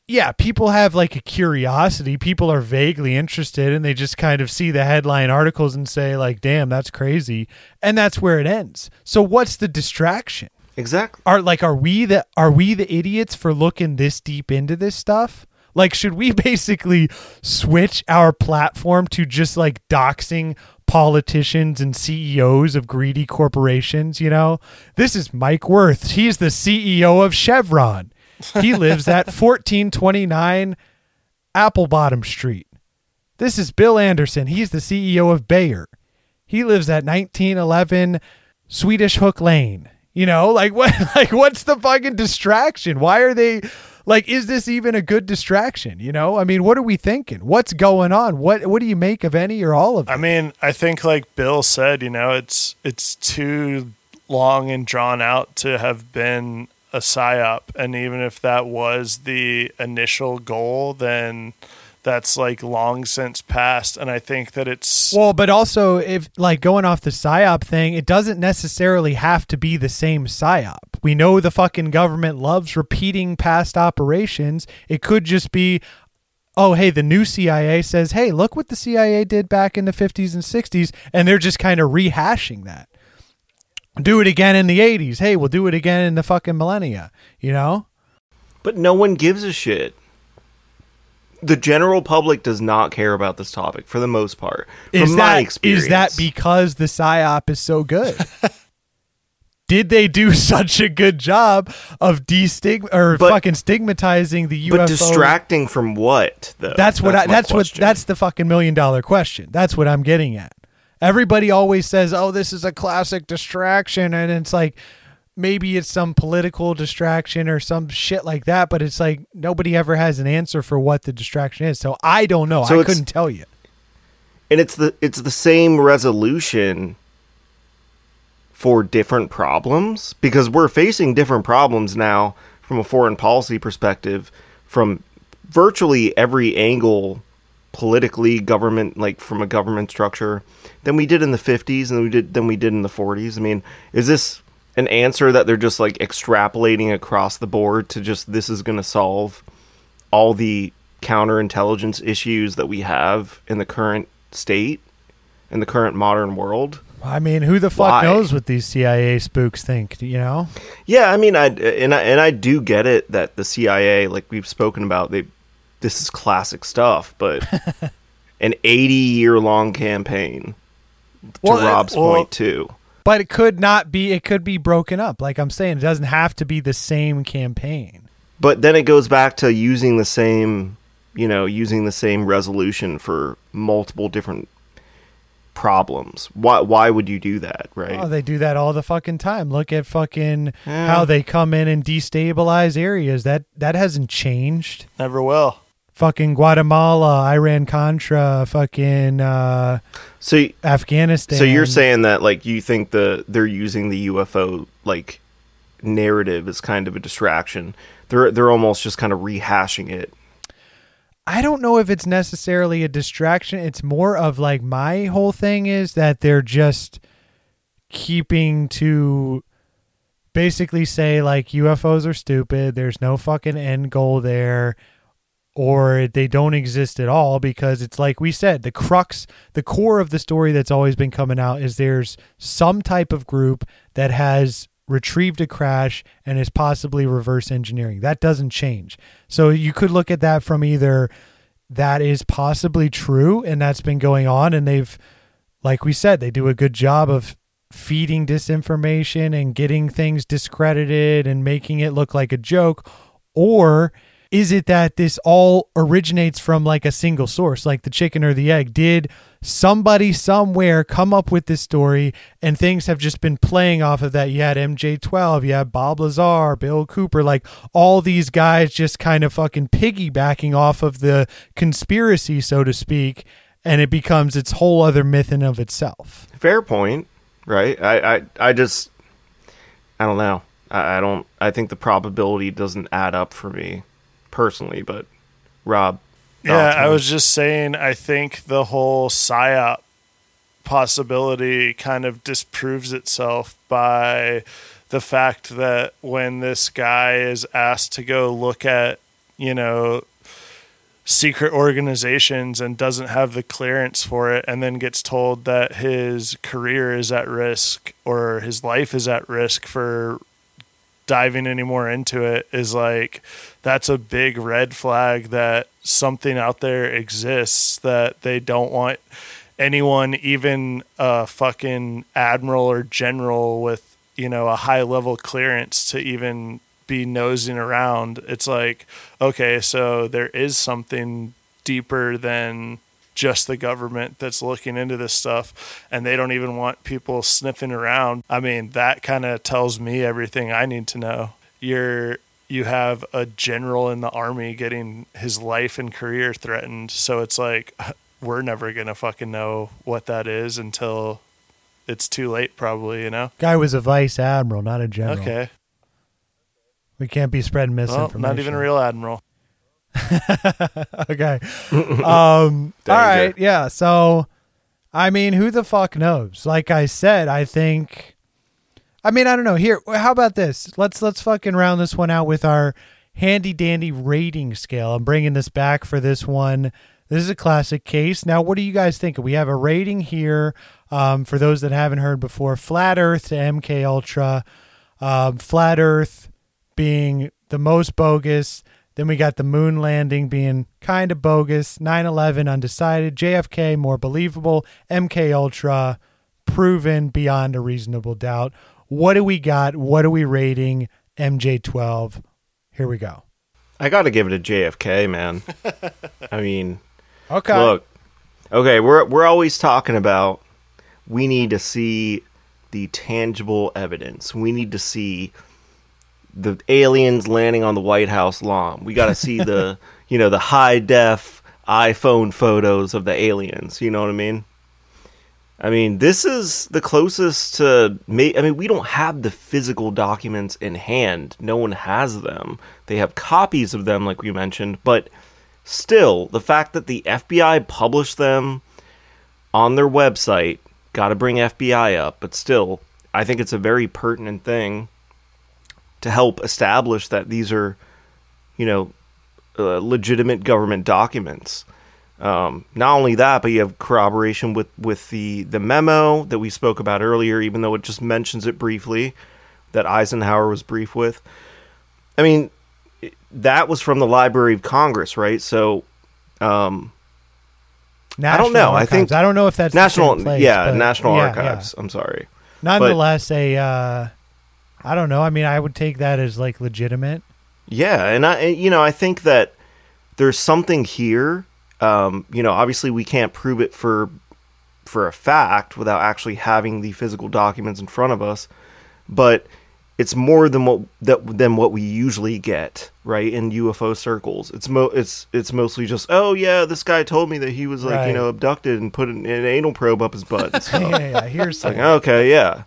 yeah, people have like a curiosity. People are vaguely interested and they just kind of see the headline articles and say like, "Damn, that's crazy." And that's where it ends. So what's the distraction? exactly. Are like are we the are we the idiots for looking this deep into this stuff? Like should we basically switch our platform to just like doxing politicians and CEOs of greedy corporations, you know? This is Mike Wirth. He's the CEO of Chevron. He lives at 1429 Apple Bottom Street. This is Bill Anderson. He's the CEO of Bayer. He lives at 1911 Swedish Hook Lane. You know, like what like what's the fucking distraction? Why are they like is this even a good distraction, you know? I mean, what are we thinking? What's going on? What what do you make of any or all of it? I mean, I think like Bill said, you know, it's it's too long and drawn out to have been a psyop, and even if that was the initial goal, then that's like long since passed. And I think that it's Well, but also if like going off the psyop thing, it doesn't necessarily have to be the same psyop. We know the fucking government loves repeating past operations. It could just be oh, hey, the new CIA says, "Hey, look what the CIA did back in the 50s and 60s," and they're just kind of rehashing that. Do it again in the 80s. Hey, we'll do it again in the fucking millennia, you know? But no one gives a shit. The general public does not care about this topic for the most part. From Is my that experience, is that because the psyop is so good? Did they do such a good job of destig or But- fucking stigmatizing the UFO? but distracting from what though? That's what I, that's what that's the fucking million dollar question. That's what I'm getting at. Everybody always says, "Oh, this is a classic distraction," and it's like maybe it's some political distraction or some shit like that, but it's like nobody ever has an answer for what the distraction is. So I don't know. So I couldn't tell you. and it's the it's the same resolution for different problems because we're facing different problems now from a foreign policy perspective from virtually every angle politically government like from a government structure than we did in the 50s and we did than we did in the 40s i mean is this an answer that they're just like extrapolating across the board to just this is going to solve all the counterintelligence issues that we have in the current state in the current modern world I mean, who the fuck Why? knows what these CIA spooks think? You know? Yeah, I mean, I and I and I do get it that the CIA, like we've spoken about, they this is classic stuff, but an eighty-year-long campaign to Well, Rob's well- point too. But it could not be. It could be broken up. Like I'm saying, it doesn't have to be the same campaign. But then it goes back to using the same, you know, using the same resolution for multiple different problems. Why? Why would you do that? Right? Oh, they do that all the fucking time. Look at fucking how they come in and destabilize areas. That that hasn't changed. Never will. Fucking Guatemala, Iran Contra, fucking uh, so, Afghanistan. so you're saying that like you think the they're using the UFO like narrative as kind of a distraction. They're they're almost just kind of rehashing it. I don't know if it's necessarily a distraction. It's more of like my whole thing is that they're just keeping to basically say like UFOs are stupid. There's no fucking end goal there. Or they don't exist at all because it's like we said, the crux, the core of the story that's always been coming out is there's some type of group that has retrieved a crash and is possibly reverse engineering. That doesn't change. So you could look at that from either that is possibly true and that's been going on and they've like we said they do a good job of feeding disinformation and getting things discredited and making it look like a joke or is it that this all originates from like a single source like the chicken or the egg did somebody somewhere come up with this story and things have just been playing off of that you had mj12 you had bob lazar bill cooper like all these guys just kind of fucking piggybacking off of the conspiracy so to speak and it becomes its whole other myth in of itself Fair point, right? I I, I just I don't know. I, I don't. I think the probability doesn't add up for me personally. But Rob, Yeah, I was just saying, I think the whole PSYOP possibility kind of disproves itself by the fact that when this guy is asked to go look at, you know, secret organizations and doesn't have the clearance for it and then gets told that his career is at risk or his life is at risk for diving any more into it is like that's a big red flag that something out there exists that they don't want anyone even a fucking admiral or general with you know a high level clearance to even be nosing around it's like okay so there is something deeper than just the government that's looking into this stuff and they don't even want people sniffing around. I mean, that kind of tells me everything I need to know. You're you have a general in the army getting his life and career threatened, so it's like we're never going to fucking know what that is until it's too late probably, you know. guy was a vice admiral not a general Okay. we can't be spreading Well, misinformation not even a real admiral. okay. Um, all right. Yeah. So, I mean, who the fuck knows? Like I said, I think. I mean, I don't know. Here, how about this? Let's let's fucking round this one out with our handy dandy rating scale. I'm bringing this back for this one. This is a classic case. Now, what do you guys think? We have a rating here um, for those that haven't heard before: Flat Earth to MK Ultra. Um, Flat Earth being the most bogus. Then we got the moon landing being kind of bogus. 9/11 undecided. JFK more believable. MK Ultra proven beyond a reasonable doubt. What do we got? What are we rating? MJ12. Here we go. I got to give it a JFK, man. I mean, Okay. look, okay, we're we're always talking about we need to see the tangible evidence. We need to see the aliens landing on the White House lawn. We got to see the, you know, the high def iPhone photos of the aliens. You know what I mean? I mean, this is the closest to. ma- I mean, we don't have the physical documents in hand. No one has them. They have copies of them, like we mentioned, but still, the fact that the FBI published them on their website, got to bring FBI up, but still, I think it's a very pertinent thing to help establish that these are, you know, uh, legitimate government documents. Um, not only that, but you have corroboration with, with the, the memo that we spoke about earlier, even though it just mentions it briefly, that Eisenhower was brief with. I mean, that was from the Library of Congress, right? So, um, National don't know. I think I don't know if that's the National, place, yeah, National yeah, Archives. I'm sorry. yeah. Nonetheless, a uh, I don't know. I mean, I would take that as like legitimate. Yeah, and I, you know, I think that there's something here. Um, you know, obviously we can't prove it for for a fact without actually having the physical documents in front of us, but it's more than what that than what we usually get, right? In UFO circles, it's mo it's it's mostly just, oh yeah, this guy told me that he was like Right. you know abducted and put an, an anal probe up his butt. Stuff. yeah, yeah, yeah. Here's Like, okay, yeah.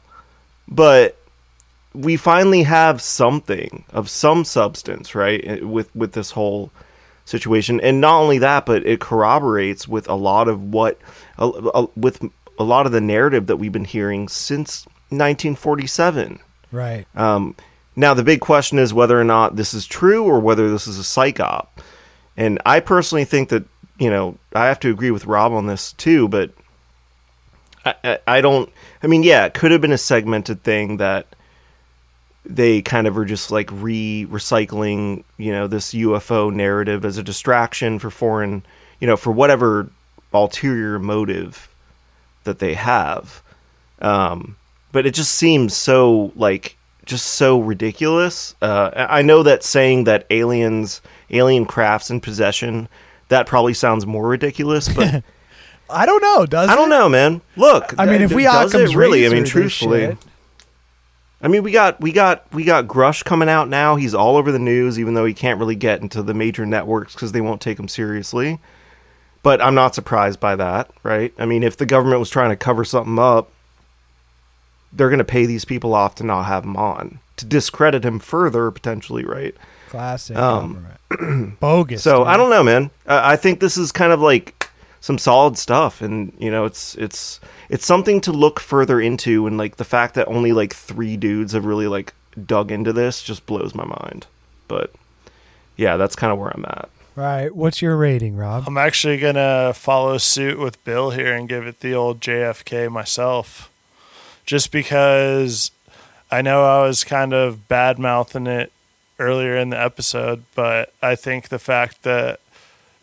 But we finally have something of some substance, right? With with this whole situation, and not only that, but it corroborates with a lot of what, a, a- with a lot of the narrative that we've been hearing since 1947. right. Um, now, the big question is whether or not this is true or whether this is a psych op. And I personally think that, you know, I have to agree with Rob on this too, but I, I, I don't, I mean, yeah, it could have been a segmented thing that they kind of are just like re recycling, you know, this UFO narrative as a distraction for foreign, you know, for whatever ulterior motive that they have. Um, but it just seems so like just so ridiculous. Uh, I know that saying that aliens, alien crafts in possession, that probably sounds more ridiculous, but I don't know. Does I don't it? know, man. Look, I mean, if we Occam's really, I mean, truthfully, I mean, we got we got we got Grusch coming out now. He's all over the news, even though he can't really get into the major networks because they won't take him seriously. But I'm not surprised by that, right? I mean, if the government was trying to cover something up, they're going to pay these people off to not have him on to discredit him further, potentially, right? Classic Um, government. Bogus. So dude. I don't know, man. I I think this is kind of like some solid stuff, and you know, it's it's it's something to look further into, and like the fact that only like three dudes have really like dug into this just blows my mind. But yeah, that's kind of where I'm at. Right. What's your rating, Rob? I'm actually gonna follow suit with Bill here and give it the old JFK myself, just because I know I was kind of bad mouthing it earlier in the episode, but I think the fact that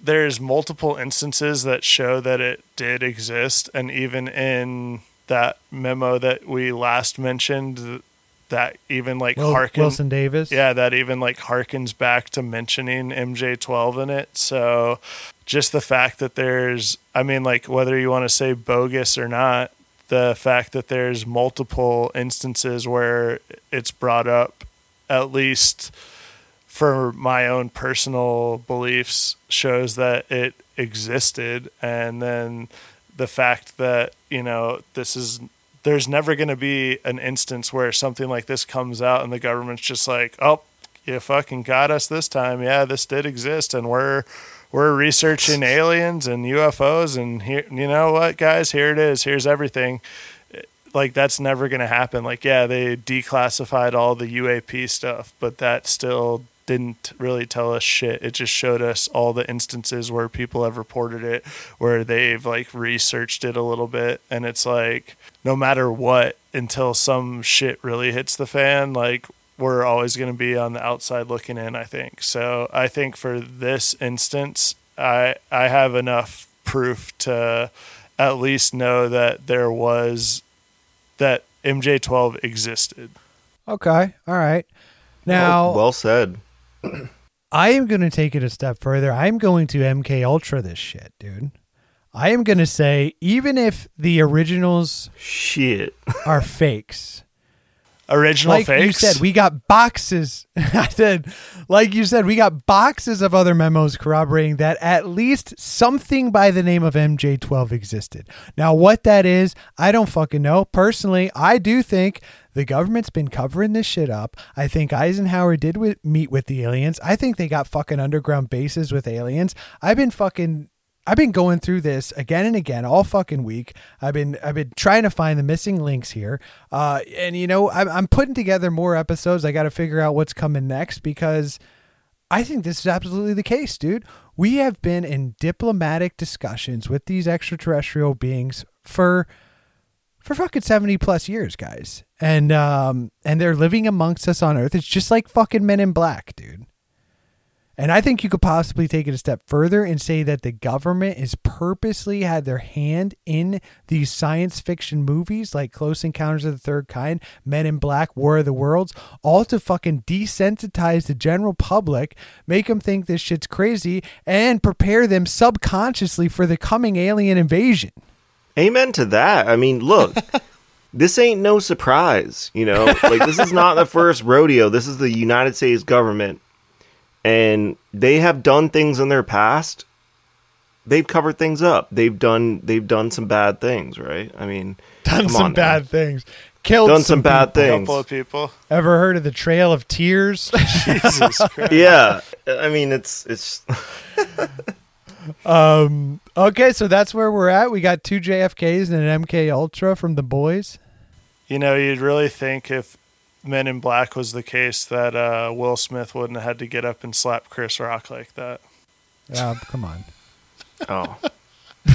there's multiple instances that show that it did exist, and even in that memo that we last mentioned, that even like Wil- harken Wilson Davis. yeah, that even like harkens back to mentioning MJ12 in it. So just the fact that there's, I mean, like whether you want to say bogus or not, the fact that there's multiple instances where it's brought up, at least for my own personal beliefs, shows that it existed. And then the fact that, you know, this is there's never going to be an instance where something like this comes out and the government's just like, "Oh, you fucking got us this time. Yeah, this did exist and we're we're researching aliens and UFOs and here you know what, guys, here it is. Here's everything." Like that's never going to happen. Like yeah, they declassified all the UAP stuff, but that still didn't really tell us shit. It just showed us all the instances where people have reported it, where they've like researched it a little bit. And it's like, no matter what, until some shit really hits the fan, like we're always going to be on the outside looking in, I think. So I think for this instance, I, I have enough proof to at least know that there was, that MJ12 existed. Okay. All right. Now well, well said. I am going to take it a step further. I'm going to MK Ultra this shit, dude. I am going to say, even if the originals Shit. are fakes, Original like fakes. you said, we got boxes. I said, like you said, we got boxes of other memos corroborating that at least something by the name of MJ12 existed. Now, what that is, I don't fucking know. Personally, I do think the government's been covering this shit up. I think Eisenhower did meet with the aliens. I think they got fucking underground bases with aliens. I've been fucking I've been going through this again and again all fucking week. I've been I've been trying to find the missing links here, uh, and you know I'm, I'm putting together more episodes. I got to figure out what's coming next because I think this is absolutely the case, dude. We have been in diplomatic discussions with these extraterrestrial beings for for fucking 70 plus years, guys. And um and they're living amongst us on Earth. It's just like fucking Men in Black, dude. And I think you could possibly take it a step further and say that the government has purposely had their hand in these science fiction movies like Close Encounters of the Third Kind, Men in Black, War of the Worlds, all to fucking desensitize the general public, make them think this shit's crazy, and prepare them subconsciously for the coming alien invasion. Amen to that. I mean, look, this ain't no surprise, you know? Like, this is not the first rodeo. This is the United States government. And they have done things in their past. They've covered things up. They've done they've done some bad things, right? I mean, Done come some on now. things. things. Killed Done some bad people. things. couple of people. Ever heard of the Trail of Tears? Jesus Christ. Yeah. I mean, it's it's um. Okay, so that's where we're at. We got two JFKs and an MK Ultra from the boys. You know, you'd really think if Men in Black was the case that uh, Will Smith wouldn't have had to get up and slap Chris Rock like that. Yeah, come on. oh.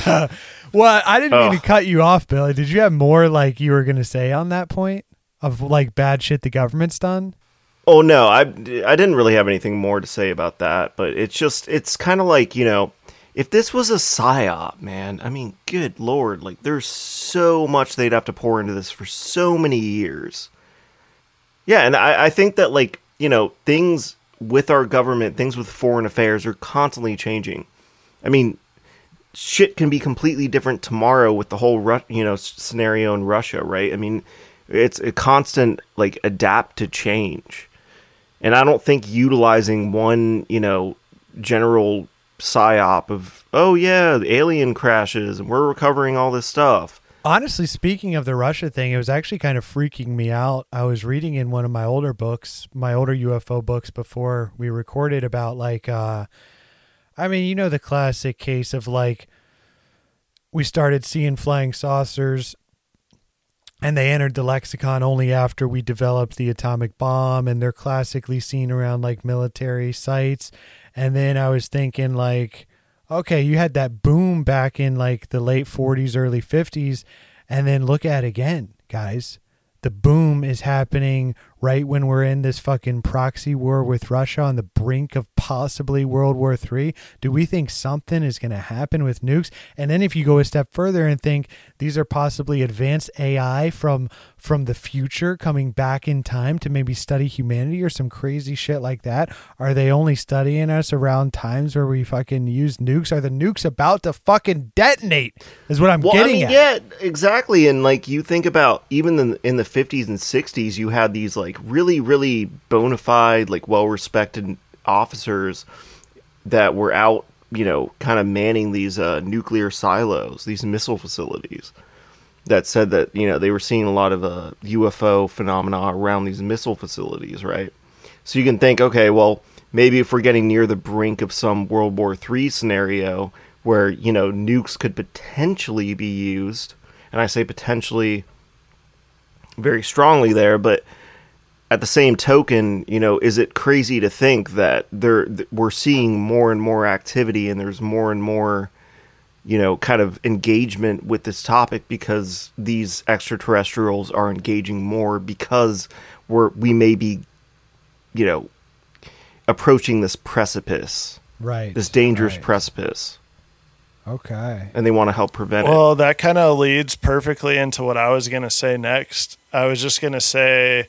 Well, I didn't mean Oh. to cut you off, Billy. Did you have more like you were going to say on that point of like bad shit the government's done? Oh no, I I didn't really have anything more to say about that, but it's just it's kind of like, you know, if this was a psyop, man, I mean, good lord, like there's so much they'd have to pour into this for so many years. Yeah, and I, I think that like, you know, things with our government, things with foreign affairs are constantly changing. I mean, shit can be completely different tomorrow with the whole Ru- you know scenario in Russia, right? I mean, it's a constant like adapt to change. And I don't think utilizing one, you know, general psyop of oh yeah, the alien crashes and we're recovering all this stuff. Honestly, speaking of the Russia thing, it was actually kind of freaking me out. I was reading in one of my older books, my older UFO books before we recorded about like uh I mean, you know the classic case of like we started seeing flying saucers and they entered the lexicon only after we developed the atomic bomb and they're classically seen around like military sites and then i was thinking like okay you had that boom back in like the late 40s early 50s and then look at it again guys. The boom is happening right when we're in this fucking proxy war with Russia on the brink of possibly World War III. Do we think something is going to happen with nukes? And then if you go a step further and think these are possibly advanced AI from from the future coming back in time to maybe study humanity or some crazy shit like that, are they only studying us around times where we fucking use nukes? Are the nukes about to fucking detonate? Is what I'm Well, I getting mean, at. yeah, exactly. And like you think about even in, in the 50s and 60s, you had these like really, really bona fide, like well respected officers that were out, you know, kind of manning these uh, nuclear silos, these missile facilities. That said that you know they were seeing a lot of uh, UFO phenomena around these missile facilities, right? So you can think, okay, well, maybe if we're getting near the brink of some World War III scenario where, you know, nukes could potentially be used, and I say potentially very strongly there, but at the same token, you know, is it crazy to think that there th- we're seeing more and more activity and there's more and more you know, kind of engagement with this topic because these extraterrestrials are engaging more because we're we may be, you know, approaching this precipice, Right. this dangerous right. precipice, Okay. and they want to help prevent it. Well, that kind of leads perfectly into what I was going to say next. I was just going to say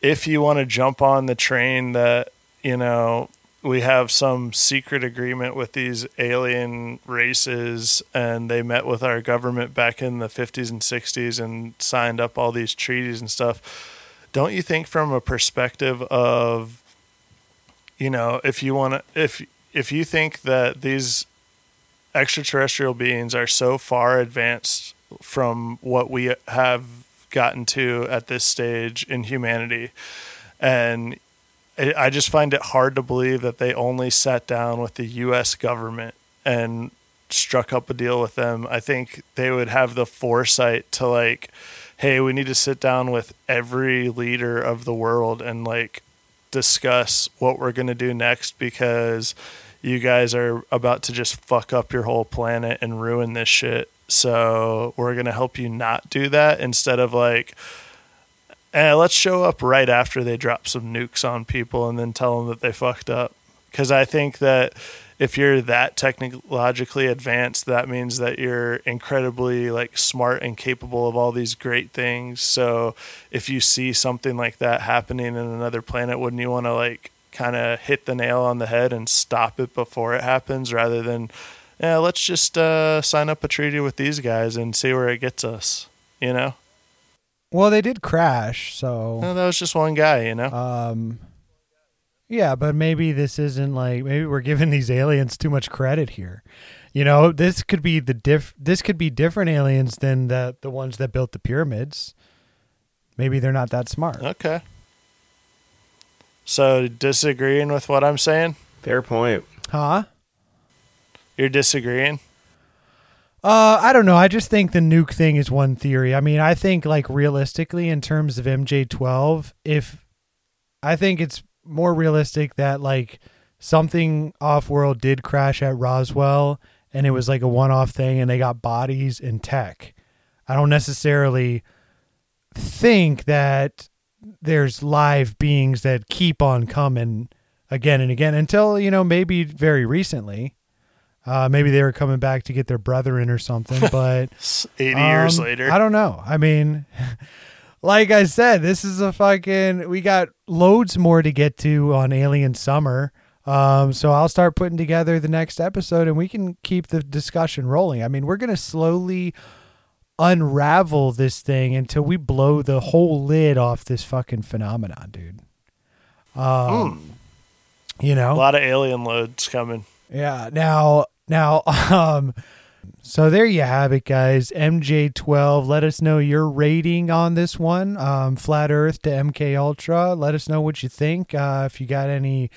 if you want to jump on the train that, you know, we have some secret agreement with these alien races and they met with our government back in the 50s and 60s and signed up all these treaties and stuff don't you think from a perspective of you know if you want to if if you think that these extraterrestrial beings are so far advanced from what we have gotten to at this stage in humanity and I just find it hard to believe that they only sat down with the U.S. government and struck up a deal with them. I think they would have the foresight to like, hey, we need to sit down with every leader of the world and like discuss what we're gonna do next because you guys are about to just fuck up your whole planet and ruin this shit. So we're gonna help you not do that instead of like eh, let's show up right after they drop some nukes on people and then tell them that they fucked up. Because I think that if you're that technologically advanced, that means that you're incredibly like smart and capable of all these great things. So if you see something like that happening in another planet, wouldn't you want to like kind of hit the nail on the head and stop it before it happens, rather than yeah, let's just uh, sign up a treaty with these guys and see where it gets us. You know. Well, they did crash, so No, that was just one guy, you know. um yeah, but maybe this isn't like maybe we're giving these aliens too much credit here. You know, this could be the diff this could be different aliens than the the ones that built the pyramids. Maybe they're not that smart. Okay. So disagreeing with what I'm saying? Fair point. Huh? You're disagreeing? Uh, I don't know. I just think the nuke thing is one theory. I mean, I think like realistically in terms of MJ12, if I think it's more realistic that like something off-world did crash at Roswell and it was like a one-off thing and they got bodies and tech. I don't necessarily think that there's live beings that keep on coming again and again until, you know, maybe very recently. Uh, maybe they were coming back to get their brother in or something, but 80 years um, later. I don't know. I mean, like I said, this is a fucking. We got loads more to get to on Alien Summer. Um, so I'll start putting together the next episode, and we can keep the discussion rolling. I mean, we're gonna slowly unravel this thing until we blow the whole lid off this fucking phenomenon, dude. Um, you know, A lot of alien loads coming. yeah. Now, now, um, so there you have it, guys. MJ12. Let us know your rating on this one. Um, Flat Earth to MK Ultra. Let us know what you think. Uh, if you got any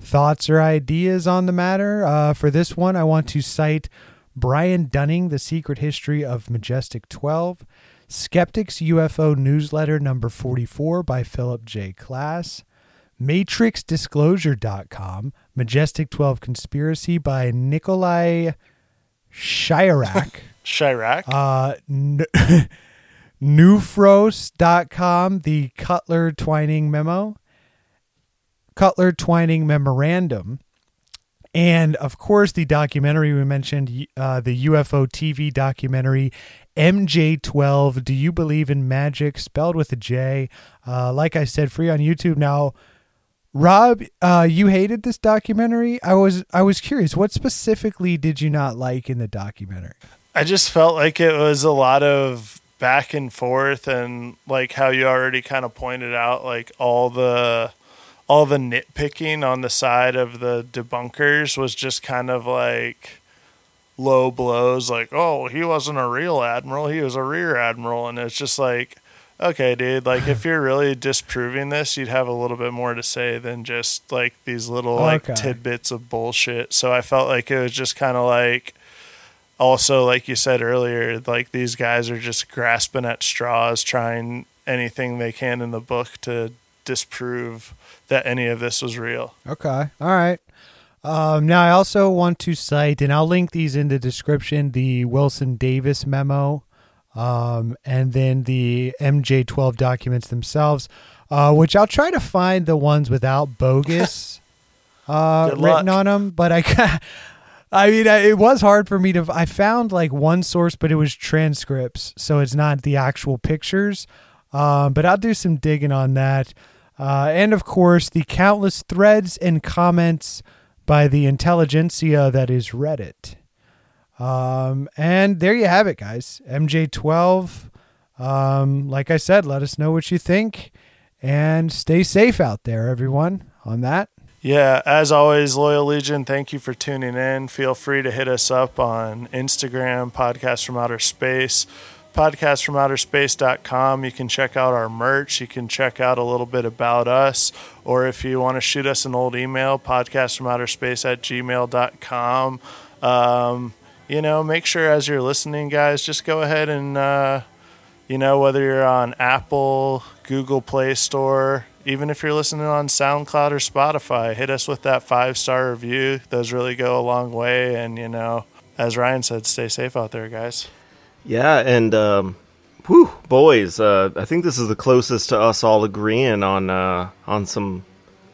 thoughts or ideas on the matter. Uh, for this one, I want to cite Brian Dunning, The Secret History of Majestic 12, Skeptics UFO Newsletter number 44 by Philip J. Klass, MatrixDisclosure.com, Majestic 12 Conspiracy by Nikolai Shirak. Chirac. uh, n- Newfros.com, the Cutler Twining memo, Cutler Twining memorandum, and of course the documentary we mentioned, uh, the UFO TV documentary MJ12. Do you believe in magic? Spelled with a J. Uh, like I said, free on YouTube now. Rob, uh, you hated this documentary. I was I was curious. What specifically did you not like in the documentary? I just felt like it was a lot of back and forth and like how you already kind of pointed out like all the all the nitpicking on the side of the debunkers was just kind of like low blows like oh he wasn't a real admiral he was a rear admiral and it's just like okay dude like if you're really disproving this you'd have a little bit more to say than just like these little like Okay. tidbits of bullshit so i felt like it was just kind of like also like you said earlier like these guys are just grasping at straws trying anything they can in the book to disprove that any of this was real Okay. All right. Um, now, I also want to cite, and I'll link these in the description, the Wilson Davis memo, um, and then the MJ12 documents themselves, uh, which I'll try to find the ones without bogus uh, written on them. But I, I mean, I- it was hard for me to. I found like one source, but it was transcripts, so it's not the actual pictures. Um, but I'll do some digging on that. Uh, and of course, the countless threads and comments by the intelligentsia that is Reddit. Um, and there you have it, guys. MJ12. Um, like I said, let us know what you think and stay safe out there, everyone. On that, Yeah, as always, Loyal Legion, thank you for tuning in. Feel free to hit us up on Instagram, Podcast from Outer Space, Podcast from Outer podcastfromouterspace.com. You can check out our merch. You can check out a little bit about us. Or if you want to shoot us an old email, podcastfromouterspace at gmail.com. Um, you know, make sure as you're listening, guys, just go ahead and, uh, you know, whether you're on Apple, Google Play Store, even if you're listening on SoundCloud or Spotify, hit us with that five star review. Those really go a long way. And, you know, as Ryan said, stay safe out there, guys. Yeah, and um, whew, boys, uh, I think this is the closest to us all agreeing on uh, on some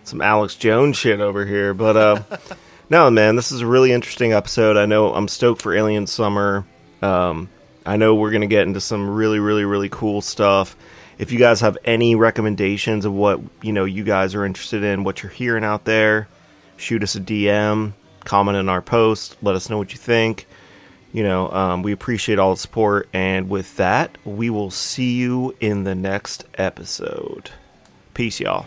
some Alex Jones shit over here. But uh, no, man, this is a really interesting episode. I know I'm stoked for Alien Summer. Um, I know we're gonna get into some really, really, really cool stuff. If you guys have any recommendations of what you know you guys are interested in, what you're hearing out there, shoot us a DM, comment in our post, let us know what you think you know um, we appreciate all the support and with that we will see you in the next episode peace y'all